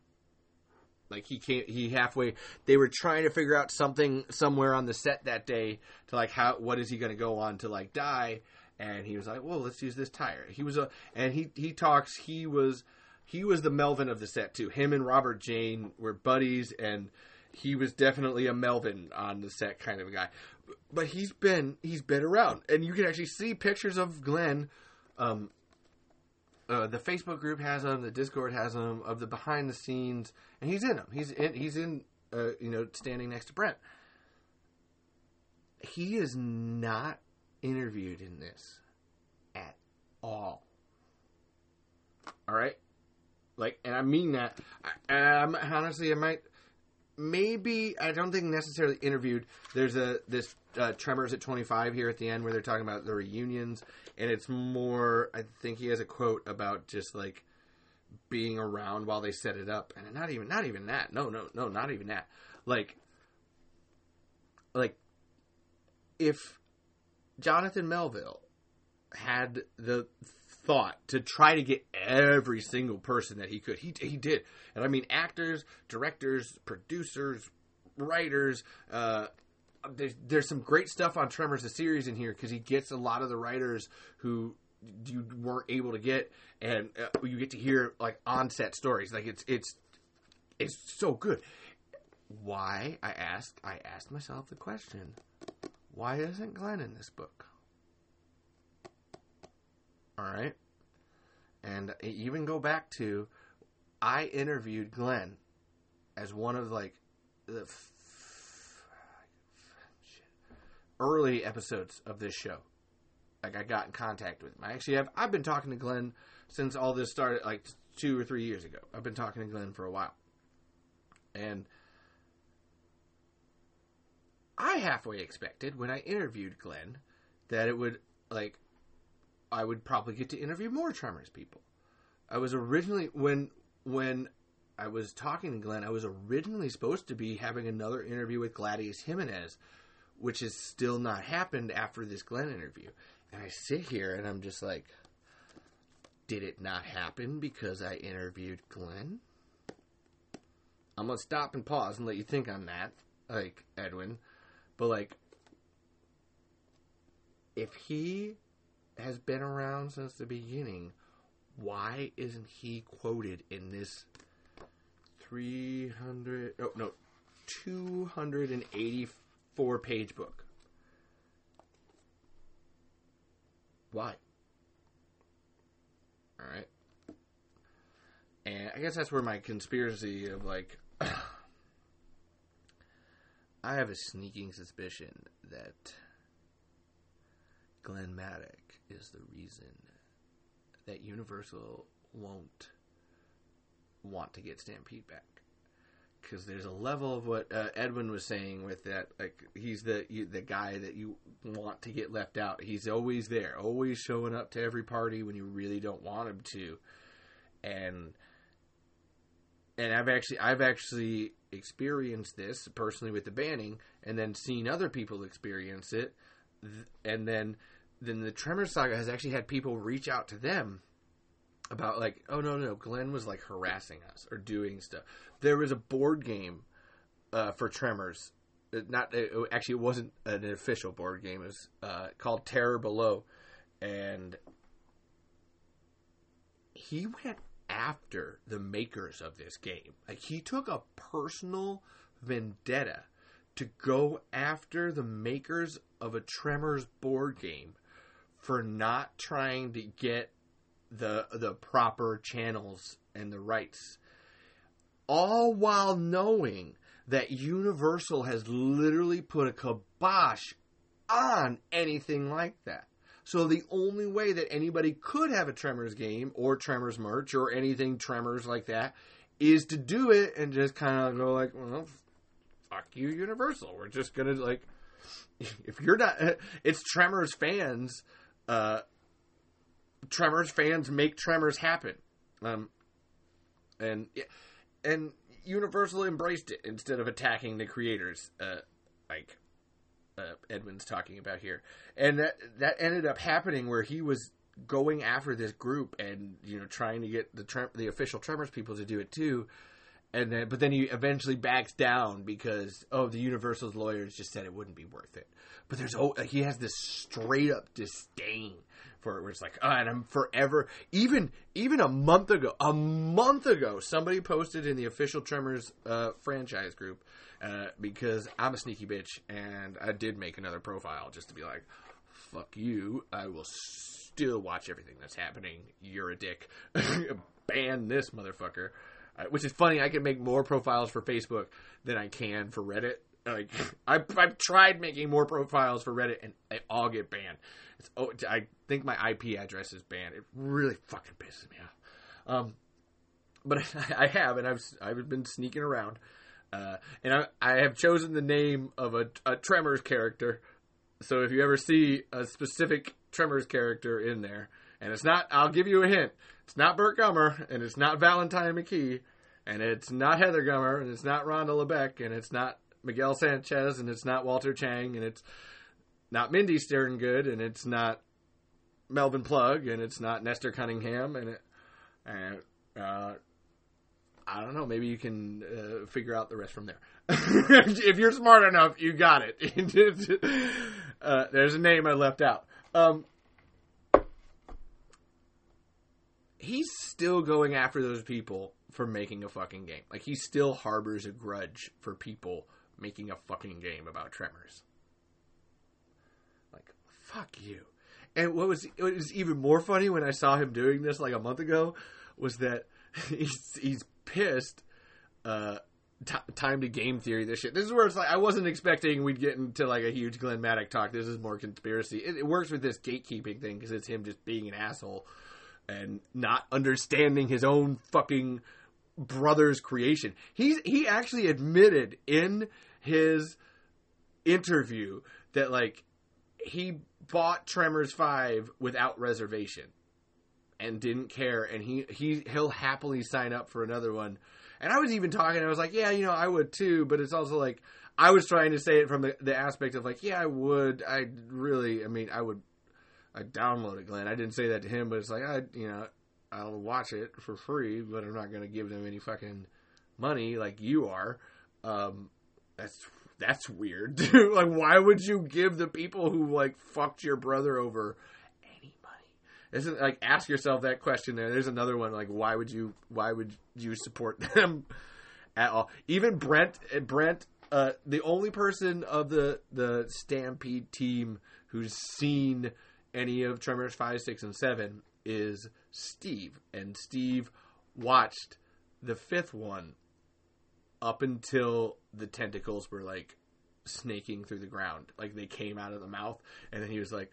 Like he can't. He halfway. They were trying to figure out something somewhere on the set that day to like how. What is he going to go on to like die? And he was like, "Well, let's use this tire." He was a. And he he talks. He was he was the Melvin of the set too. Him and Robert Jayne were buddies, and he was definitely a Melvin on the set kind of a guy. But he's been he's been around, and you can actually see pictures of Glenn um, uh, the Facebook group has them, the Discord has them of the behind the scenes, and he's in them. He's in. He's in. Uh, you know, standing next to Brent. He is not interviewed in this at all. All right, like, and I mean that. I, I'm honestly, I might, maybe I don't think necessarily interviewed. There's a this uh, Tremors at 25 here at the end where they're talking about the reunions, and it's more. I think he has a quote about just like being around while they set it up, and not even not even that. No, no, no, not even that. Like, like if Jonathan Melville had the thought to try to get every single person that he could. He he did, and I mean actors, directors, producers, writers, uh, there's there's some great stuff on Tremors the series in here because he gets a lot of the writers who you weren't able to get, and uh, you get to hear like on set stories. Like it's it's it's so good. Why I asked I asked myself the question, why isn't Glenn in this book? All right, and even go back to I interviewed Glenn as one of like the early episodes of this show. Like I got in contact with him. I actually have. I've been talking to Glenn since all this started, like two or three years ago. I've been talking to Glenn for a while, and I halfway expected when I interviewed Glenn that it would like I would probably get to interview more Tremors people. I was originally when when I was talking to Glenn, I was originally supposed to be having another interview with Gladise Jiminez, which has still not happened after this Glenn interview. And I sit here and I'm just like, did it not happen because I interviewed Glenn? I'm gonna stop and pause and let you think on that, like Edwin. But like, if he has been around since the beginning, why isn't he quoted in this 300 oh no 284 page book? Why? All right and i guess that's where my conspiracy of like i have a sneaking suspicion that glenn maddock is the reason that universal won't want to get Stampede back because there's a level of what uh, Edwin was saying with that. Like he's the you, the guy that you want to get left out. He's always there, always showing up to every party when you really don't want him to, and and I've actually I've actually experienced this personally with the banning, and then seen other people experience it, and then then the Tremor Saga has actually had people reach out to them about like, oh no no, Glenn was like harassing us or doing stuff. There was a board game uh, for Tremors. It not it, actually, it wasn't an official board game. It was uh, called Terror Below, and he went after the makers of this game. Like he took a personal vendetta to go after the makers of a Tremors board game for not trying to get the the proper channels and the rights all while knowing that Universal has literally put a kibosh on anything like that. So the only way that anybody could have a Tremors game or Tremors merch or anything Tremors like that is to do it and just kind of go like, well, fuck you, Universal. We're just gonna like, if you're not, it's Tremors fans uh, Tremors fans make Tremors happen. Um, and and Universal embraced it instead of attacking the creators, uh, like uh, Edwin's talking about here. And that that ended up happening where he was going after this group and you know trying to get the the official Tremors people to do it too. And then, but then he eventually backs down because oh, the Universal's lawyers just said it wouldn't be worth it. But there's oh, he has this straight up disdain for it where it's like, oh, and I'm forever. Even even a month ago, a month ago, somebody posted in the official Tremors uh, franchise group uh, because I'm a sneaky bitch and I did make another profile just to be like, fuck you. I will still watch everything that's happening. You're a dick. Ban this motherfucker. Which is funny. I can make more profiles for Facebook than I can for Reddit. Like I've, I've tried making more profiles for Reddit and they all get banned. It's, oh, I think my IP address is banned. It really fucking pisses me off. Um, but I have, and I've I've been sneaking around, uh, and I I have chosen the name of a, a Tremors character. So if you ever see a specific Tremors character in there, and it's not, I'll give you a hint. It's not Burt Gummer, and it's not Valentine McKee, and it's not Heather Gummer, and it's not Rhonda LeBeck, and it's not Miguel Sanchez, and it's not Walter Chang, and it's not Mindy Good, and it's not Melvin Plug, and it's not Nestor Cunningham, and it, and uh, I don't know. Maybe you can uh, figure out the rest from there. if you're smart enough, you got it. uh, there's a name I left out. Um, he's still going after those people for making a fucking game. Like he still harbors a grudge for people making a fucking game about Tremors Like fuck you. And what was what was even more funny when I saw him doing this like a month ago was that he's he's pissed uh, t- time to game theory this shit. This is where it's like I wasn't expecting we'd get into like a huge Glenn Maddock talk. This is more conspiracy. It, it works with this gatekeeping thing because it's him just being an asshole and not understanding his own fucking brother's creation. He's he actually admitted in his interview that like he bought Tremors 5 without reservation and didn't care and he he he'll happily sign up for another one. And I was even talking I was like, yeah, you know, I would too, but it's also like I was trying to say it from the, the aspect of like, yeah, I would. I really, I mean, I would I download it, Glenn. I didn't say that to him, but it's like I, you know, I'll watch it for free, but I'm not going to give them any fucking money like you are. Um, that's that's weird. dude. like, why would you give the people who like fucked your brother over any money? Isn't like ask yourself that question. There, there's another one. Like, why would you? Why would you support them at all? Even Brent, Brent, uh, the only person of the the Stampede team who's seen any of Tremors five, six, and seven is Steve, and Steve watched the fifth one up until the tentacles were like snaking through the ground, like they came out of the mouth, and then he was like,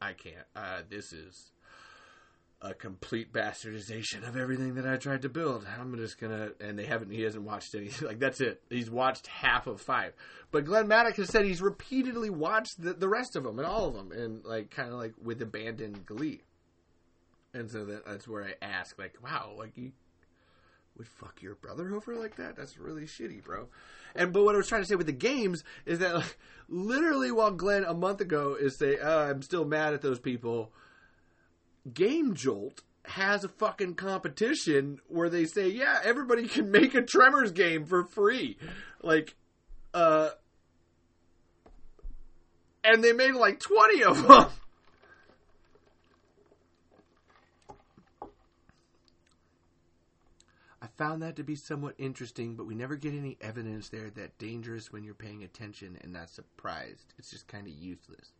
"I can't. Uh, this is." A complete bastardization of everything that I tried to build. I'm just gonna, and they haven't. He hasn't watched any. Like that's it. He's watched half of five. But Glenn Maddock has said he's repeatedly watched the, the rest of them and all of them, and like kind of like with abandoned glee. And so that, that's where I ask, like, wow, like you would fuck your brother over like that? That's really shitty, bro. And but what I was trying to say with the games is that like, literally while Glenn a month ago is say, oh, I'm still mad at those people. Game Jolt has a fucking competition where they say, yeah, everybody can make a Tremors game for free. Like, uh, and they made like 20 of them. I found that to be somewhat interesting, but we never get any evidence there that dangerous when you're paying attention and not surprised. It's just kind of useless.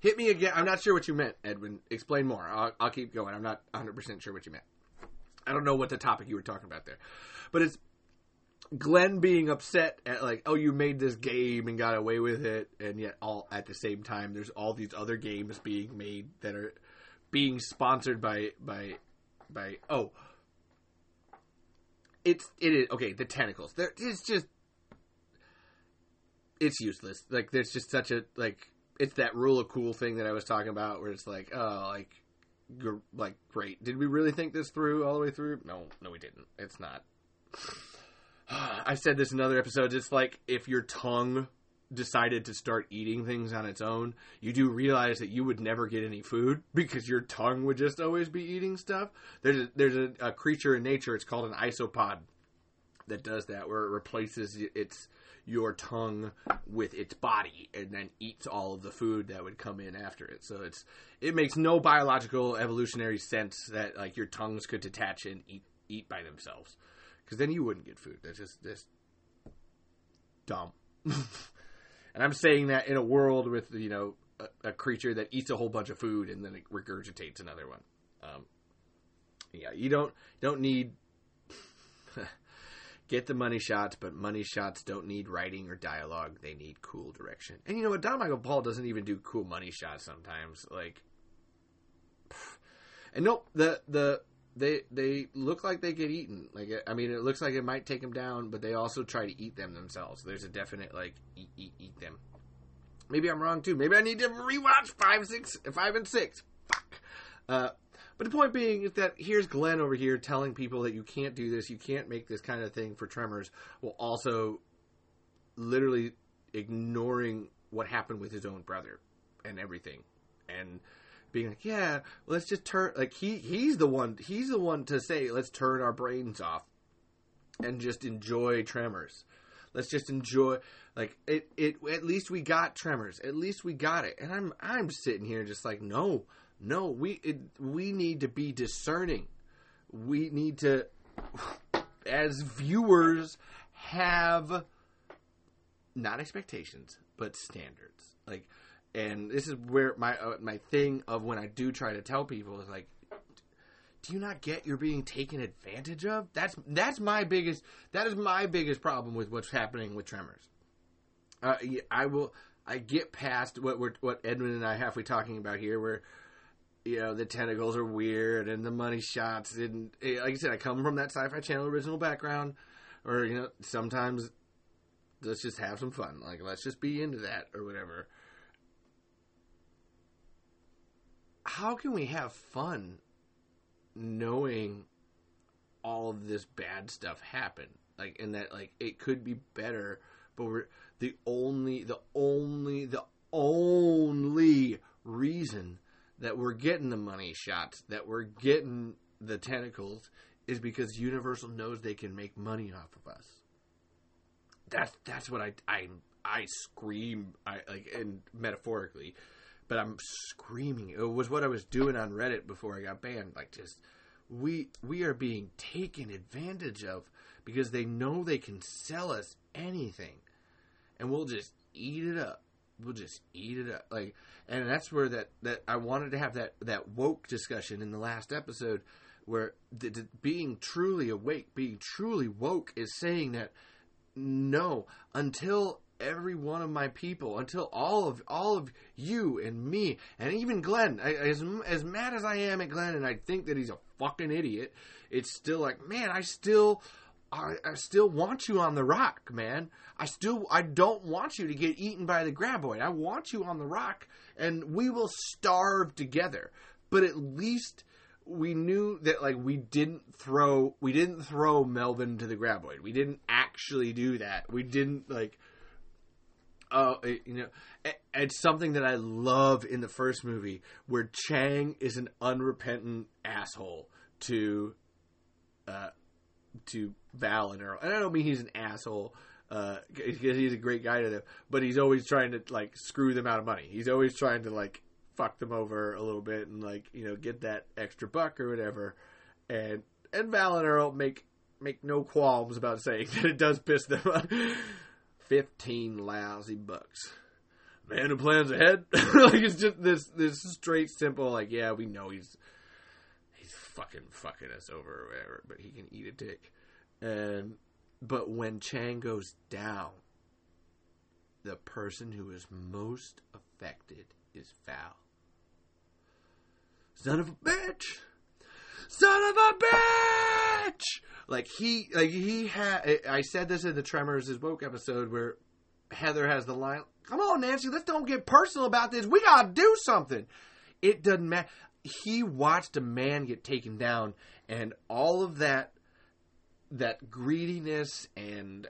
Hit me again. I'm not sure what you meant, Edwin. Explain more. I'll, I'll keep going. I'm not 100% sure what you meant. I don't know what the topic you were talking about there. But it's Glenn being upset at like, oh, you made this game and got away with it, and yet all at the same time, there's all these other games being made that are being sponsored by by by oh, it's it is okay. The tentacles, there it's just it's useless. Like there's just such a like it's that rule of cool thing that I was talking about, where it's like oh like like great. Did we really think this through all the way through? No, no, we didn't. It's not. I said this in other episodes. It's like if your tongue decided to start eating things on its own, you do realize that you would never get any food because your tongue would just always be eating stuff. There's a, there's a, a creature in nature. It's called an isopod that does that, where it replaces its your tongue with its body and then eats all of the food that would come in after it. So it's it makes no biological evolutionary sense that like your tongues could detach and eat eat by themselves because then you wouldn't get food. That's just just dumb. and I'm saying that in a world with you know a, a, creature that eats a whole bunch of food and then it regurgitates another one. Um, yeah, you don't don't need get the money shots, but money shots don't need writing or dialogue. They need cool direction. And you know what? Don Michael Paul doesn't even do cool money shots sometimes. Like, and no, the the they they look like they get eaten. Like, I mean, it looks like it might take them down, but they also try to eat them themselves. There's a definite like eat eat eat them. Maybe I'm wrong too. Maybe I need to rewatch five, six, five, and six. Fuck. Uh, but the point being is that here's Glenn over here telling people that you can't do this, you can't make this kind of thing for Tremors, while also literally ignoring what happened with his own brother and everything, and being like, yeah, let's just turn like he he's the one he's the one to say let's turn our brains off and just enjoy Tremors. Let's just enjoy like it. It at least we got Tremors. At least we got it. And I'm I'm sitting here just like no no, we it, we need to be discerning. We need to, as viewers, have not expectations but standards. Like, and this is where my uh, my thing of when I do try to tell people is like, do you not get you're being taken advantage of? That's that's my biggest that is my biggest problem with what's happening with Tremors. Uh, I will I get past what we're what Edwin and I halfway talking about here, where you know the tentacles are weird and the money shots and eh, like I said, I come from that Sci-Fi Channel original background, or you know sometimes let's just have some fun, like let's just be into that or whatever. How can we have fun knowing all of this bad stuff happened? Like, and that like it could be better, but we're the only, the only, the only reason that we're getting the money shots, that we're getting the tentacles, is because Universal knows they can make money off of us. That's that's what I I I scream I like and metaphorically, but I'm screaming. It was what I was doing on Reddit before I got banned. Like just we we are being taken advantage of because they know they can sell us anything and we'll just eat it up. We'll just eat it up. Like, and that's where that that I wanted to have that that woke discussion in the last episode, where the, the, being truly awake, being truly woke, is saying that no, until every one of my people, until all of all of you and me, and even Glenn, I, as as mad as I am at Glenn, and I think that he's a fucking idiot, it's still like, man, I still I, I, still want you on the rock, man. I still I don't want you to get eaten by the graboid. I want you on the rock, and we will starve together. But at least we knew that like we didn't throw we didn't throw Melvin to the graboid. We didn't actually do that. We didn't like. Oh, uh, you know, it's something that I love in the first movie where Chang is an unrepentant asshole to uh, to Val and Earl. And I don't mean he's an asshole because uh, he's a great guy to them, but he's always trying to like screw them out of money. He's always trying to like fuck them over a little bit and like you know get that extra buck or whatever. And and Val and Earl make make no qualms about saying that it does piss them off. Fifteen lousy bucks. Man who plans ahead. like it's just this this straight simple like yeah we know he's fucking fucking us over or whatever, but he can eat a dick. And but when Chang goes down, the person who is most affected is Val. Son of a bitch! Son of a bitch! Like he, like he had. I said this in the Tremors is woke episode where Heather has the line, "Come on, Nancy, let's don't get personal about this. We gotta do something." It doesn't matter he watched a man get taken down and all of that that greediness and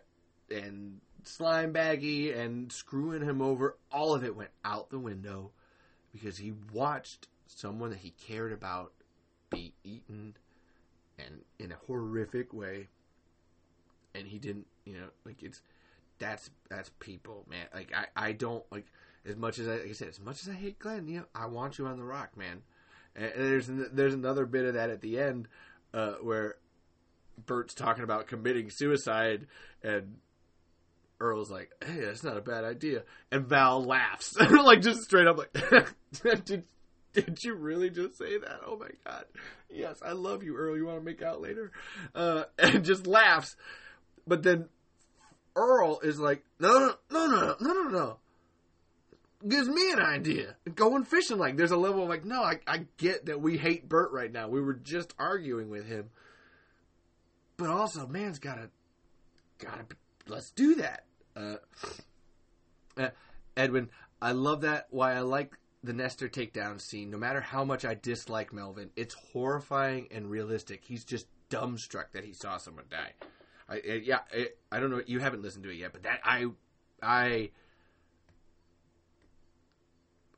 and slime baggy and screwing him over all of it went out the window because he watched someone that he cared about be eaten and in a horrific way. And he didn't you know like it's that's that's people man. Like i i don't like as much as I, like I said as much as i hate glenn you know i want you on the rock man and there's there's another bit of that at the end uh, where Burt's talking about committing suicide, and Earl's like, "Hey, that's not a bad idea," and Val laughs, like just straight up, like, "Did did you really just say that? Oh my god, yes, I love you, Earl. You want to make out later?" Uh, and just laughs, but then Earl is like, "No, no, no, no, no, no, no." Gives me an idea. Going fishing, like there's a level of like, no, I, I get that we hate Burt right now. We were just arguing with him, but also, man's gotta, gotta, let's do that. Uh, uh, Edwin, I love that. Why I like the Nestor takedown scene. No matter how much I dislike Melvin, it's horrifying and realistic. He's just dumbstruck that he saw someone die. I, I yeah, I, I don't know. You haven't listened to it yet, but that I, I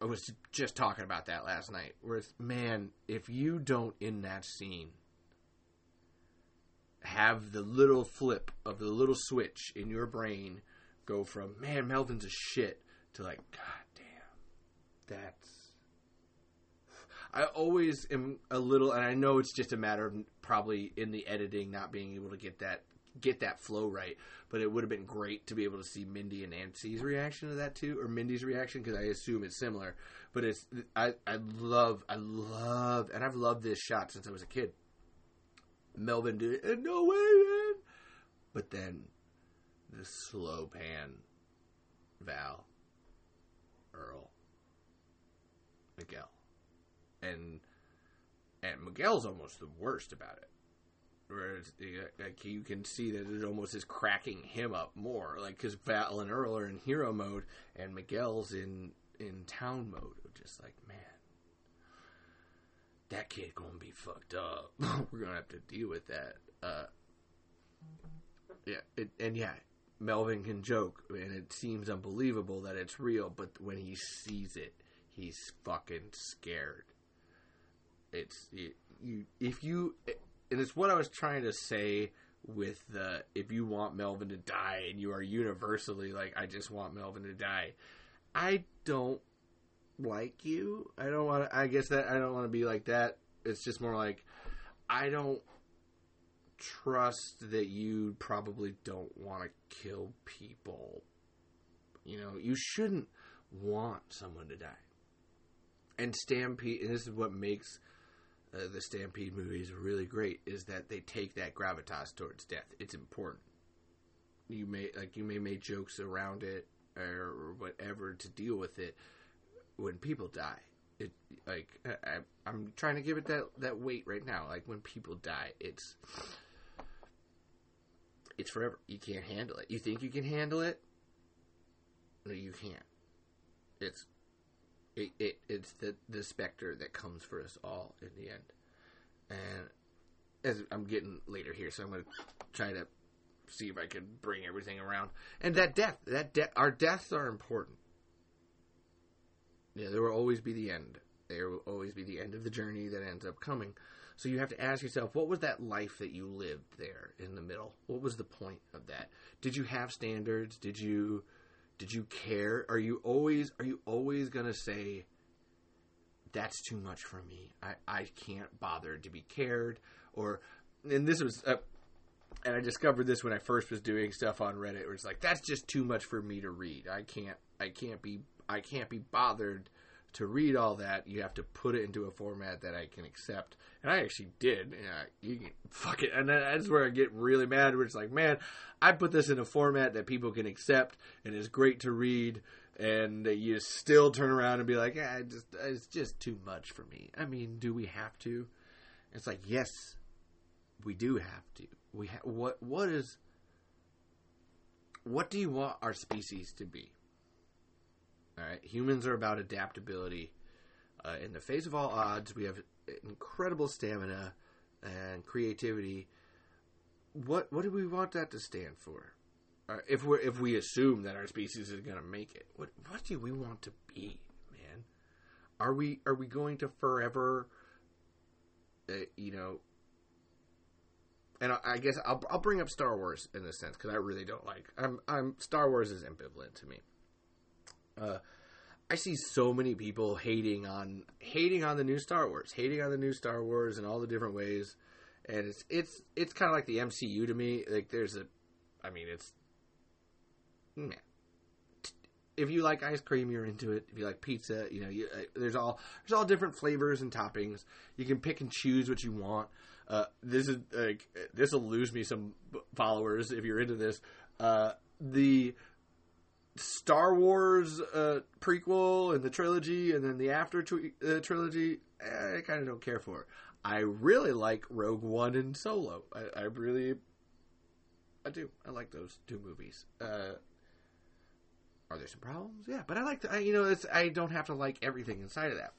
I was just talking about that last night. Where man, if you don't in that scene have the little flip of the little switch in your brain go from man Melvin's a shit to like god damn that's I always am a little and I know it's just a matter of probably in the editing not being able to get that get that flow right. But it would have been great to be able to see Mindy and Nancy's reaction to that too, or Mindy's reaction because I assume it's similar. But it's I I love I love and I've loved this shot since I was a kid. Melvin did it. And no way, man. But then the slow pan, Val, Earl, Miguel, and and Miguel's almost the worst about it. Whereas like you can see that it almost is cracking him up more, like because Val and Earl are in hero mode and Miguel's in in town mode. Just like man, that kid gonna be fucked up. We're gonna have to deal with that. Uh, yeah, it, and yeah, Melvin can joke, and it seems unbelievable that it's real, but when he sees it, he's fucking scared. It's it, you if you, and it's what I was trying to say with the if you want Melvin to die and you are universally like I just want Melvin to die. I don't like you. I don't want to, I guess that I don't want to be like that. It's just more like I don't trust that you probably don't want to kill people. You know, you shouldn't want someone to die. And Stampede, and this is what makes uh, the Stampede movies are really great, is that they take that gravitas towards death. It's important. You may like you may make jokes around it or whatever to deal with it, when people die. It like I, I'm trying to give it that that weight right now. Like when people die, it's it's forever. You can't handle it. You think you can handle it? No, you can't. It's it, it it's the the specter that comes for us all in the end. And as I'm getting later here, so I'm going to try to see if I can bring everything around. And that death, that death, our deaths are important. Yeah, there will always be the end. There will always be the end of the journey that ends up coming. So you have to ask yourself, what was that life that you lived there in the middle? What was the point of that? Did you have standards? Did you did you care? Are you always are you always to say that's too much for me. I I can't bother to be cared or and this was uh, and I discovered this when I first was doing stuff on Reddit where it's like that's just too much for me to read. I can't I can't be I can't be bothered to read all that. You have to put it into a format that I can accept. And I actually did. Yeah, you can fuck it. And that's where I get really mad. Where it's like, man, I put this in a format that people can accept and is great to read. And you still turn around and be like, yeah, just it's just too much for me. I mean, do we have to? It's like, yes, we do have to. We ha- what what is what do you want our species to be? All right, humans are about adaptability. Uh, in the face of all odds, we have incredible stamina and creativity. What what do we want that to stand for? Uh, if we if we assume that our species is going to make it, what what do we want to be, man? Are we are we going to forever, uh, you know? And I, I guess I'll I'll bring up Star Wars in this sense because I really don't like. I'm I'm Star Wars is ambivalent to me. Uh, I see so many people hating on hating on the new Star Wars, hating on the new Star Wars in all the different ways, and it's it's it's kind of like the MCU to me. Like there's a, I mean it's, man, if you like ice cream, you're into it. If you like pizza, you know, you, uh, there's all there's all different flavors and toppings. You can pick and choose what you want. Uh, this is like this will lose me some followers if you're into this. Uh, the Star Wars uh, prequel and the trilogy, and then the after uh, trilogy, eh, I kind of don't care for. I really like Rogue One and Solo. I, I really, I do. I like those two movies. Uh, are there some problems? Yeah, but I like. To, I, you know, it's, I don't have to like everything inside of that.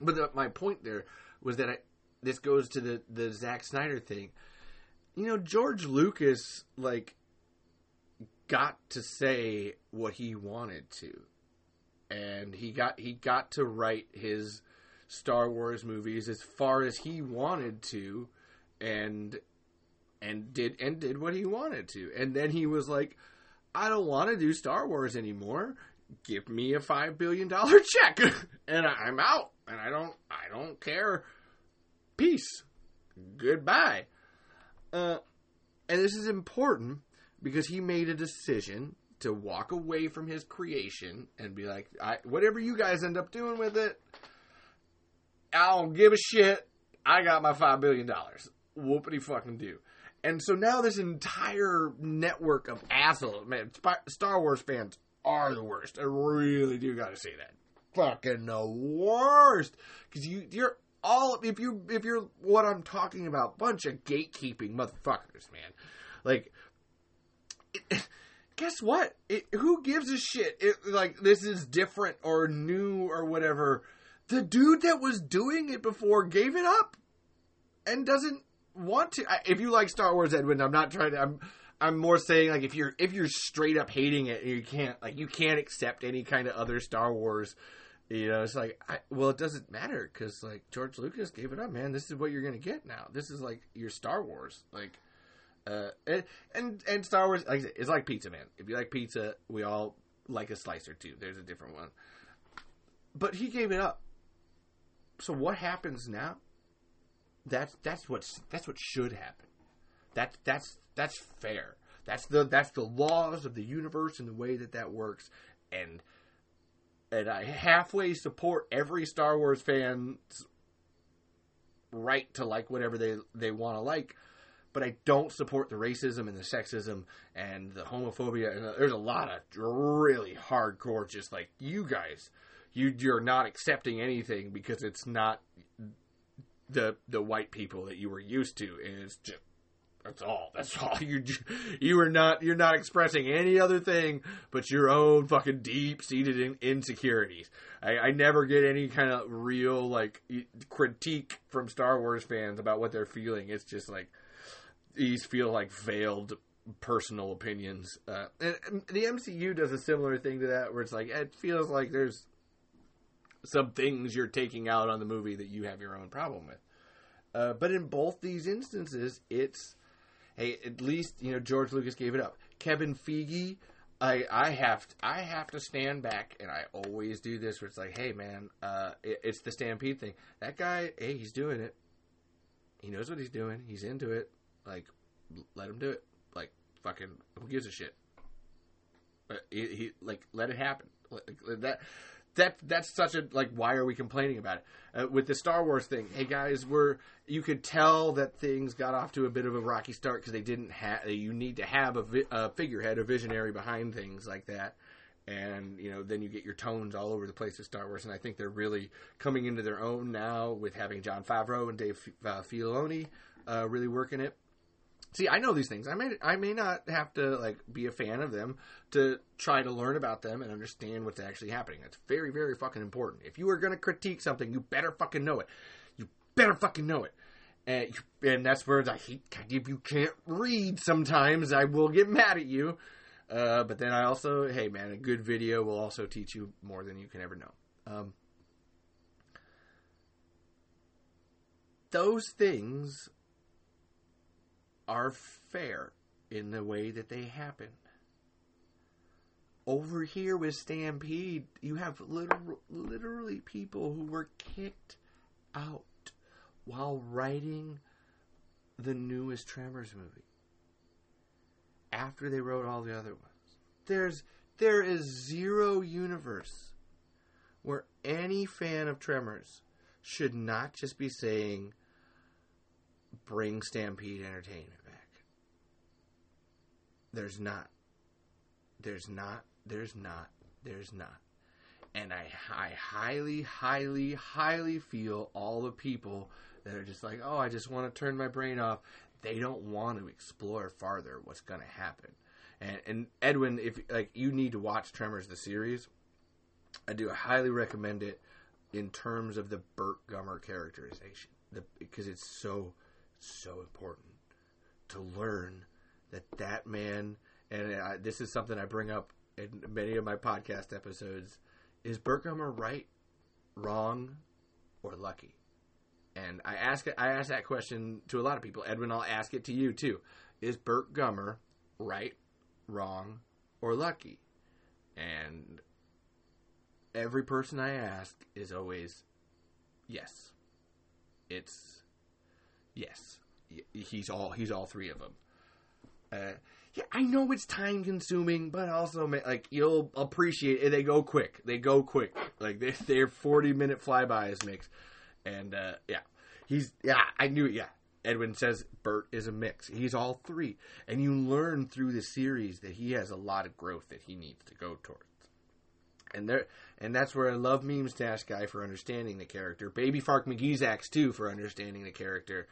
But the, my point there was that I, this goes to the the Zack Snyder thing. You know, George Lucas like got to say what he wanted to. And he got he got to write his Star Wars movies as far as he wanted to and and did and did what he wanted to. And then he was like, I don't want to do Star Wars anymore. Give me a 5 billion dollar check and I'm out and I don't I don't care. Peace. Goodbye. Uh and this is important because he made a decision to walk away from his creation and be like, whatever you guys end up doing with it, I don't give a shit. I got my five billion dollars. whoopity fucking do. And so now this entire network of assholes, man, Star Wars fans are the worst. I really do got to say that. Fucking the worst. Because you, you're all if you if you're what I'm talking about, bunch of gatekeeping motherfuckers, man. Like, guess what? It, who gives a shit? It, like this is different or new or whatever. The dude that was doing it before gave it up and doesn't want to. If you like Star Wars, Edwin, I'm not trying to. I'm I'm more saying like if you're if you're straight up hating it, you can't like you can't accept any kind of other Star Wars. You know, it's like, I, well, it doesn't matter because like George Lucas gave it up, man. This is what you're gonna get now. This is like your Star Wars, like, uh, and and, and Star Wars, like I said, it's like pizza, man. If you like pizza, we all like a slice or two. There's a different one, but he gave it up. So what happens now? That's that's what's that's what should happen. That's that's that's fair. That's the that's the laws of the universe and the way that that works. And and I halfway support every Star Wars fan's right to like whatever they they want to like. But I don't support the racism and the sexism and the homophobia. And uh, there's a lot of really hardcore, just like you guys, you you're not accepting anything because it's not the the white people that you were used to, and it's just that's all. That's all. You you are not you're not expressing any other thing but your own fucking deep seated in, insecurities. I, I never get any kind of real like critique from Star Wars fans about what they're feeling. It's just like these feel like veiled personal opinions. Uh, and, and the MCU does a similar thing to that, where it's like it feels like there's some things you're taking out on the movie that you have your own problem with. Uh, but in both these instances, it's hey, at least you know George Lucas gave it up. Kevin Feige, I I have to, I have to stand back, and I always do this. Where it's like, hey man, uh, it, it's the Stampede thing. That guy, hey, he's doing it. He knows what he's doing. He's into it. Like, let him do it. Like, fucking, who gives a shit? But he, he like let it happen. Like, that that that's such a like why are we complaining about it uh, with the Star Wars thing? Hey guys, we're you could tell that things got off to a bit of a rocky start because they didn't have you need to have a, vi- a, figurehead, a visionary behind things like that, and you know then you get your tones all over the place with Star Wars, and I think they're really coming into their own now with having Jon Favreau and Dave uh, Filoni uh, really working it. See, I know these things. I may I may not have to like be a fan of them to try to learn about them and understand what's actually happening. It's very very fucking important. If you are going to critique something, you better fucking know it. You better fucking know it. And and that's where I hate if you can't read sometimes I will get mad at you. Uh, but then I also, hey man, a good video will also teach you more than you can ever know. Um, those things are fair in the way that they happen. Over here with Stampede, you have literal, literally people who were kicked out while writing the newest Tremors movie. After they wrote all the other ones. There's there is zero universe where any fan of Tremors should not just be saying bring Stampede Entertainment. There's not. There's not. There's not. There's not. And I, I highly, highly, highly feel all the people that are just like, oh, I just want to turn my brain off. They don't want to explore farther what's going to happen. And, and Edwin, if like you need to watch Tremors the series, I do highly recommend it in terms of the Burt Gummer characterization, the, because it's so so important to learn that that man, and I, this is something I bring up in many of my podcast episodes, is Burt Gummer right, wrong, or lucky? And I ask I ask that question to a lot of people. Edwin, I'll ask it to you too. Is Burt Gummer right, wrong, or lucky? And every person I ask is always yes. It's Yes, he's all he's all three of them. Uh, yeah, I know it's time consuming, but also like you'll appreciate it. They go quick. They go quick. Like they they're forty minute flybys mix, and uh, yeah, he's yeah. I knew it. Yeah, Edwin says Burt is a mix. He's all three. And you learn through the series that he has a lot of growth that he needs to go towards. And there and that's where I love Meme Stash Guy for understanding the character. Baby Fark McGeezax too for understanding the character.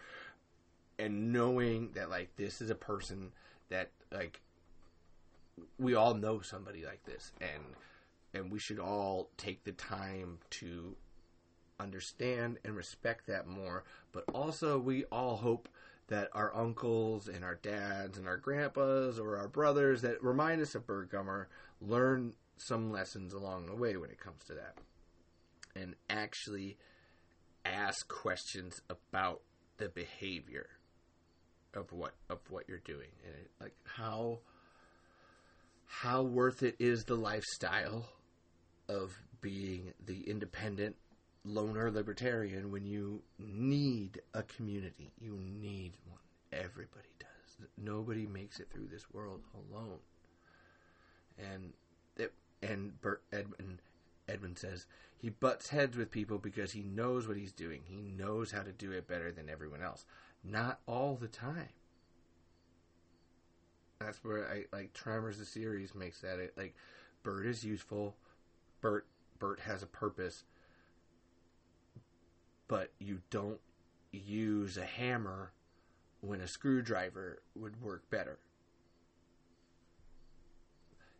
And knowing that like this is a person that like we all know somebody like this and and we should all take the time to understand and respect that more. But also, we all hope that our uncles and our dads and our grandpas or our brothers that remind us of Burt Gummer learn some lessons along the way when it comes to that. And actually ask questions about the behavior of what of what you're doing and it, like how how worth it is the lifestyle of being the independent loner libertarian when you need a community. You need one. Everybody does. Nobody makes it through this world alone. And it, and Burt Edwin Edwin says he butts heads with people because he knows what he's doing. He knows how to do it better than everyone else. Not all the time. That's where I like Tremors the series makes that it like Burt is useful. Burt Burt has a purpose but you don't use a hammer when a screwdriver would work better.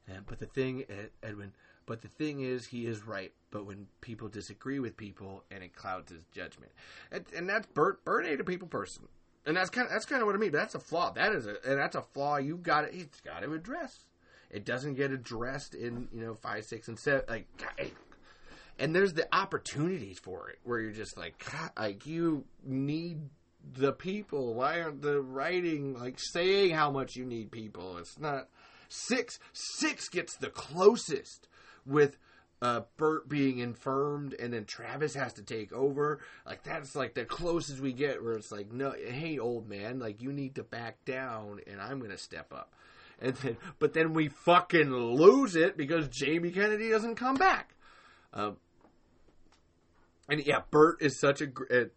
And but the thing, Edwin, but the thing is, he is right. But when people disagree with people, and it clouds his judgment, and, and that's Burt. Burt ain't a people person, and that's kind of that's kind of what I mean. But that's a flaw. That is a and that's a flaw. You got it. It's got to address. It doesn't get addressed in you know five, six, and seven. Like and there's the opportunities for it where you're just like, like you need the people. Why aren't the writing like saying how much you need people? It's not six. Six gets the closest with uh, Burt being infirmed, and then Travis has to take over. Like that's like the closest we get, where it's like, no, hey, old man, like you need to back down, and I'm gonna step up. And then, but then we fucking lose it because Jamie Kennedy doesn't come back. Uh, and yeah, Burt is such a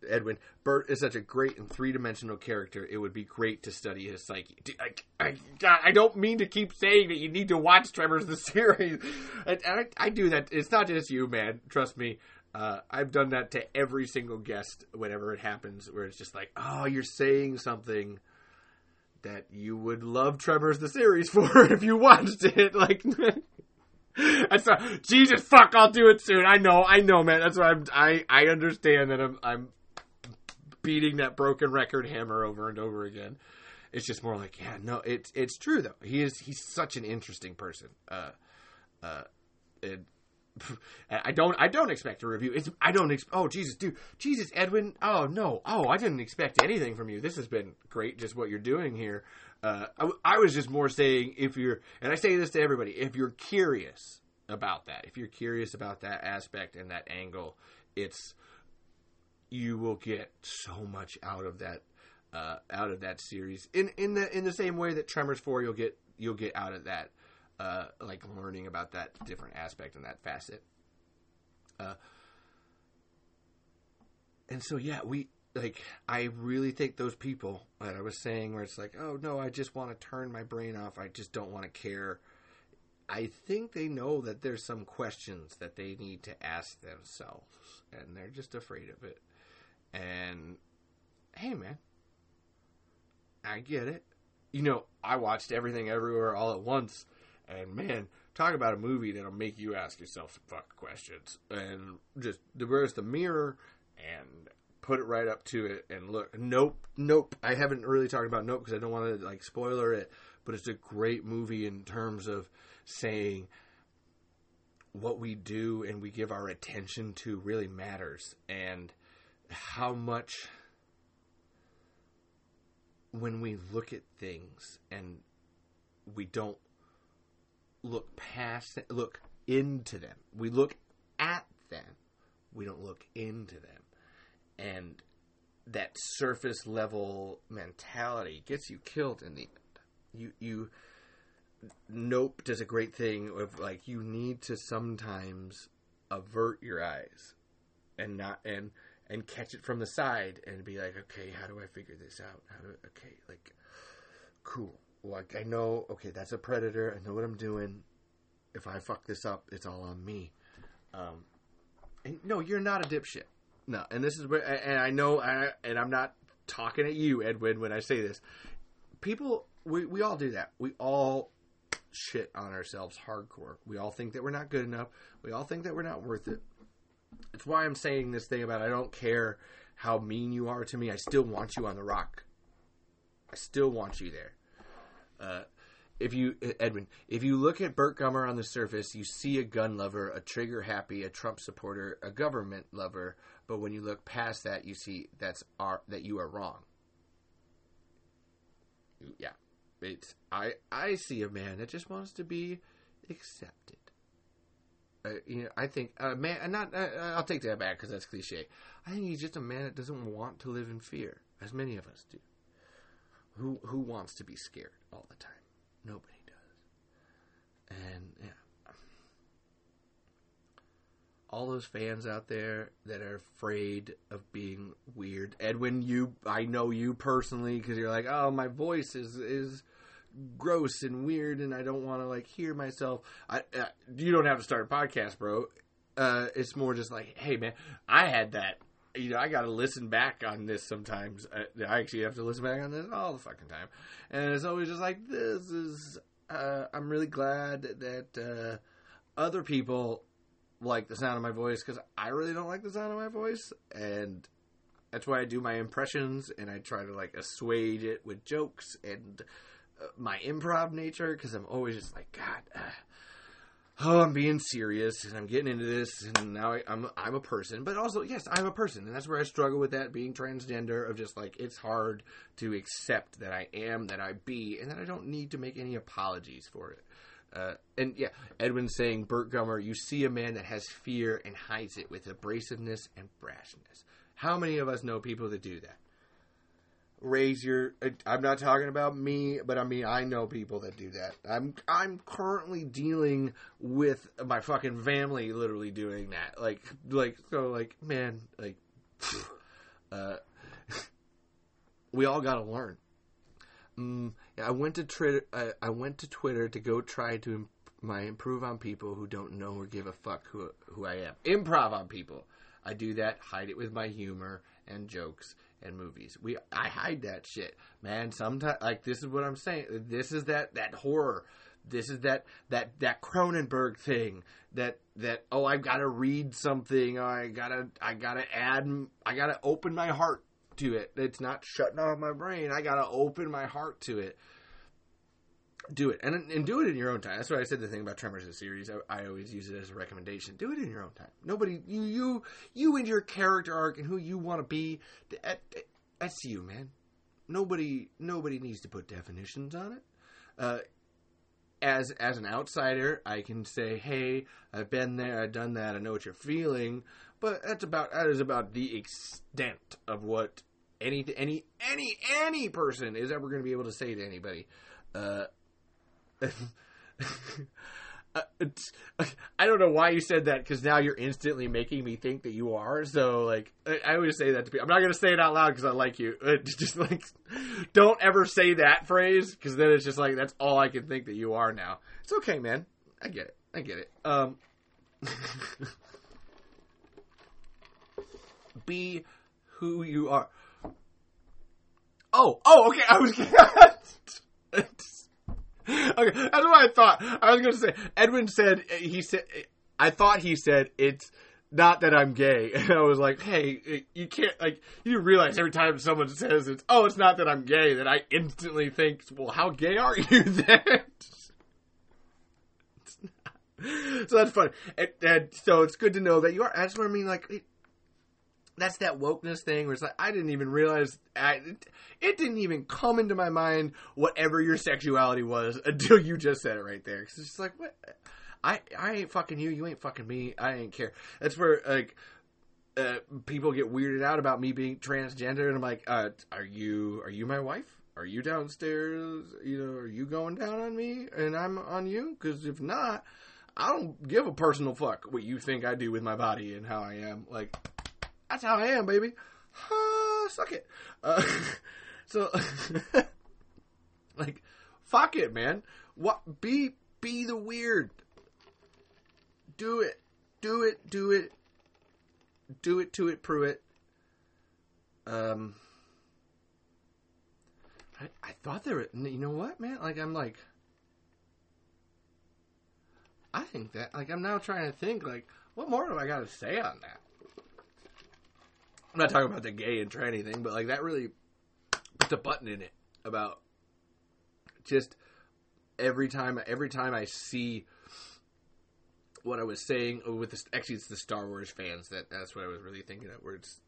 Edwin. Burt is such a great and three dimensional character. It would be great to study his psyche. I, I, I don't mean to keep saying that you need to watch Tremors the series. I, I, I do that. It's not just you, man. Trust me. Uh, I've done that to every single guest whenever it happens, where it's just like, oh, you're saying something that you would love Tremors the series for if you watched it. Like. That's not, Jesus fuck, I'll do it soon. I know, I know, man. That's why I'm I I understand that I'm I'm beating that broken record hammer over and over again. It's just more like, yeah, no, it's it's true though. He is he's such an interesting person. Uh uh and I don't. I don't expect a review. It's. I don't. Ex- oh Jesus, dude. Jesus, Edwin. Oh no. Oh, I didn't expect anything from you. This has been great. Just what you're doing here. Uh, I, I was just more saying if you're, and I say this to everybody, if you're curious about that, if you're curious about that aspect and that angle, it's you will get so much out of that uh, out of that series in in the in the same way that Tremors Four you'll get you'll get out of that uh, like learning about that different aspect and that facet. Uh, and so yeah, we like I really think those people that I was saying where it's like, oh no, I just want to turn my brain off. I just don't want to care. I think they know that there's some questions that they need to ask themselves, and they're just afraid of it. And hey, man, I get it. You know, I watched everything everywhere all at once, and man, talk about a movie that'll make you ask yourself some fuck questions. And just where's the mirror and put it right up to it and look. Nope, nope. I haven't really talked about Nope because I don't want to like spoiler it, but it's a great movie in terms of saying what we do and we give our attention to really matters and how much when we look at things and we don't look past look into them we look at them we don't look into them and that surface level mentality gets you killed in the end. You you Nope does a great thing of like you need to sometimes avert your eyes and not and and catch it from the side and be like, okay, how do I figure this out? How do okay, like, cool. Like I know, okay, that's a predator. I know what I'm doing. If I fuck this up, it's all on me. Um, and no, you're not a dipshit. No, and this is where, and I know, and I'm not talking at you, Edwin, when I say this. People, we we all do that. We all shit on ourselves hardcore. We all think that we're not good enough. We all think that we're not worth it. It's why I'm saying this thing about I don't care how mean you are to me. I still want you on the rock. I still want you there. Uh, if you Edwin, if you look at Burt Gummer on the surface, you see a gun lover, a trigger happy, a Trump supporter, a government lover. But when you look past that, you see that's our, that you are wrong. Yeah, it's I I see a man that just wants to be accepted. Uh, you know, I think a uh, man. Not uh, I'll take that back because that's cliche. I think he's just a man that doesn't want to live in fear, as many of us do. Who who wants to be scared all the time? Nobody does. And yeah, all those fans out there that are afraid of being weird. Edwin, you I know you personally because you're like, oh, my voice is is gross and weird, and I don't want to like hear myself. I uh, you don't have to start a podcast, bro. Uh, it's more just like, hey man, I had that you know, I got to listen back on this sometimes. I, I, actually have to listen back on this all the fucking time, and it's always just like this is. Uh, I'm really glad that uh, other people like the sound of my voice because I really don't like the sound of my voice, and that's why I do my impressions and I try to like assuage it with jokes and uh, my improv nature because I'm always just like God. Oh, I'm being serious and I'm getting into this, and now I, am I'm, I'm a person. But also, yes, I'm a person, and that's where I struggle with that being transgender. Of just like it's hard to accept that I am, that I be, and that I don't need to make any apologies for it. Uh, and yeah, Edwin saying, Burt Gummer, you see a man that has fear and hides it with abrasiveness and brashness. How many of us know people that do that? Raise your I'm not talking about me, but I mean I know people that do that. I'm I'm currently dealing with my fucking family literally doing that. Like like so like man, like uh we all got to learn. Mm, I went to Twitter I, I went to Twitter to go try to imp- my improve on people who don't know or give a fuck who who I am. Improv on people. I do that, hide it with my humor and jokes and movies. We I hide that shit, man. Sometimes like this is what I'm saying. This is that that horror. This is that that that Cronenberg thing. That that oh I've got to read something. Oh, I gotta I gotta add. I gotta open my heart to it. It's not shutting off my brain. I gotta open my heart to it do it and and do it in your own time. That's why I said the thing about Tremors the series. I, I, always use it as a recommendation. Do it in your own time. Nobody, you, you, you and your character arc and who you want to be. That, that's you, man. Nobody, nobody needs to put definitions on it. Uh, as as an outsider, I can say, "Hey, I've been there, I've done that, I know what you're feeling." But that's about that is about the extent of what any any any any person is ever going to be able to say to anybody. Uh, I don't know why you said that because now you're instantly making me think that you are. So like, I always say that to people. I'm not going to say it out loud because I like you. Just like, don't ever say that phrase because then it's just like that's all I can think that you are now. It's okay, man. I get it. I get it. Um, be who you are. Oh, oh, okay. I was. okay, that's what I thought. I was going to say. Edwin said eh, he said. Eh, I thought he said it's not that I'm gay, and I was like, hey, eh, you can't like you realize every time someone says it's oh, it's not that I'm gay, that I instantly think, well, how gay are you then? so that's funny, and, and, so it's good to know that you are. That's what I mean. Like, that's that wokeness thing where it's like I didn't even realize I, it, didn't even come into my mind whatever your sexuality was until you just said it right there. Cause it's just like what I I ain't fucking you, you ain't fucking me. I ain't care. That's where like uh, people get weirded out about me being transgender, and I'm like, uh, are you are you my wife? Are you downstairs? You know, are you going down on me and I'm on you? Because if not, I don't give a personal fuck what you think I do with my body and how I am. Like That's how I am, baby. Ah, suck it. Uh, so, like, fuck it, man. What? Be be the weird. Do it. Do it. Do it. Do it to it. Pruitt. Um. I, I thought there were, you know what, man? Like, I'm like, I think that, like, I'm now trying to think, like, what more do I got to say on that? I'm not talking about the gay and tranny thing, but, like, that really puts a button in it about just every time, every time I see what I was saying with the, actually, it's the Star Wars fans that that's what I was really thinking of, where it's,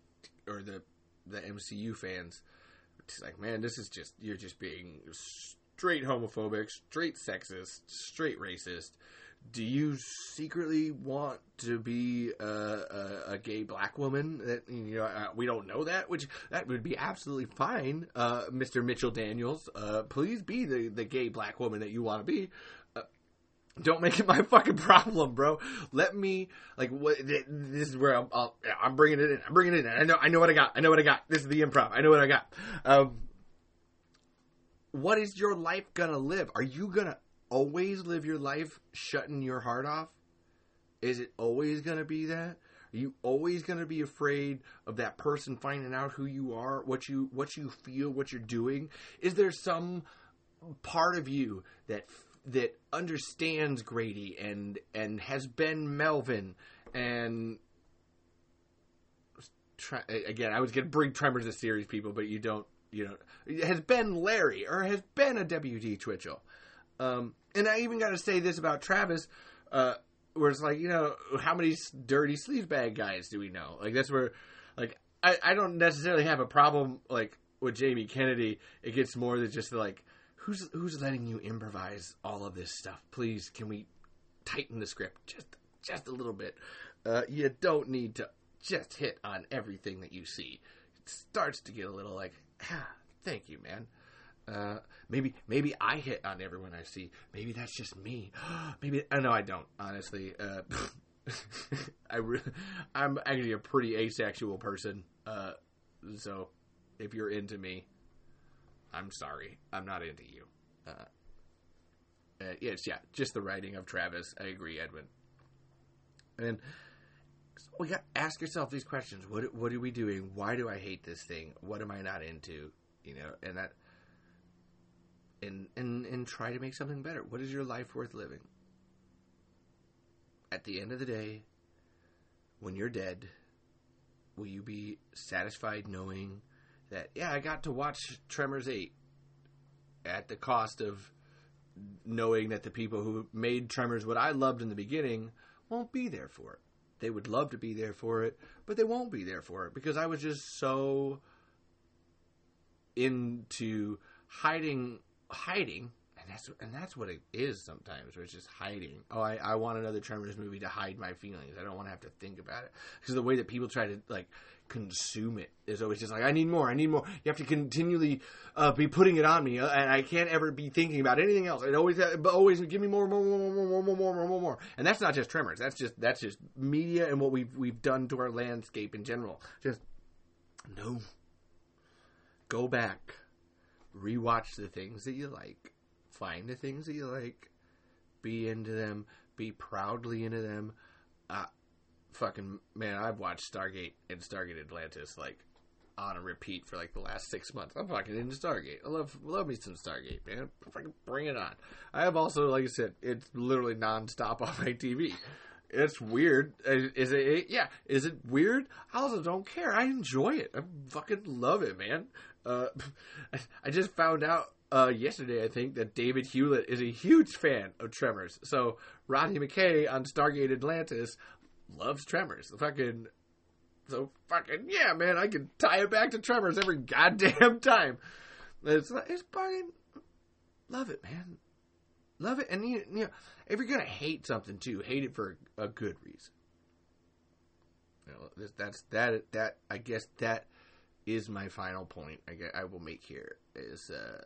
or the, the MCU fans it's like, man, this is just you're just being straight homophobic, straight sexist, straight racist. Do you secretly want to be a, a, a gay black woman? That you know, uh, we don't know that. Which that would be absolutely fine, uh, Mr. Mitchell Daniels. Uh, please be the the gay black woman that you want to be. Uh, don't make it my fucking problem, bro. Let me like what this is where I'm. i am bringing it in. I'm bringing it in. I know. I know what I got. I know what I got. This is the improv. I know what I got. Um, what is your life gonna live? Are you gonna always live your life shutting your heart off? Is it always gonna be that? Are you always going to be afraid of that person finding out who you are, what you what you feel, what you're doing? Is there some part of you that that understands Grady and and has been Melvin and again I was going to bring Tremors a series people, but you don't you know has been Larry or has been a WD Twitchell. Um, and I even got to say this about Travis, uh, where it's like you know how many dirty sleaze bag guys do we know? Like that's where like I, I don't necessarily have a problem like with Jamie Kennedy. It gets more than just like who's who's letting you improvise all of this stuff? Please, can we tighten the script just just a little bit? Uh, you don't need to just hit on everything that you see. It starts to get a little like, ah, thank you, man. Uh, maybe maybe I hit on everyone I see. Maybe that's just me. maybe I uh, know I don't. Honestly, uh, I re- I'm actually a pretty asexual person. Uh, so if you're into me, I'm sorry, I'm not into you. Uh, uh, yes, yeah, just the writing of Travis. I agree, Edwin. And we got ask yourself these questions: What what are we doing? Why do I hate this thing? What am I not into? You know, and that, and and and try to make something better. What is your life worth living? At the end of the day, when you're dead, will you be satisfied knowing that yeah, I got to watch Tremors 8 at the cost of knowing that the people who made Tremors what I loved in the beginning won't be there for it. They would love to be there for it, but they won't be there for it because I was just so into hiding hiding and that's and that's what it is sometimes, where it's just hiding. Oh, I, I want another Tremors movie to hide my feelings. I don't want to have to think about it because the way that people try to like consume it is always just like I need more, I need more. You have to continually uh, be putting it on me, uh, and I can't ever be thinking about anything else. It always, uh, but always give me more, more, more, more, more, more, more, more, more, more. And that's not just Tremors. That's just that's just media and what we've we've done to our landscape in general. Just no. Go back, rewatch the things that you like find the things that you like, be into them, be proudly into them. Uh, fucking man, I've watched Stargate and Stargate Atlantis like on a repeat for like the last six months. I'm fucking into Stargate. I love love me some Stargate, man. Fucking bring it on. I have also, like I said, it's literally nonstop on my TV. It's weird. Is it? Yeah. Is it weird? I also don't care. I enjoy it. I fucking love it, man. Uh, I just found out uh, yesterday, I think, that David Hewlett is a huge fan of Tremors. So Rodney McKay on Stargate Atlantis loves Tremors. The Fucking so fucking yeah, man. I can tie it back to Tremors every goddamn time. It's it's fucking love it, man. Love it, and you, you know, if you're gonna hate something too, hate it for a good reason. You know, that's that that I guess that is my final point. I I will make here is uh,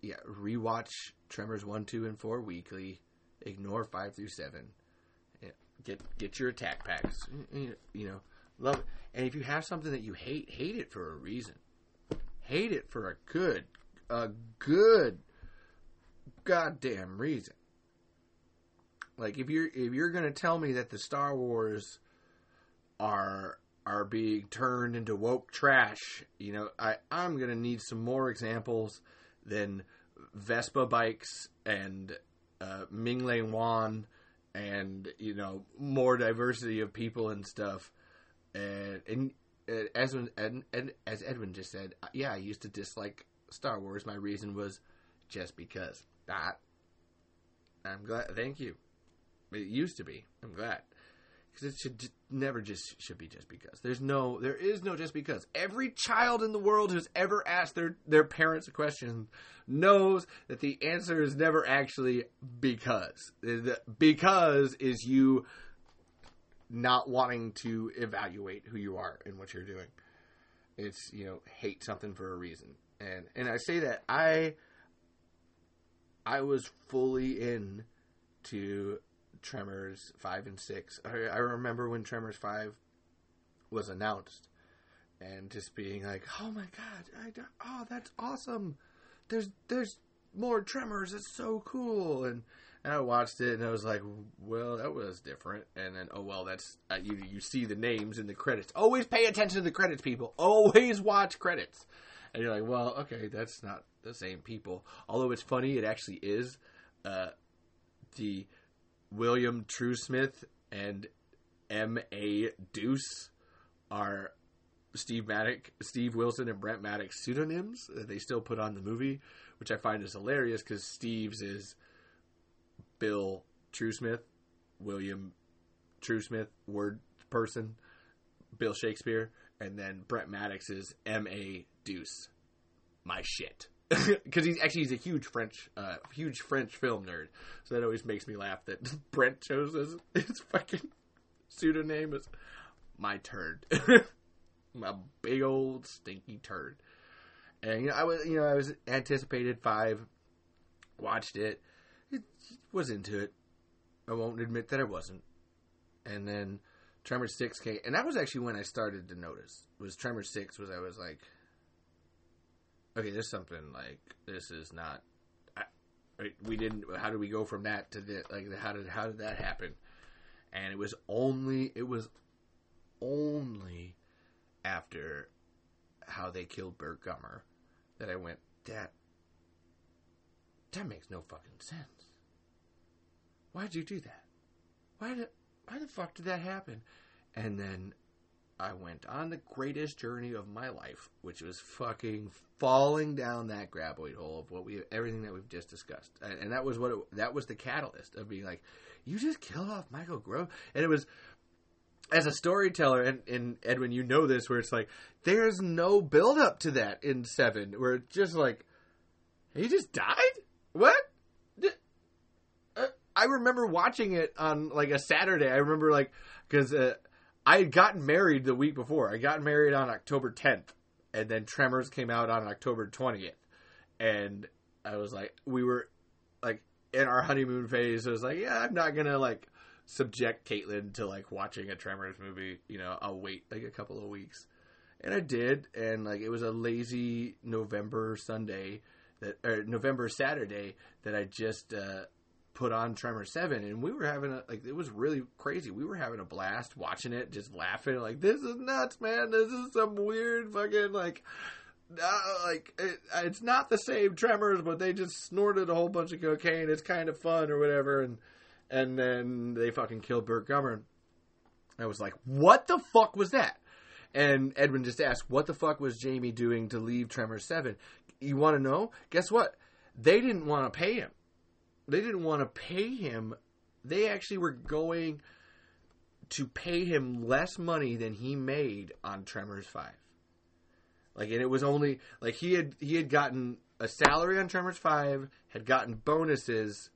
yeah, rewatch Tremors one, two, and four weekly. Ignore five through seven. Yeah, get get your attack packs. You know, Love it. And if you have something that you hate, hate it for a reason. Hate it for a good, a good, goddamn reason. Like if you're if you're gonna tell me that the Star Wars are are being turned into woke trash, you know, I I'm gonna need some more examples than Vespa bikes and uh, Ming-Na Wen and you know more diversity of people and stuff. And, and uh, as and, and as Edwin just said, uh, yeah, I used to dislike Star Wars. My reason was just because. That I'm glad. Thank you. It used to be. I'm glad because it should never just should be just because. There's no, there is no just because. Every child in the world who's ever asked their their parents a question knows that the answer is never actually because. Because is you not wanting to evaluate who you are and what you're doing. It's you know hate something for a reason, and and I say that I I was fully in to Tremors five and six. I, I remember when Tremors five was announced, and just being like, "Oh my god! Oh, that's awesome! There's there's more Tremors. It's so cool!" And, and I watched it, and I was like, "Well, that was different." And then, oh well, that's uh, you. You see the names in the credits. Always pay attention to the credits, people. Always watch credits. And you're like, "Well, okay, that's not the same people." Although it's funny, it actually is. Uh, the William Truesmith and M. A. Deuce are Steve Maddock, Steve Wilson, and Brent Maddock's pseudonyms that they still put on the movie, which I find is hilarious because Steve's is Bill Truesmith, William Truesmith, word person, Bill Shakespeare, and then Brent Maddox is M. A. Deuce, my shit because he's actually he's a huge French, uh, huge French film nerd. So that always makes me laugh that Brent chose his, his fucking pseudonym is my turd, my big old stinky turd. And you know, I was you know I was anticipated five, watched it, it was into it. I won't admit that I wasn't. And then Tremor Six came, and that was actually when I started to notice. Was Tremor Six was I was like okay, there's something like this is not. I, we didn't. How do we go from that to the like? How did how did that happen? And it was only it was only after how they killed Burt Gummer that I went that that makes no fucking sense. Why'd you do that? Why did why the fuck did that happen? And then I went on the greatest journey of my life, which was fucking falling down that graboid hole of what we everything that we've just discussed, and, and that was what it, that was the catalyst of being like, you just killed off Michael Gross, and it was as a storyteller, and, and Edwin, you know this, where it's like there's no build up to that in Seven, where it's just like he just died. What? Uh, I remember watching it on like a Saturday. I remember like because. Uh, I had gotten married the week before. I got married on October 10th, and then Tremors came out on October 20th. And I was like, we were like in our honeymoon phase. I was like, yeah, I'm not gonna like subject Caitlin to like watching a Tremors movie. You know, I'll wait like a couple of weeks, and I did. And like it was a lazy November Sunday that or November Saturday that I just uh, put on Tremor Seven, and we were having a like it was really crazy. We were having a blast watching it, just laughing like this is nuts, man. This is some weird fucking like. Uh, like it, it's not the same tremors, but they just snorted a whole bunch of cocaine. It's kind of fun or whatever, and and then they fucking killed Burt Gummer. I was like, what the fuck was that? And Edwin just asked, what the fuck was Jamie doing to leave Tremor Seven? You want to know? Guess what? They didn't want to pay him they didn't want to pay him. They actually were going to pay him less money than he made on Tremors 5. Like and it was only like he had he had gotten a salary on Tremors 5, had gotten bonuses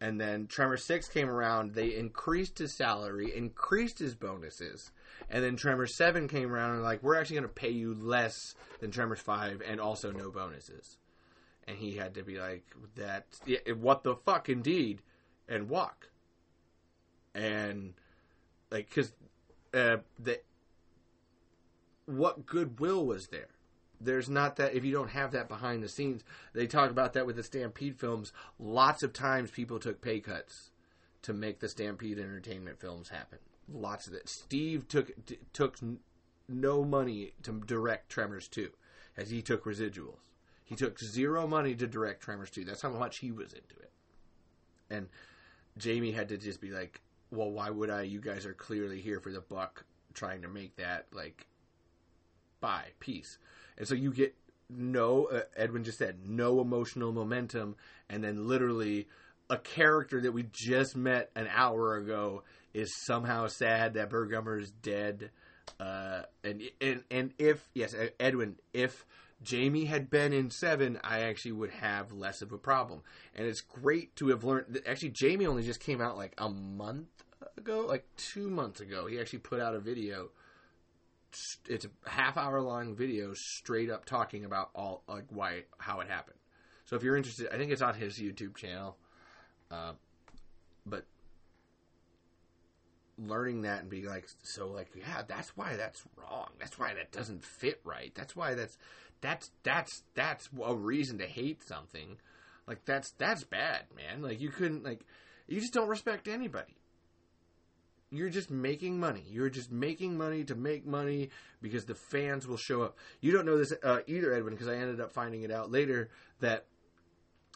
and then Tremor 6 came around, they increased his salary, increased his bonuses. And then Tremor 7 came around and like we're actually going to pay you less than Tremors 5 and also no bonuses and he had to be like that what the fuck indeed and walk and like because uh, the what goodwill was there? There's not that if you don't have that behind the scenes. They talk about that with the Stampede films. Lots of times people took pay cuts to make the Stampede Entertainment films happen. Lots of it. Steve took took no money to direct Tremors 2 as he took residuals. He took zero money to direct Tremors 2. That's how much he was into it. And Jamie had to just be like, "Well, why would I? You guys are clearly here for the buck, trying to make that like buy peace." And so you get no. Uh, Edwin just said no emotional momentum, and then literally a character that we just met an hour ago is somehow sad that Burt Gummer is dead. Uh, and and and if yes, Edwin, if Jamie had been in seven, I actually would have less of a problem. And it's great to have learned. That actually, Jamie only just came out like a month ago, like two months ago. He actually put out a video. It's a half hour long video, straight up talking about all like why how it happened. So if you're interested, I think it's on his YouTube channel. Uh, but learning that and being like, so like, yeah, that's why that's wrong. That's why that doesn't fit right. That's why that's that's that's that's a reason to hate something. Like that's that's bad, man. Like you couldn't like you just don't respect anybody. You're just making money. You're just making money to make money because the fans will show up. You don't know this uh, either, Edwin, because I ended up finding it out later that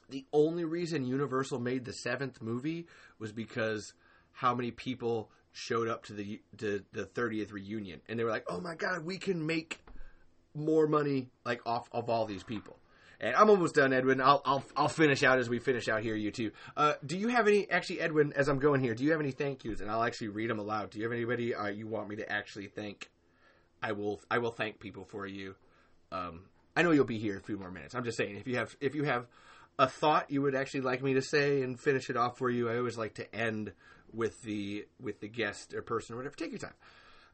the only reason Universal made the seventh movie was because how many people showed up to the to the 30th reunion and they were like, "Oh my god, we can make more money like off of all these people." And I'm almost done, Edwin. I'll I'll I'll finish out as we finish out here. You too. Uh, do you have any? Actually, Edwin, as I'm going here, do you have any thank yous? And I'll actually read them aloud. Do you have anybody uh, you want me to actually thank? I will I will thank people for you. Um, I know you'll be here a few more minutes. I'm just saying if you have if you have a thought you would actually like me to say and finish it off for you, I always like to end with the with the guest or person or whatever. Take your time.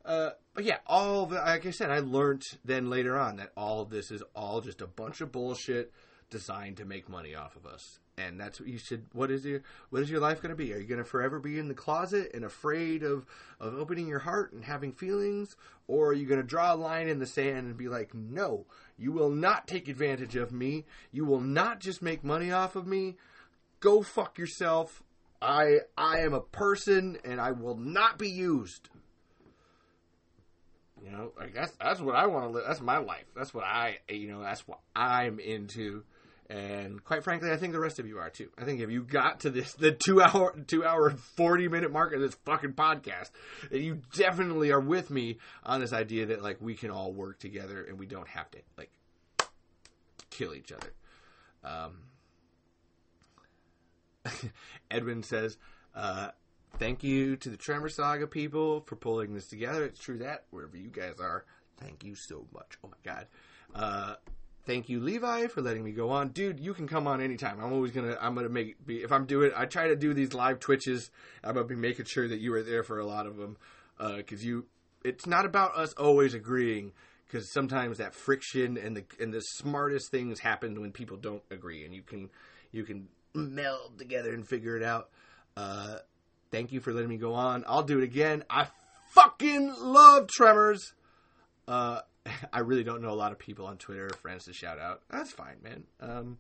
Uh, but yeah, all the like I said, I learned then later on that all of this is all just a bunch of bullshit designed to make money off of us. And that's what you should. What is your What is your life going to be? Are you going to forever be in the closet and afraid of of opening your heart and having feelings, or are you going to draw a line in the sand and be like, no, you will not take advantage of me. You will not just make money off of me. Go fuck yourself. I I am a person and I will not be used. You know, like that's that's what I want to live. That's my life. That's what I you know. That's what I'm into. And quite frankly, I think the rest of you are too. I think if you got to this the two hour two hour and forty minute mark of this fucking podcast, that you definitely are with me on this idea that like we can all work together and we don't have to like kill each other. Um, Edwin says, uh, thank you to the Tremor Saga people for pulling this together. It's true that wherever you guys are, thank you so much. Oh my god. Uh, thank you, Levi, for letting me go on, dude. You can come on anytime. I'm always gonna. I'm gonna make be if I'm doing. I try to do these live twitches. I'm gonna be making sure that you are there for a lot of them, because uh, you. It's not about us always agreeing. Because sometimes that friction and the and the smartest things happen when people don't agree, and you can you can meld together and figure it out. Uh, thank you for letting me go on. I'll do it again. I fucking love Tremors. Uh, I really don't know a lot of people on Twitter to shout out. That's fine, man. Um,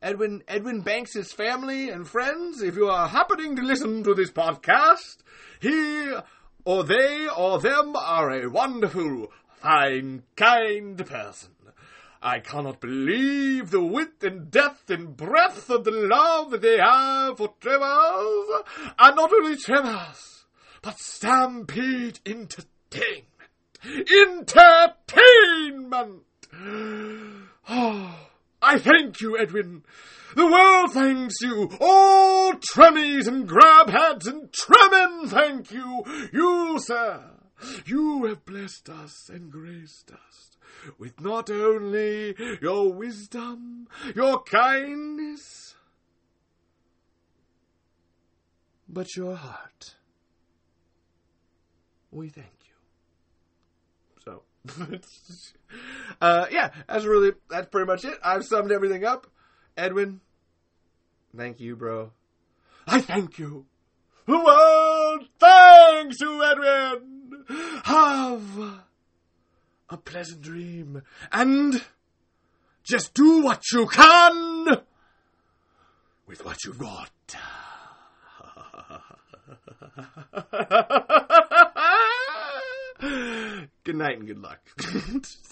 Edwin Edwin Bank's family and friends, if you are happening to listen to this podcast, he or they or them are a wonderful, fine, kind person. I cannot believe the width and depth and breadth of the love they have for Tremors, and not only Tremors, but Stampede Entertainment. Entertainment! Oh, I thank you, Edwin. The world thanks you. All Tremmies and Grabheads and Tremin thank you. You, sir, you have blessed us and graced us with not only your wisdom, your kindness, but your heart. We thank you. So, uh, yeah, that's really, that's pretty much it. I've summed everything up. Edwin, thank you, bro. I thank you. The world thanks you, Edwin. Have a pleasant dream. And just do what you can with what you've got. good night and good luck.